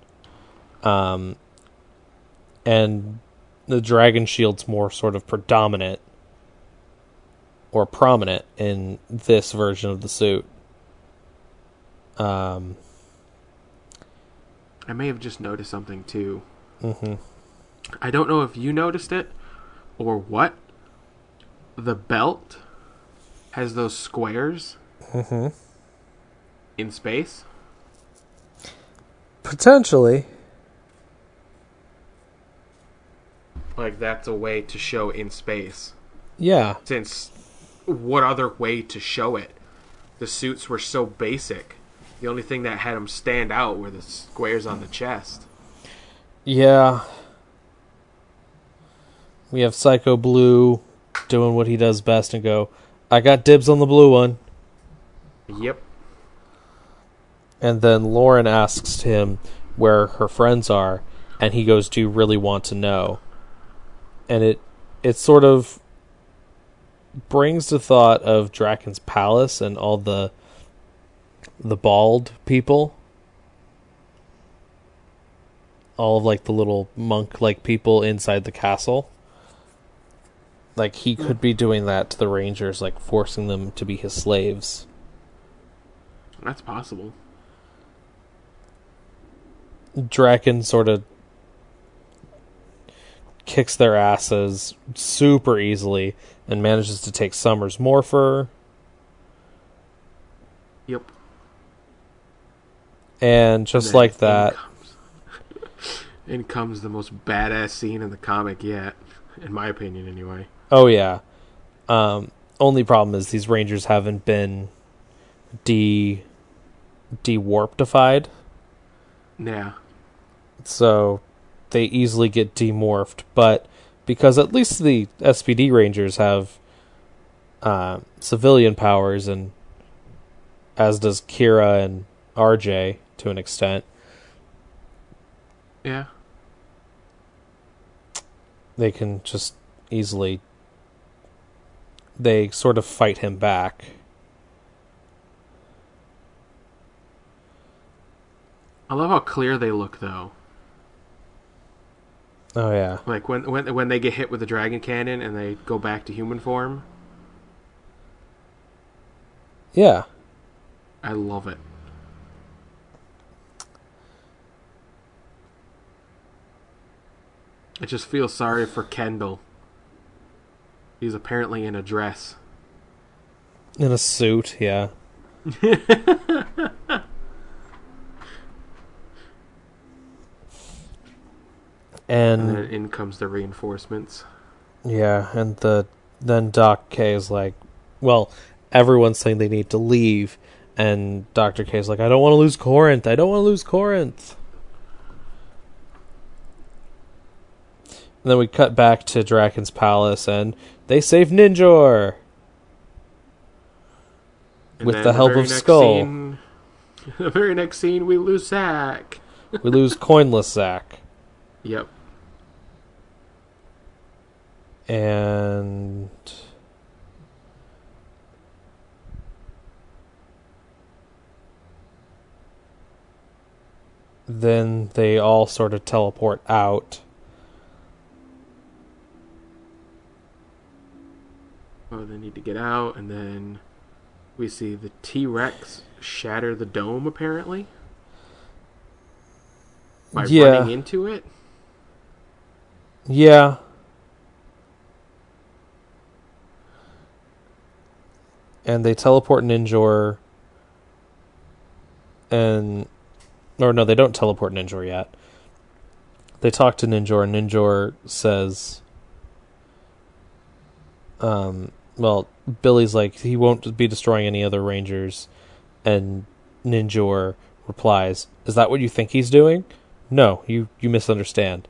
Um, and the dragon shield's more sort of predominant or prominent in this version of the suit. Um, I may have just noticed something too. mhm. I don't know if you noticed it or what. The belt has those squares Mhm. in space. Potentially. Like that's a way to show in space. Yeah. Since what other way to show it? The suits were so basic. The only thing that had them stand out were the squares on the chest. Yeah. We have Psycho Blue doing what he does best and go, I got dibs on the blue one. Yep. And then Lauren asks him where her friends are, and he goes, Do you really want to know? And it it sort of brings the thought of Drakkon's palace and all the the bald people. All of like the little monk like people inside the castle. Like he could be doing that to the Rangers, like forcing them to be his slaves. That's possible. Drakkon sort of kicks their asses super easily and manages to take Summer's Morpher. Yep. And just And like in that, comes- (laughs) in comes the most badass scene in the comic yet, in my opinion, anyway. Oh yeah. Um, only problem is these Rangers haven't been de de warptified, Yeah. so they easily get demorphed. But because at least the SPD Rangers have uh, civilian powers, and as does Kira and RJ to an extent, Yeah. they can just easily they sort of fight him back. I love how clear they look, though. Oh yeah. Like when when when they get hit with the dragon cannon and they go back to human form. Yeah. I love it. I just feel sorry for Kendall. He's apparently in a dress. In a suit, yeah. (laughs) And and then in comes the reinforcements. Yeah, and the then Doc K is like, well, everyone's saying they need to leave, and Doctor K is like, I don't want to lose Corinth. I don't want to lose Corinth. And then we cut back to Drakkon's palace, and they save Ninjor. And With the help very of Skull. Scene, (laughs) the very next scene, we lose Zack. (laughs) We lose Coinless Zack, Yep. and then they all sort of teleport out. They need to get out, and then we see the T Rex shatter the dome, apparently. By Yeah. running into it. Yeah. And they teleport Ninjor. And. Or no, they don't teleport Ninjor yet. They talk to Ninjor, and Ninjor says. Um, well, Billy's like, he won't be destroying any other Rangers. And Ninjor replies, Is that what you think he's doing? No, you, you misunderstand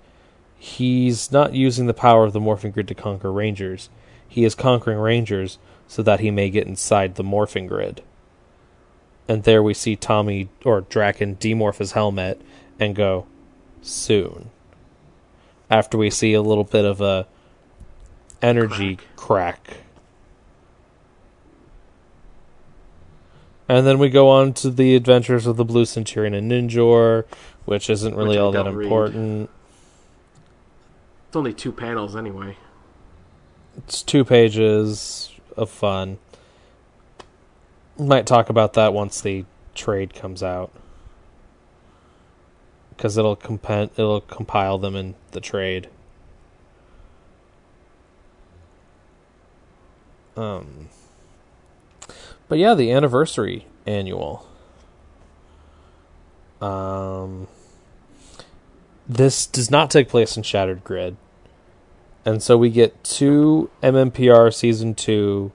he's not using the power of the morphing grid to conquer rangers. He is conquering rangers so that he may get inside the morphing grid. And there we see Tommy or Drakkon demorph his helmet and go soon. After we see a little bit of a energy crack. And then we go on to the adventures of the Blue Centurion and Ninjor, which isn't really Which all that don't read. important. It's only two panels anyway. It's two pages of fun. Might talk about that once the trade comes out because it'll comp- it'll compile them in the trade. Um, but yeah, the anniversary annual. Um, this does not take place in Shattered Grid, and so we get two MMPR season two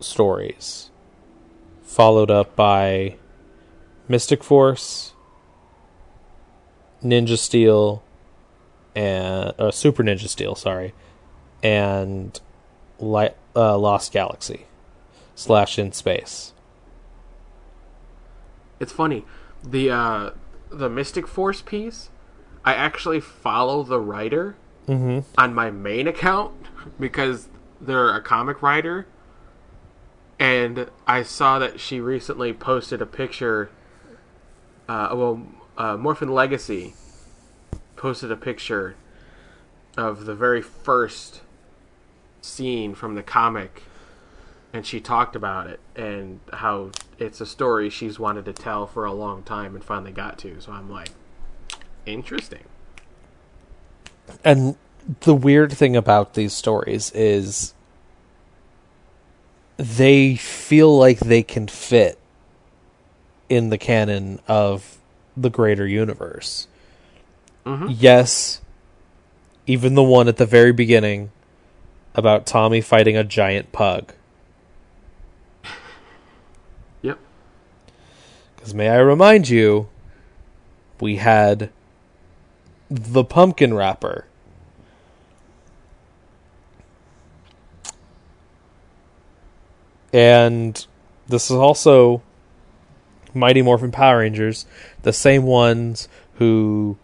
stories, followed up by Mystic Force, Ninja Steel, and uh, Super Ninja Steel, sorry, and Light, uh, Lost Galaxy slash in space. It's funny. The uh the Mystic Force piece, I actually follow the writer Mm-hmm. on my main account (laughs) because they're a comic writer. And I saw that she recently posted a picture. Uh, well, uh, Morphin Legacy posted a picture of the very first scene from the comic, and she talked about it and how it's a story she's wanted to tell for a long time and finally got to. So I'm like, interesting. And the weird thing about these stories is they feel like they can fit in the canon of the greater universe. Mhm. Yes, even the one at the very beginning about Tommy fighting a giant pug. Yep. Because may I remind you, we had the Pumpkin Rapper. And this is also Mighty Morphin Power Rangers, the same ones who,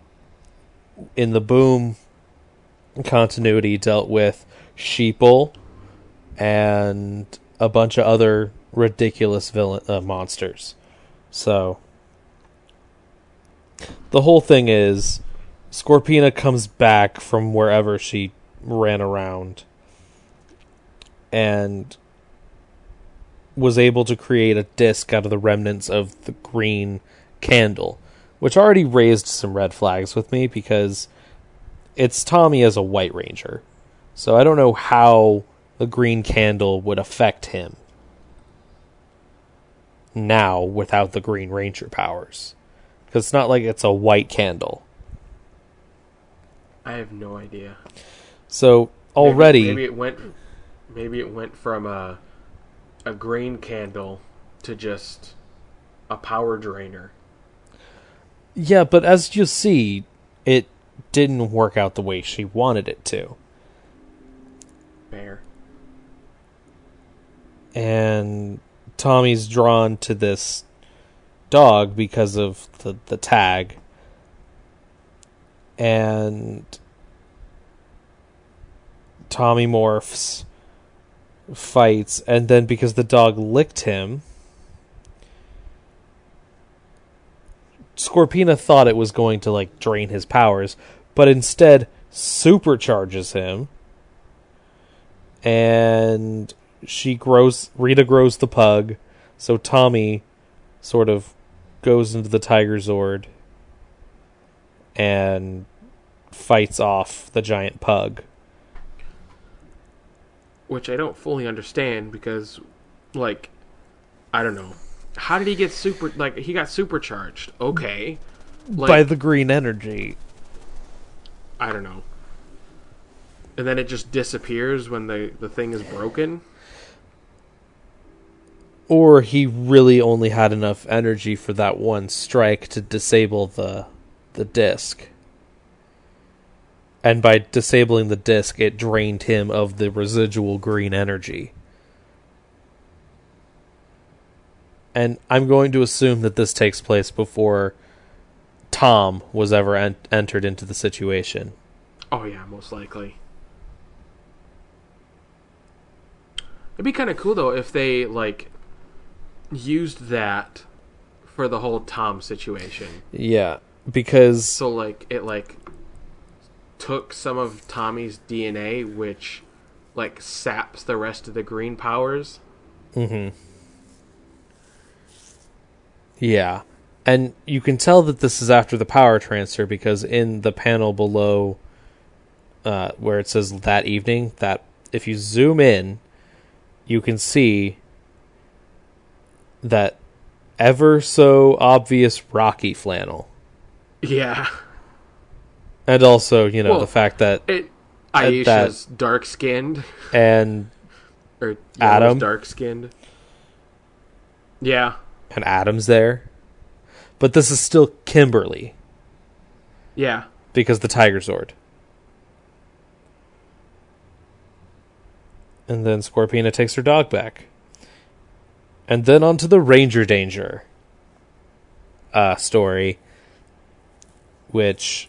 in the Boom continuity, dealt with Sheeple and a bunch of other ridiculous villain uh, monsters. So the whole thing is Scorpina comes back from wherever she ran around and was able to create a disc out of the remnants of the green candle, which already raised some red flags with me because it's Tommy as a White Ranger. So I don't know how the green candle would affect him now without the Green Ranger powers. Because it's not like it's a white candle. I have no idea. So Maybe- already, maybe, it went maybe it went from a a green candle to just a power drainer. yeah, but as you see, it didn't work out the way she wanted it to. Fair. and Tommy's drawn to this dog because of the, the tag. And Tommy morphs, fights, and then because the dog licked him, Scorpina thought it was going to like drain his powers, but instead supercharges him. And she grows Rita grows the pug, so Tommy sort of goes into the Tiger Zord and fights off the giant pug. Which I don't fully understand because like I don't know. How did he get super like he got supercharged? Okay. Like by the green energy. I don't know. And then it just disappears when the the thing is broken. Or he really only had enough energy for that one strike to disable the the disc. And by disabling the disc, it drained him of the residual green energy. And I'm going to assume that this takes place before Tom was ever en- entered into the situation. Oh yeah, most likely. It'd be kind of cool though if they like used that for the whole Tom situation. Yeah, because So like it like took some of Tommy's DNA, which like saps the rest of the green powers. hmm Yeah. And you can tell that this is after the power transfer because in the panel below uh, where it says that evening, that if you zoom in, you can see that ever so obvious Rocky flannel. Yeah. And also, you know, Well, the fact that It Aisha's dark skinned and or Adam? dark skinned. Yeah. and Adam's there. But this is still Kimberly Yeah. because the Tiger Zord. And then Scorpina takes her dog back. And then on to the Ranger Danger uh, story, which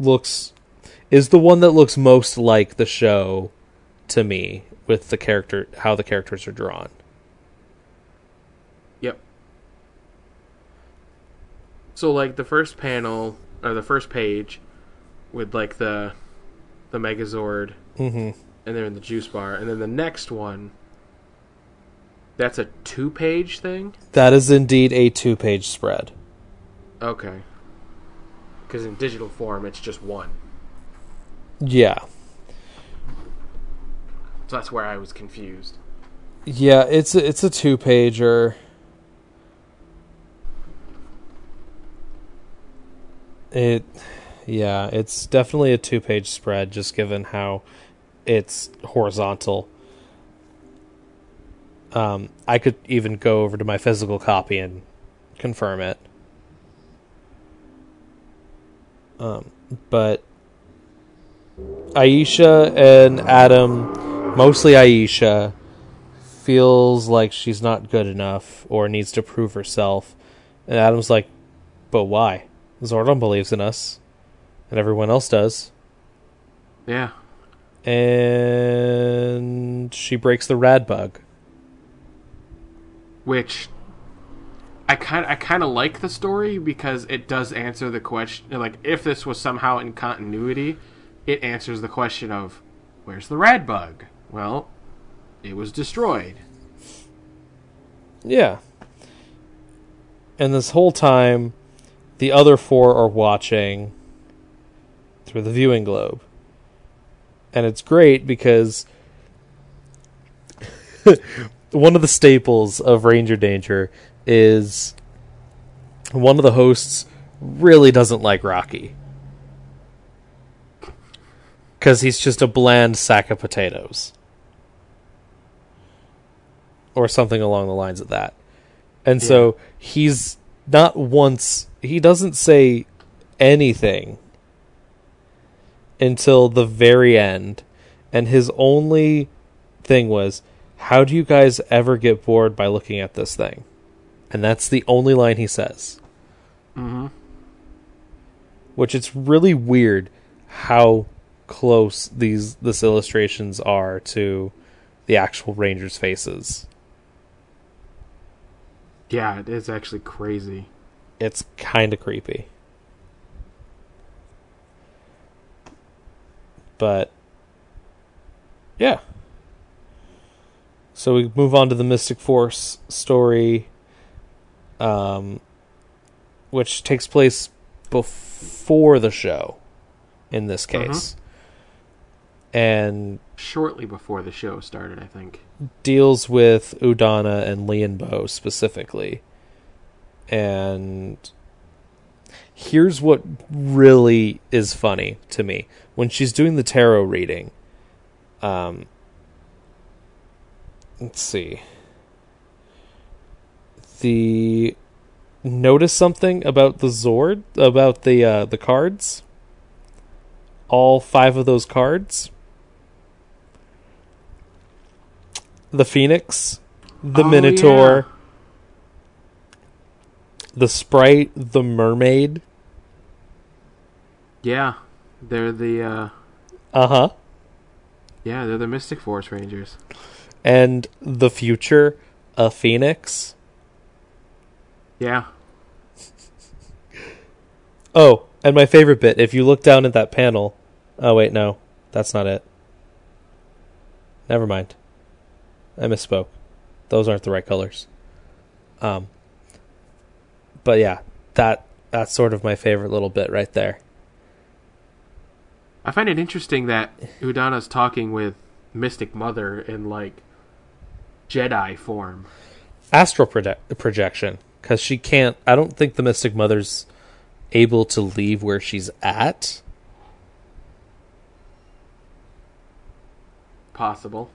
looks is the one that looks most like the show to me with the character how the characters are drawn. Yep. So like the first panel or the first page with like the the Megazord Mm-hmm. And then the juice bar and then the next one that's a two page thing? That is indeed a two-page spread. Okay. Cuz in digital form it's just one. Yeah. So that's where I was confused. Yeah, it's a, it's a two pager. It, yeah, it's definitely a two page spread, just given how it's horizontal. Um, I could even go over to my physical copy and confirm it. Um, but Aisha and Adam, mostly Aisha, feels like she's not good enough or needs to prove herself. And Adam's like, but why? Zordon believes in us, and everyone else does. Yeah. And she breaks the rad bug. Which I kind I kind of like the story because it does answer the question like if this was somehow in continuity, it answers the question of where's the rad bug? Well, it was destroyed. Yeah. And this whole time, the other four are watching through the viewing globe. And it's great because (laughs) one of the staples of Ranger Danger is one of the hosts really doesn't like Rocky. Because he's just a bland sack of potatoes. Or something along the lines of that. And so he's not once, he doesn't say anything until the very end. And his only thing was, How do you guys ever get bored by looking at this thing? And that's the only line he says. Mm-hmm. Which it's really weird how close these this illustrations are to the actual Rangers' faces. Yeah, it is actually crazy. It's kind of creepy. But yeah. So we move on to the Mystic Force story um which takes place before the show in this case. And Shortly before the show started, I think. deals with Udonna and Leanbow specifically. And here's what really is funny to me. When she's doing the tarot reading, um let's see. The notice something about the Zord, about the uh the cards? All five of those cards? the phoenix, the Oh, minotaur, the sprite, the mermaid. Yeah, they're the uh, Uh huh. yeah they're the Mystic Force Rangers. And the future, a phoenix. Yeah, Oh, and my favorite bit, if you look down at that panel. Oh, wait, no. That's not it. Never mind. I misspoke. those aren't the right colors. Um, but yeah, that that's sort of my favorite little bit right there. I find it interesting that Udonna's talking with Mystic Mother in like Jedi form. Astral project- projection, because she can't. I don't think the Mystic Mother's able to leave where she's at. Possible.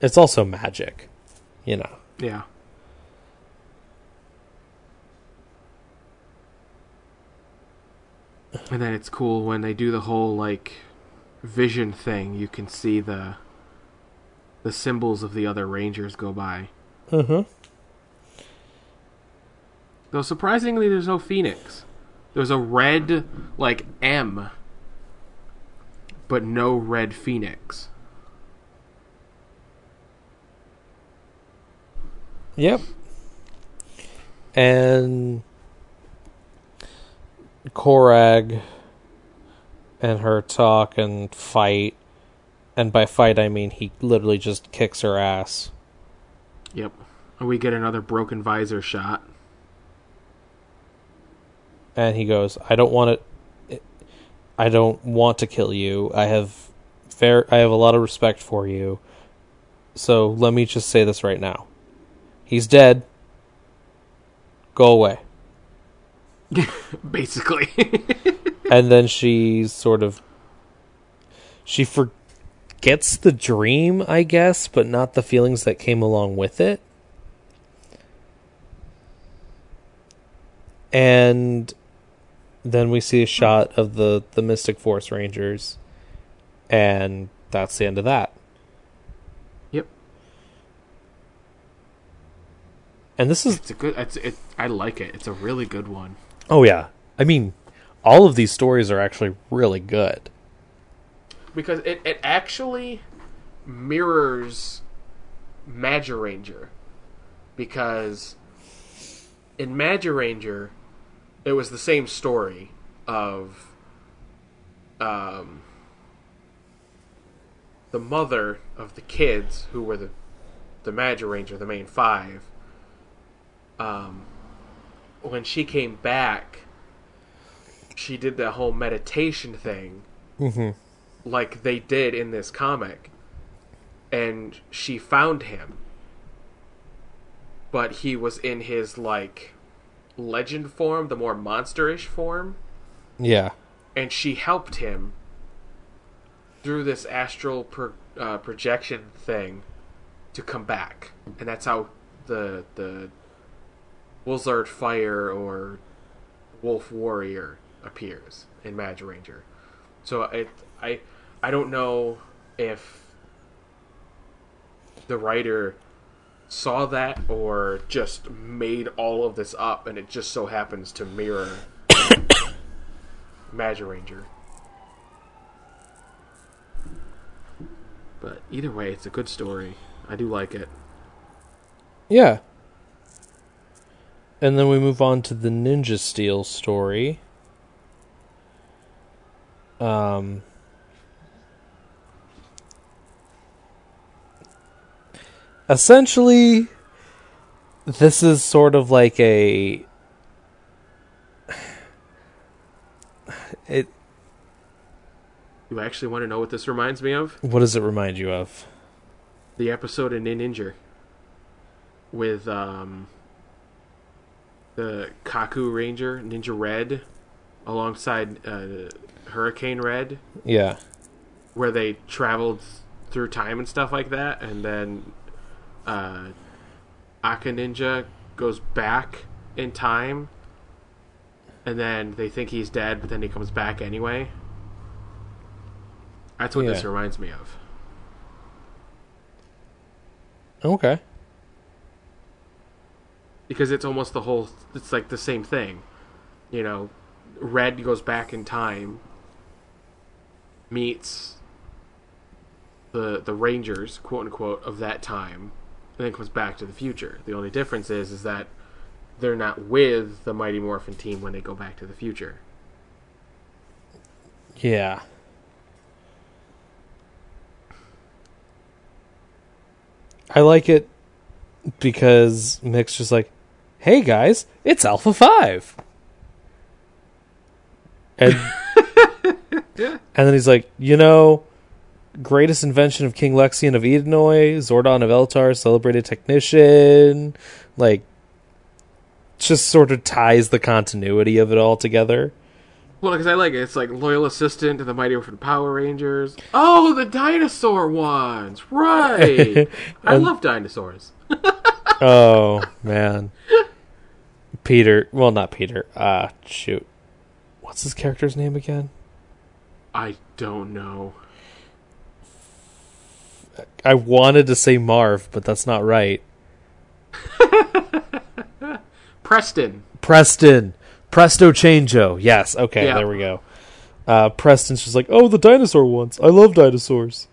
It's also magic, you know. Yeah. And then it's cool when they do the whole like vision thing. You can see the the symbols of the other rangers go by. Mm-hmm. Though surprisingly, there's no phoenix. There's a red like M, but no red phoenix. Yep. And Koragg and her talk and fight. And by fight, I mean he literally just kicks her ass. Yep. And we get another broken visor shot. And he goes, "I don't want to. I don't want to kill you. I have fair. I have a lot of respect for you. So let me just say this right now. He's dead. Go away." (laughs) Basically. (laughs) and then she sort of she forgets the dream, I guess, but not the feelings that came along with it. And then we see a shot of the the Mystic Force Rangers and that's the end of that. yep. And this is It's a good it's it I like it. It's a really good one. Oh yeah. I mean, all of these stories are actually really good. because it, it actually mirrors Magiranger. Because in Magiranger, it was the same story of um, the mother of the kids who were the the Magiranger, the main five. Um, when she came back, she did that whole meditation thing Mm-hmm. like they did in this comic. And she found him. But he was in his like legend form, the more monsterish form, Yeah. and she helped him through this astral pro- uh, projection thing to come back. And that's how the the Wolzard Fire or Wolf Warrior appears in Mad Magiranger. So it I I don't know if the writer saw that or just made all of this up and it just so happens to mirror (coughs) Magiranger. But either way, it's a good story. I do like it. Yeah. And then we move on to the Ninja Steel story. Um Essentially this is sort of like a it You actually want to know what this reminds me of? what does it remind you of? The episode in Ninja with um the Kakuranger, Ninja Red, alongside uh, Hurricane Red, Yeah. where they traveled through time and stuff like that, and then uh, AkaNinger goes back in time, and then they think he's dead, but then he comes back anyway. That's what this reminds me of. Okay. Because it's almost the whole it's like the same thing. You know red goes back in time meets the the rangers quote unquote of that time and then comes back to the future. The only difference is is that they're not with the mighty morphin team when they go back to the future. Yeah. I like it because Mick's just like, "Hey guys, it's Alpha 5." And (laughs) and then he's like, "You know, greatest invention of King Lexian of Edenoi, Zordon of Eltar, celebrated technician, like just sort of ties the continuity of it all together." Well, because I like it. It's like loyal assistant to the Mighty Morphin Power Rangers. Oh, the dinosaur ones, right? (laughs) I love dinosaurs. (laughs) oh man peter well not peter uh shoot. What's his character's name again? I don't know. i wanted to say marv but that's not right. (laughs) Preston. preston. Presto changeo yes okay Yeah. there we go. Uh preston's just like oh the dinosaur ones i love dinosaurs.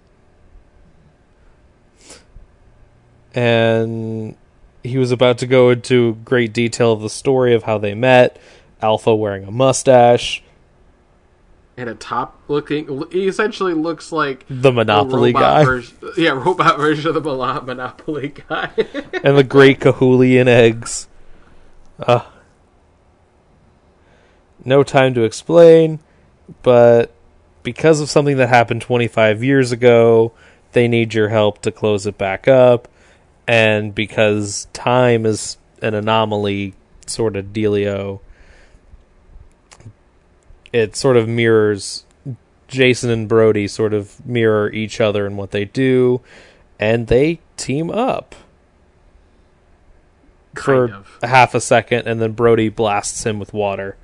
And he was about to go into great detail of the story of how they met alpha wearing a mustache And a top looking. He essentially looks like the monopoly guy version- yeah, (laughs) robot version of the Monopoly guy. (laughs) and the great Cahulian eggs. Uh, no time to explain, but because of something that happened 25 years ago, they need your help to close it back up. And because time is an anomaly sort of dealio, it sort of mirrors Jason and Brody sort of mirror each other in what they do, and they team up for of. half a second, and then Brody blasts him with water.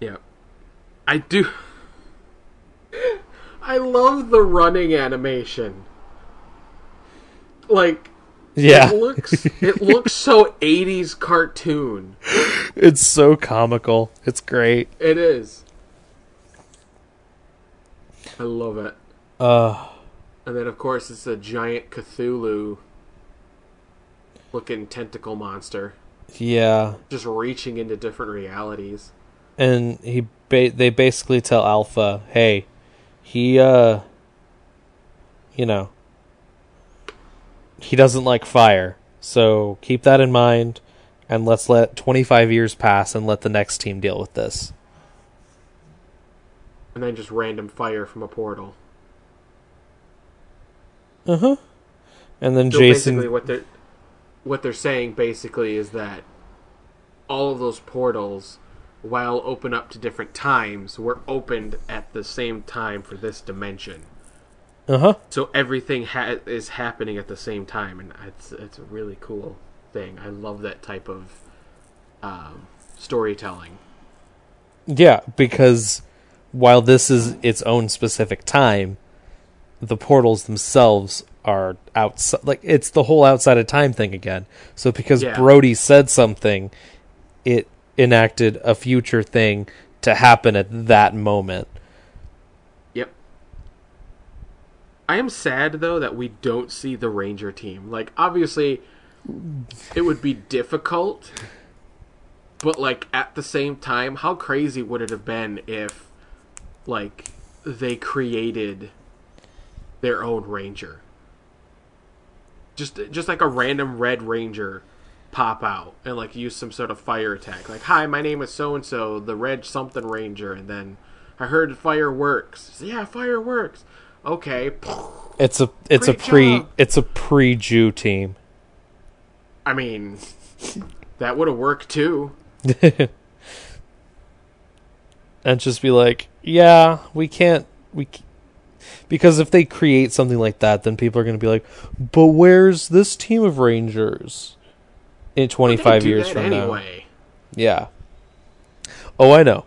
Yeah. I do. (laughs) I love the running animation. Like Yeah, it looks it (laughs) looks so 80s cartoon. it's so comical. It's great. It is. I love it. Uh, And then of course it's a giant Cthulhu looking tentacle monster yeah, just reaching into different realities. and he ba- they basically tell Alpha, "Hey, he uh, you know, he doesn't like fire, so keep that in mind." And let's let 25 years pass and let the next team deal with this. And then just random fire from a portal. Uh huh. And then So Jason. basically, what they're what they're saying basically is that all of those portals, while open up to different times, were opened at the same time for this dimension. Uh huh. So everything ha- is happening at the same time, and it's it's a really cool thing. I love that type of um, storytelling. Yeah, because while this is its own specific time, the portals themselves are outside. Like it's the whole outside of time thing again. So because Yeah. Brody said something, it enacted a future thing to happen at that moment. Yep. I am sad though that we don't see the Ranger team. Like obviously it would be difficult but like at the same time how crazy would it have been if like they created their own ranger? Just just like a random red ranger pop out and like use some sort of fire attack. Like, "Hi, my name is so and so, the red something ranger," and then I heard fireworks. Yeah, fireworks. Okay. It's a it's a pre job. it's a pre Jew team. I mean, that would have worked too. (laughs) and just be like, yeah, we can't, we, c-" because if they create something like that, then people are going to be like, but where's this team of Rangers in twenty five years from now? Yeah. Oh, I know,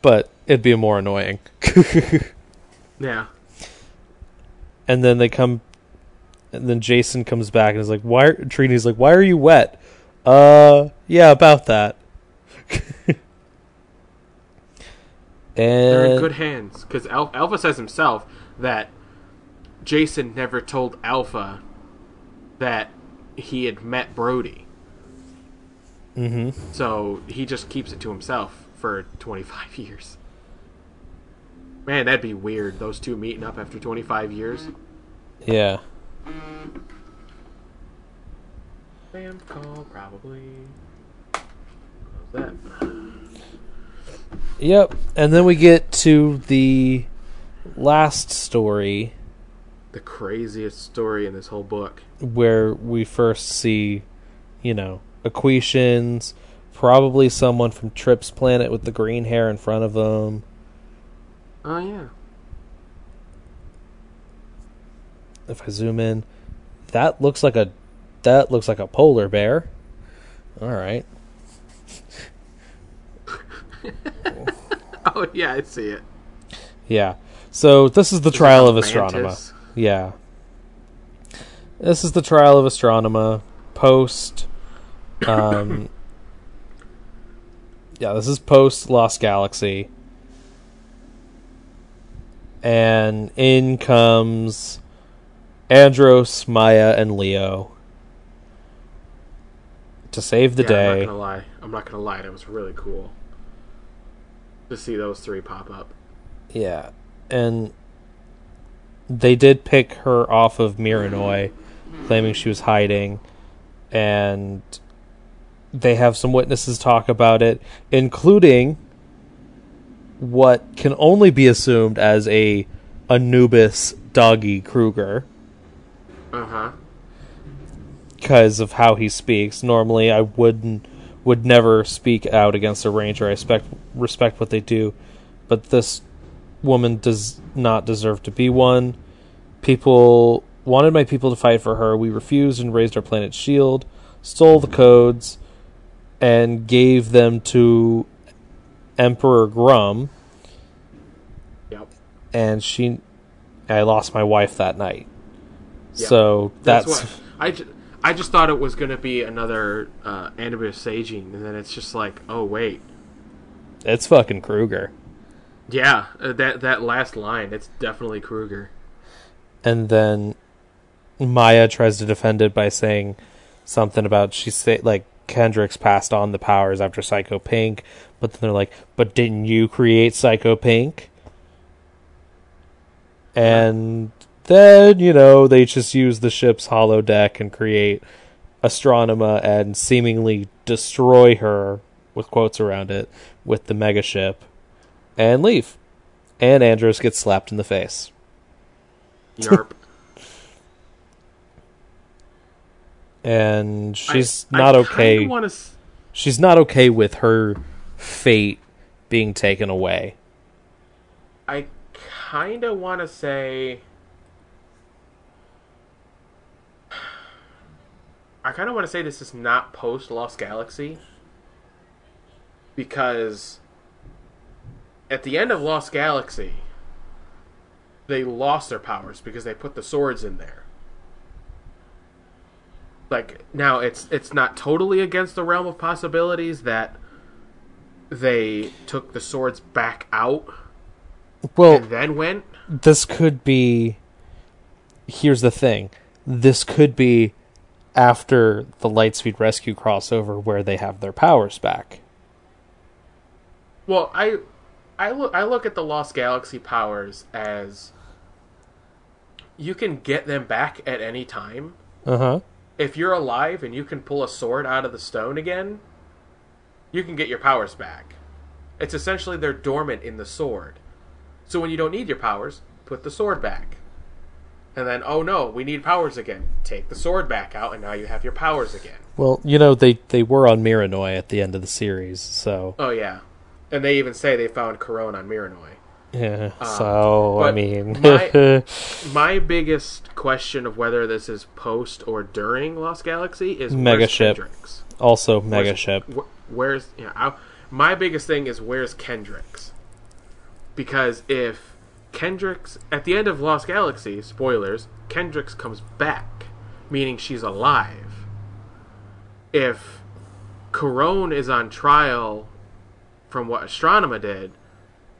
but it'd be more annoying. (laughs) Yeah. And then they come, and then Jason comes back and is like, "Why?" Are, Trini's like, "Why are you wet?" Uh, yeah, about that. (laughs) They're in good hands because Al- Alpha says himself that Jason never told Alpha that he had met Brody. hmm So he just keeps it to himself for 25 (laughs) years. Man, that'd be weird. Those two meeting up after 25 years. yeah. Call, probably. That? Yep. And then we get to the last story The craziest story in this whole book. where we first see, you know, Aquitians, probably someone from Trip's planet with the green hair in front of them. Oh yeah. If I zoom in, that looks like a that looks like a polar bear. All right. (laughs) Oh yeah, I see it. Yeah. So this is the Is trial of mantis? Yeah. This is the trial of Astronema post um (coughs) Yeah, this is post Lost Galaxy. And in comes Andros, Maya, and Leo to save the Yeah, I'm day. not gonna lie. I'm not gonna lie. That was really cool to see those three pop up. Yeah, and they did pick her off of Mirinoi, claiming she was hiding, and they have some witnesses talk about it, including what can only be assumed as a Anubis Doggie Cruger Uh huh. because of how he speaks. Normally, I wouldn't would never speak out against a ranger. I respect respect what they do, but this woman does not deserve to be one. People wanted my people to fight for her. We refused and raised our planet's shield, stole the codes, and gave them to Emperor Gruumm. Yep. And she, I lost my wife that night. Yeah. So That's, that's, what I. I just thought it was gonna be another uh, Anubis Saging, and then it's just like, oh wait, it's fucking Cruger. yeah, uh, that that last line, it's definitely Cruger. and then Maya tries to defend it by saying something about she say like Kendrix passed on the powers after Psycho Pink, but then they're like, "But didn't you create Psycho Pink?" And then you know they just use the ship's holodeck and create Astronema and seemingly destroy her with quotes around it with the mega ship and leave. And Andros gets slapped in the face. Yarp. (laughs) and she's I- not I okay. wanna She's not okay with her fate being taken away. I kind of want to say. I kind of want to say this is not post Lost Galaxy. Because. At the end of Lost Galaxy. They lost their powers because they put the swords in there. Like now it's it's not totally against the realm of possibilities that they took the swords back out Well, and then went. this could be. Here's the thing: this could be after the Lightspeed Rescue crossover, where they have their powers back. Well, I, I look I look at the Lost Galaxy powers as you can get them back at any time. Uh huh. If you're alive and you can pull a sword out of the stone again, you can get your powers back. It's essentially they're dormant in the sword. So when you don't need your powers, put the sword back. And then, oh no, we need powers again. Take the sword back out, and now you have your powers again. Well, you know they they were on Mirinoi at the end of the series, so Oh yeah, and they even say they found Karone on Mirinoi. yeah. Um, so I mean, my- (laughs) My biggest question of whether this is post or during Lost Galaxy is Mega ship. Kendrix? also mega Where's- ship. wh- where's yeah? I, my biggest thing is where's Kendrix? Because if Kendrix at the end of Lost Galaxy, spoilers, Kendrix comes back, meaning she's alive. If Karone is on trial from what Astronema did,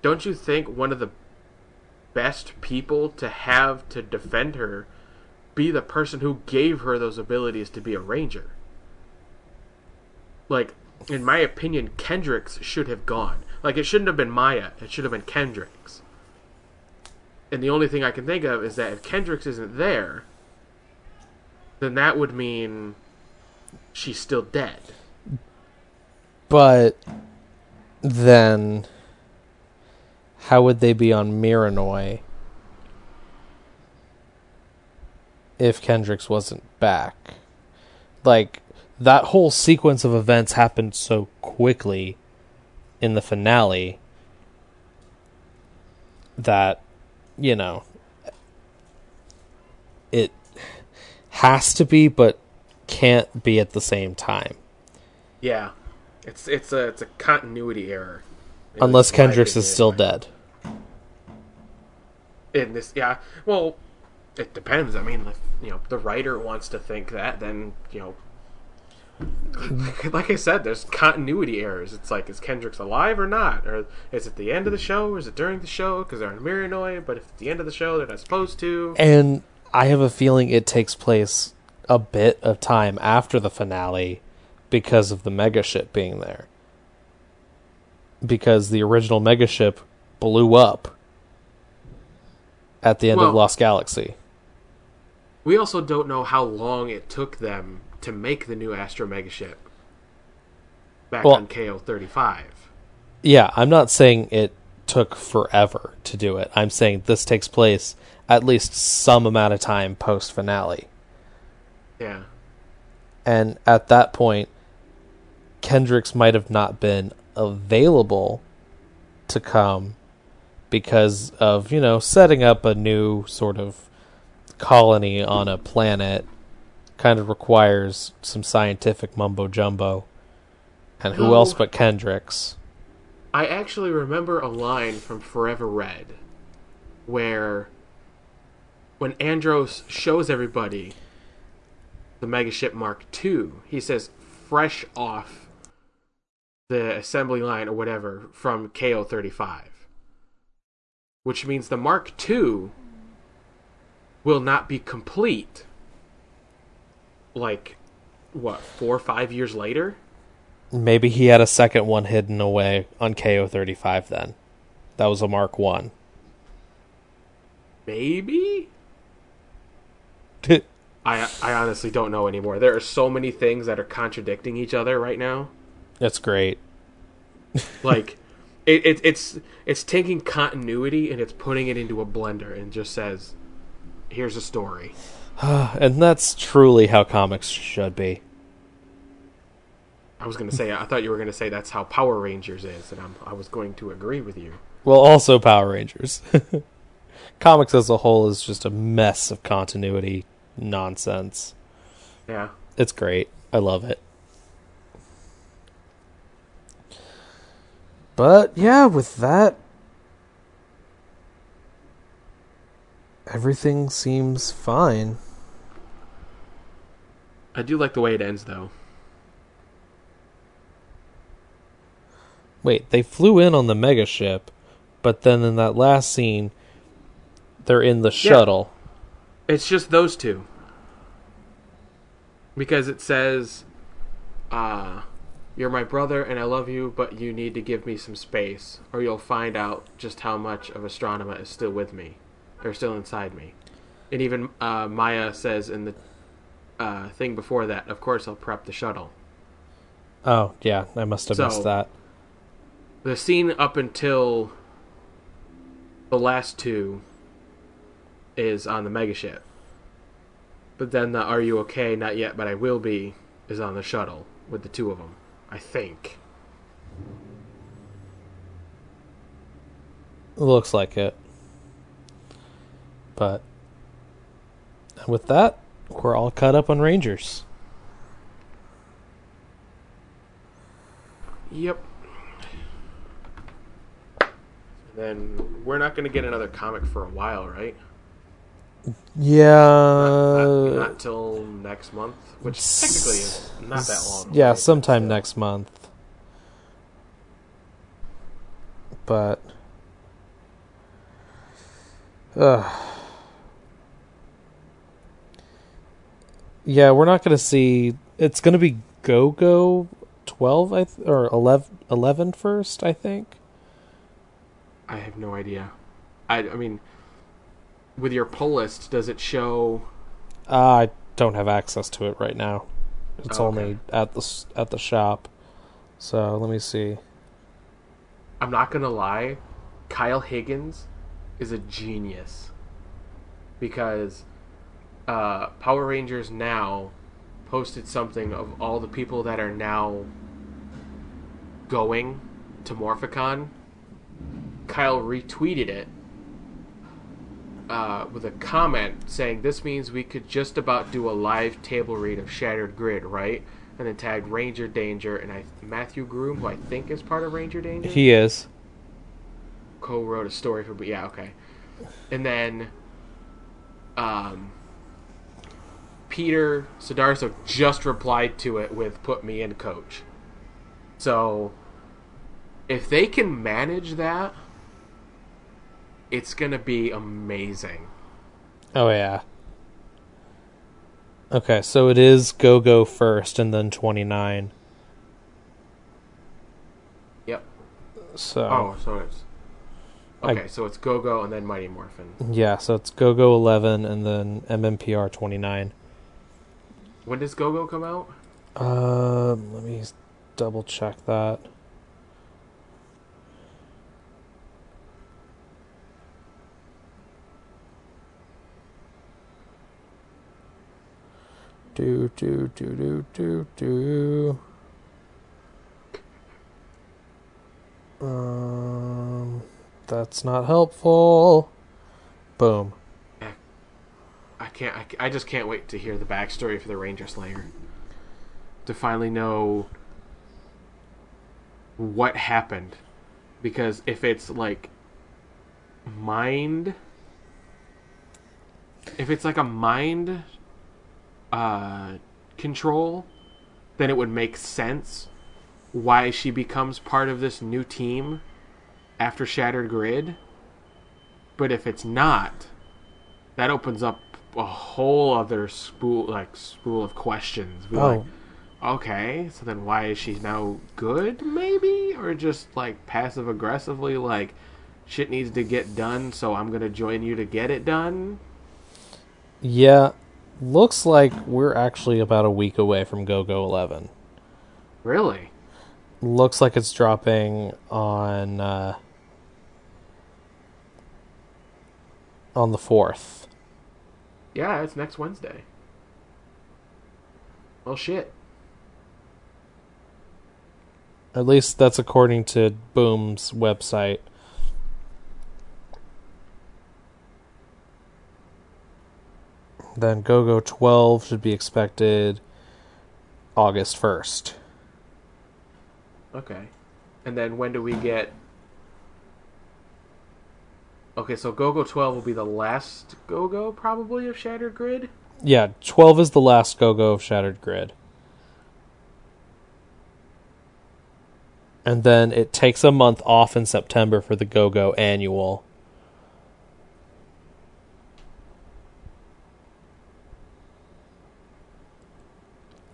don't you think one of the best people to have to defend her be the person who gave her those abilities to be a ranger? Like, in my opinion, Kendrix should have gone. Like, it shouldn't have been Maya. It should have been Kendrix. And the only thing I can think of is that if Kendrix isn't there, then that would mean she's still dead. But then, how would they be on Mirinoi if Kendrix wasn't back? Like, that whole sequence of events happened so quickly in the finale that, you know, it has to be, but can't be at the same time. Yeah, it's it's a it's a continuity error. Unless Kendrix is still dead. In this, yeah. Well, it depends. I mean, if, you know, the writer wants to think that, then you know. Like I said, there's continuity errors. It's like, is Kendrix alive or not? Or is it the end of the show? Or is it during the show? Because they're in Mirinoi, but if it's the end of the show, they're not supposed to. And I have a feeling it takes place a bit of time after the finale because of the megaship being there. Because the original megaship blew up at the end of Lost Galaxy. We also don't know how long it took them to make the new Astro Mega ship back Well- on KO 35. Yeah, I'm not saying it took forever to do it. I'm saying this takes place at least some amount of time post finale. Yeah. And at that point, Kendrix might have not been available to come because of, you know, setting up a new sort of colony on a planet kind of requires some scientific mumbo jumbo. And who else but Kendrix? I actually remember a line from Forever Red where when Andros shows everybody the Megaship Mark II, he says fresh off the assembly line or whatever from KO 35. Which means the Mark II will not be complete like what, 4 or 5 years later? Maybe he had a second one hidden away on KO 35 then. That was a Mark 1. Maybe? (laughs) I I honestly don't know anymore. There are so many things that are contradicting each other right now. That's great. Like (laughs) it, it it's it's taking continuity and it's putting it into a blender and just says, "Here's a story." (sighs) and that's truly how comics should be. I was gonna say I thought you were gonna say that's how Power Rangers is, and I'm, I was going to agree with you. Well, also Power Rangers. (laughs) Comics as a whole is just a mess of continuity nonsense. Yeah. It's great. I love it. But yeah, with that, everything seems fine. I do like the way it ends though. Wait, they flew in on the mega ship, but then in that last scene, they're in the shuttle. Yeah. It's just those two. Because it says, uh, you're my brother and I love you, but you need to give me some space, or you'll find out just how much of Astronema is still with me, or still inside me. And even uh, Maya says in the uh, thing before that, of course I'll prep the shuttle. Oh, yeah, I must have So- missed that. The scene up until the last two is on the megaship. But then the Are You Okay? Not Yet, But I Will Be is on the shuttle with the two of them. I think. Looks like it. But with that, we're all caught up on Rangers. Yep. Then we're not going to get another comic for a while, right? Yeah. Not, not till next month, which technically is not that long. Yeah, but sometime next month. But uh, Yeah, we're not going to see it's going to be Go Go 12 I th- or 11 11 first, I think. I have no idea. I, I mean, with your pull list, does it show? Uh, I don't have access to it right now. It's Oh, only at the at the shop. So let me see. I'm not gonna lie, Kyle Higgins is a genius because uh, Power Rangers Now posted something of all the people that are now going to Morphicon. Kyle retweeted it uh, with a comment saying, "This means we could just about do a live table read of Shattered Grid, right?" And then tagged Ranger Danger and I Matthew Groom, who I think is part of Ranger Danger He is. co-wrote a story for but yeah okay and then um peter Sudarso just replied to it with put me in coach so if they can manage that it's gonna be amazing Oh yeah. Okay, so it is Go Go first, and then twenty nine. yep So oh so it's I- okay so it's go-go and then mighty morphin yeah, so it's Go Go eleven, and then MMPR twenty nine. When does go-go come out Um, let me double check that. Do do do do do do. Um, that's not helpful. Boom. I can't. I, I just can't wait to hear the backstory for the Ranger Slayer. To finally know what happened, because if it's like mind, if it's like a mind uh, control, then it would make sense why she becomes part of this new team after Shattered Grid. But if it's not, that opens up a whole other spool like spool of questions. Like, Oh, okay, so then why is she now good, maybe, or just like passive aggressively like shit needs to get done, so I'm gonna join you to get it done? yeah. Looks like we're actually about a week away from Go Go 11. Really? Looks like it's dropping on uh, on the 4th. Yeah, it's next Wednesday. Well, shit. At least that's according to Boom's website. Then GoGo 12 should be expected August 1st. Okay. And then when do we get? Okay, so GoGo 12 will be the last GoGo probably of Shattered Grid. Yeah, 12 is the last GoGo of Shattered Grid. And then it takes a month off in September for the GoGo annual.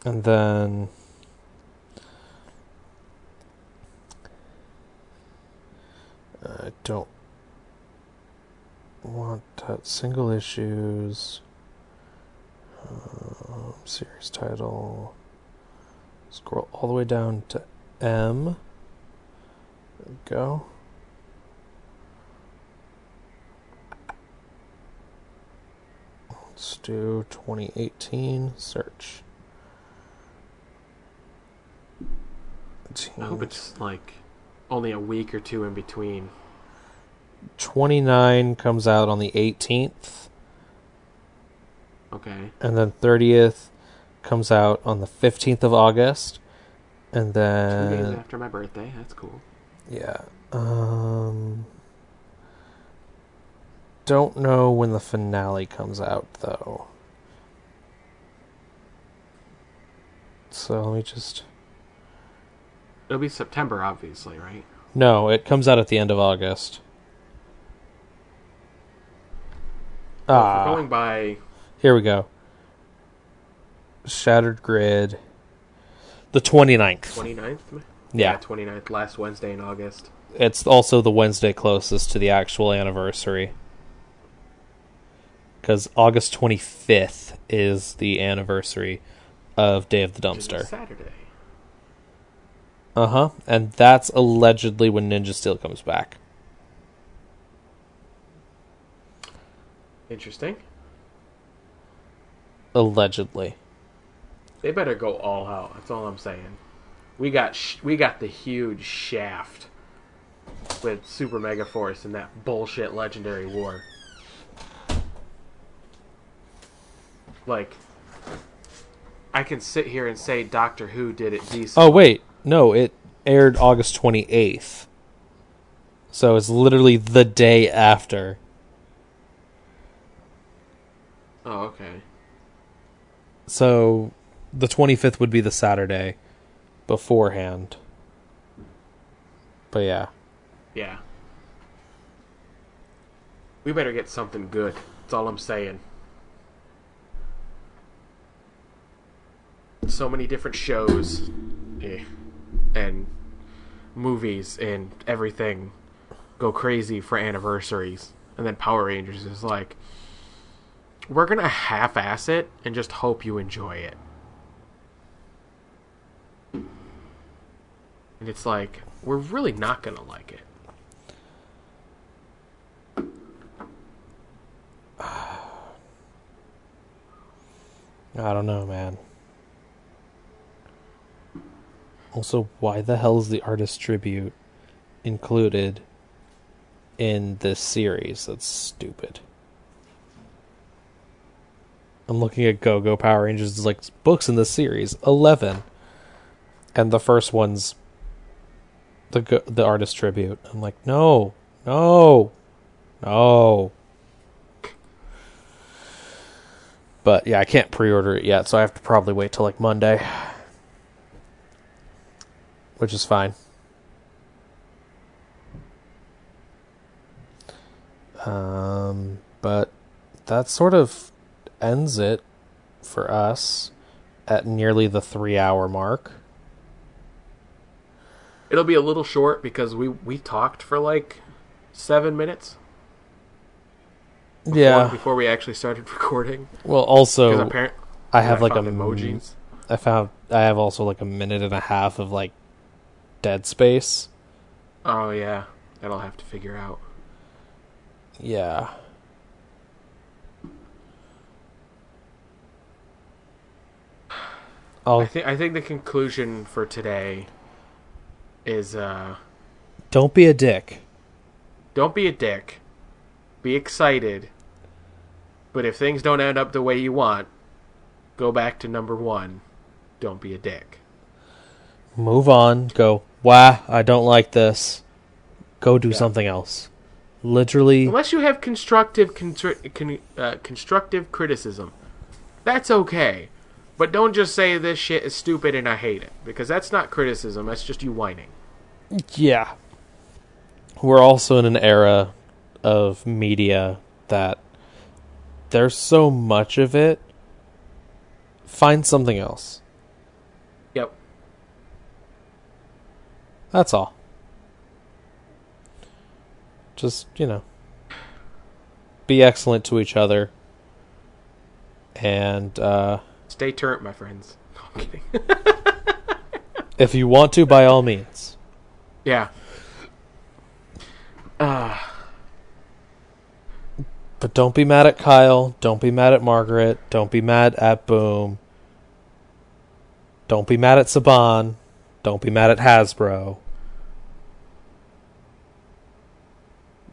And then I don't want single issues. Um, series title. Scroll all the way down to M. Go. Let's do 2018 search. I hope it's like only a week or two in between. 29 comes out on the 18th, Okay. and then 30th comes out on the 15th of August, and then. Two days after my birthday. That's cool. yeah, um, don't know when the finale comes out though. So let me just It'll be September, obviously, right? no, it comes out at the end of August. Well, if Ah, we're going by here we go. Shattered Grid. The 29th. 29th? Yeah. 29th, last Wednesday in August. It's also the Wednesday closest to the actual anniversary. Because August 25th is the anniversary of Day of the Dumpster. Saturday. Uh huh. And that's allegedly when Ninja Steel comes back. Interesting. Allegedly. They better go all out. That's all I'm saying. We got sh- we got the huge shaft with Super Mega Force and that bullshit Legendary War. Like, I can sit here and say Doctor Who did it decent. Oh wait, no, it aired August twenty eighth. So it's literally the day after. Oh, okay. So the twenty fifth would be the Saturday beforehand. But yeah. Yeah. We better get something good. That's all I'm saying. So many different shows eh, and movies and everything go crazy for anniversaries. And then Power Rangers is like, we're going to half ass it and just hope you enjoy it. And it's like, we're really not going to like it. (sighs) I don't know, man. Also, why the hell is the artist tribute included in this series? That's stupid. I'm looking at Go Go Power Rangers. Like books in this series, eleven, and the first one's the the artist tribute. I'm like, no, no, no. But yeah, I can't pre-order it yet, so I have to probably wait till like Monday, which is fine. Um, but that's sort of ends it for us at nearly the three-hour mark. It'll be a little short because we we talked for like seven minutes. Before, Yeah. Before we actually started (laughs) recording, Well, also I have like a emojis. I found I have also like a minute and a half of like dead space. Oh yeah, that'll have to figure out. Yeah. Oh, think I think the conclusion for today is uh, don't be a dick. don't be a dick, be excited, but if things don't end up the way you want, go back to number one. Don't be a dick. Move on. Go. Wah, I don't like this. Go do Yeah. something else. Literally, Unless you have constructive con- uh, constructive criticism, that's okay. But don't just say this shit is stupid and I hate it because that's not criticism. That's just you whining. yeah. We're also in an era of media that there's so much of it. Find something else. Yep. That's all. Just, you know, be excellent to each other. And uh, Stay turnt, my friends. (laughs) No, I'm kidding. if you want to, by all means. yeah. Uh, But don't be mad at Kyle. Don't be mad at Margaret. Don't be mad at Boom. Don't be mad at Saban. Don't be mad at Hasbro.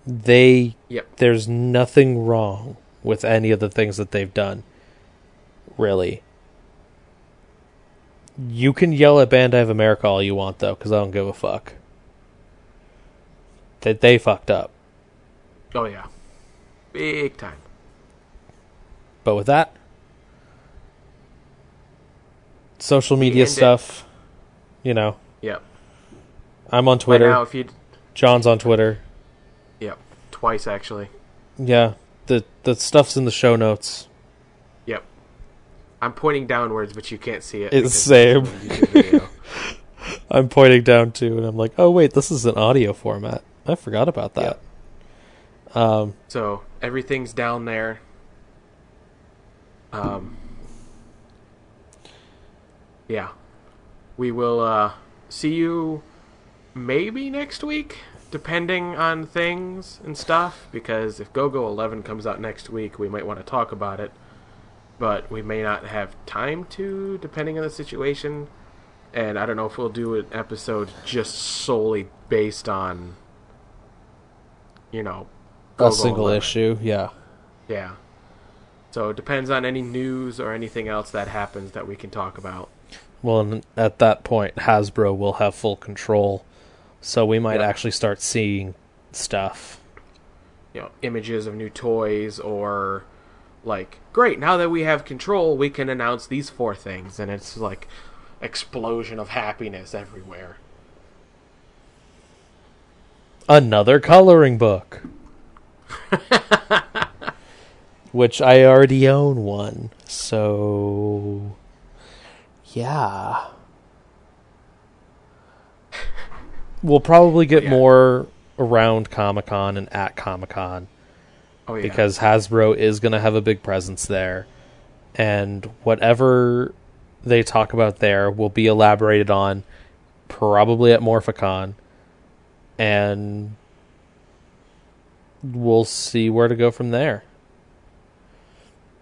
They yep. there's nothing wrong with any of the things that they've done. Really. You can yell at Bandai of America all you want though, because I don't give a fuck. That they fucked up. Oh yeah. Big time. But with that, social media end it. stuff, you know, Yep. I'm on Right Twitter. now, if you. John's on Twitter. Yep. Twice actually. Yeah, the the stuff's in the show notes. I'm pointing downwards, but you can't see it. It's same. it's a YouTube video. (laughs) I'm pointing down too, and I'm like, oh wait, this is an audio format. I forgot about that. Um, So everything's down there. Um, yeah, we will uh, see you maybe next week, depending on things and stuff. Because if GoGo 11 comes out next week, we might want to talk about it, but we may not have time to, depending on the situation. And I don't know if we'll do an episode just solely based on, you know, A single 11. issue, yeah. Yeah. So it depends on any news or anything else that happens that we can talk about. Well, and at that point, Hasbro will have full control, so we might Yeah. actually start seeing stuff. You know, images of new toys or like, great, now that we have control, we can announce these four things and it's like explosion of happiness everywhere. Another coloring book. (laughs) Which I already own one. So yeah. (laughs) We'll probably get Yeah. more around Comic-Con and at Comic-Con Oh yeah. because Hasbro is going to have a big presence there and whatever they talk about there will be elaborated on probably at Morphicon and we'll see where to go from there.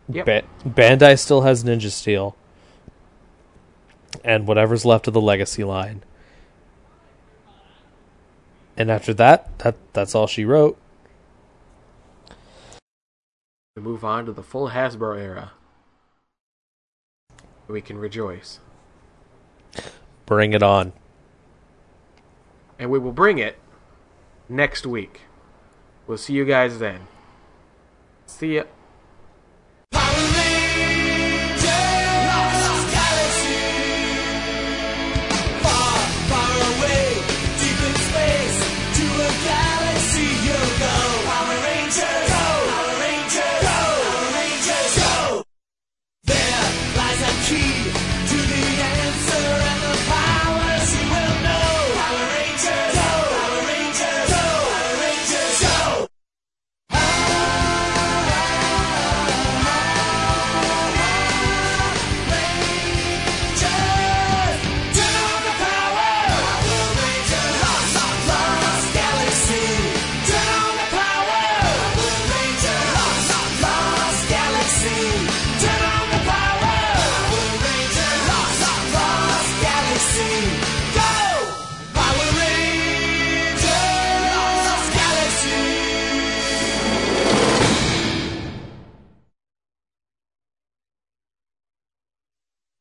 Yep. Ba- Bandai still has Ninja Steel and whatever's left of the legacy line. And after that, that that's all she wrote. We move on to the full Hasbro era. We can rejoice. Bring it on. And we will bring it next week. We'll see you guys then. See ya.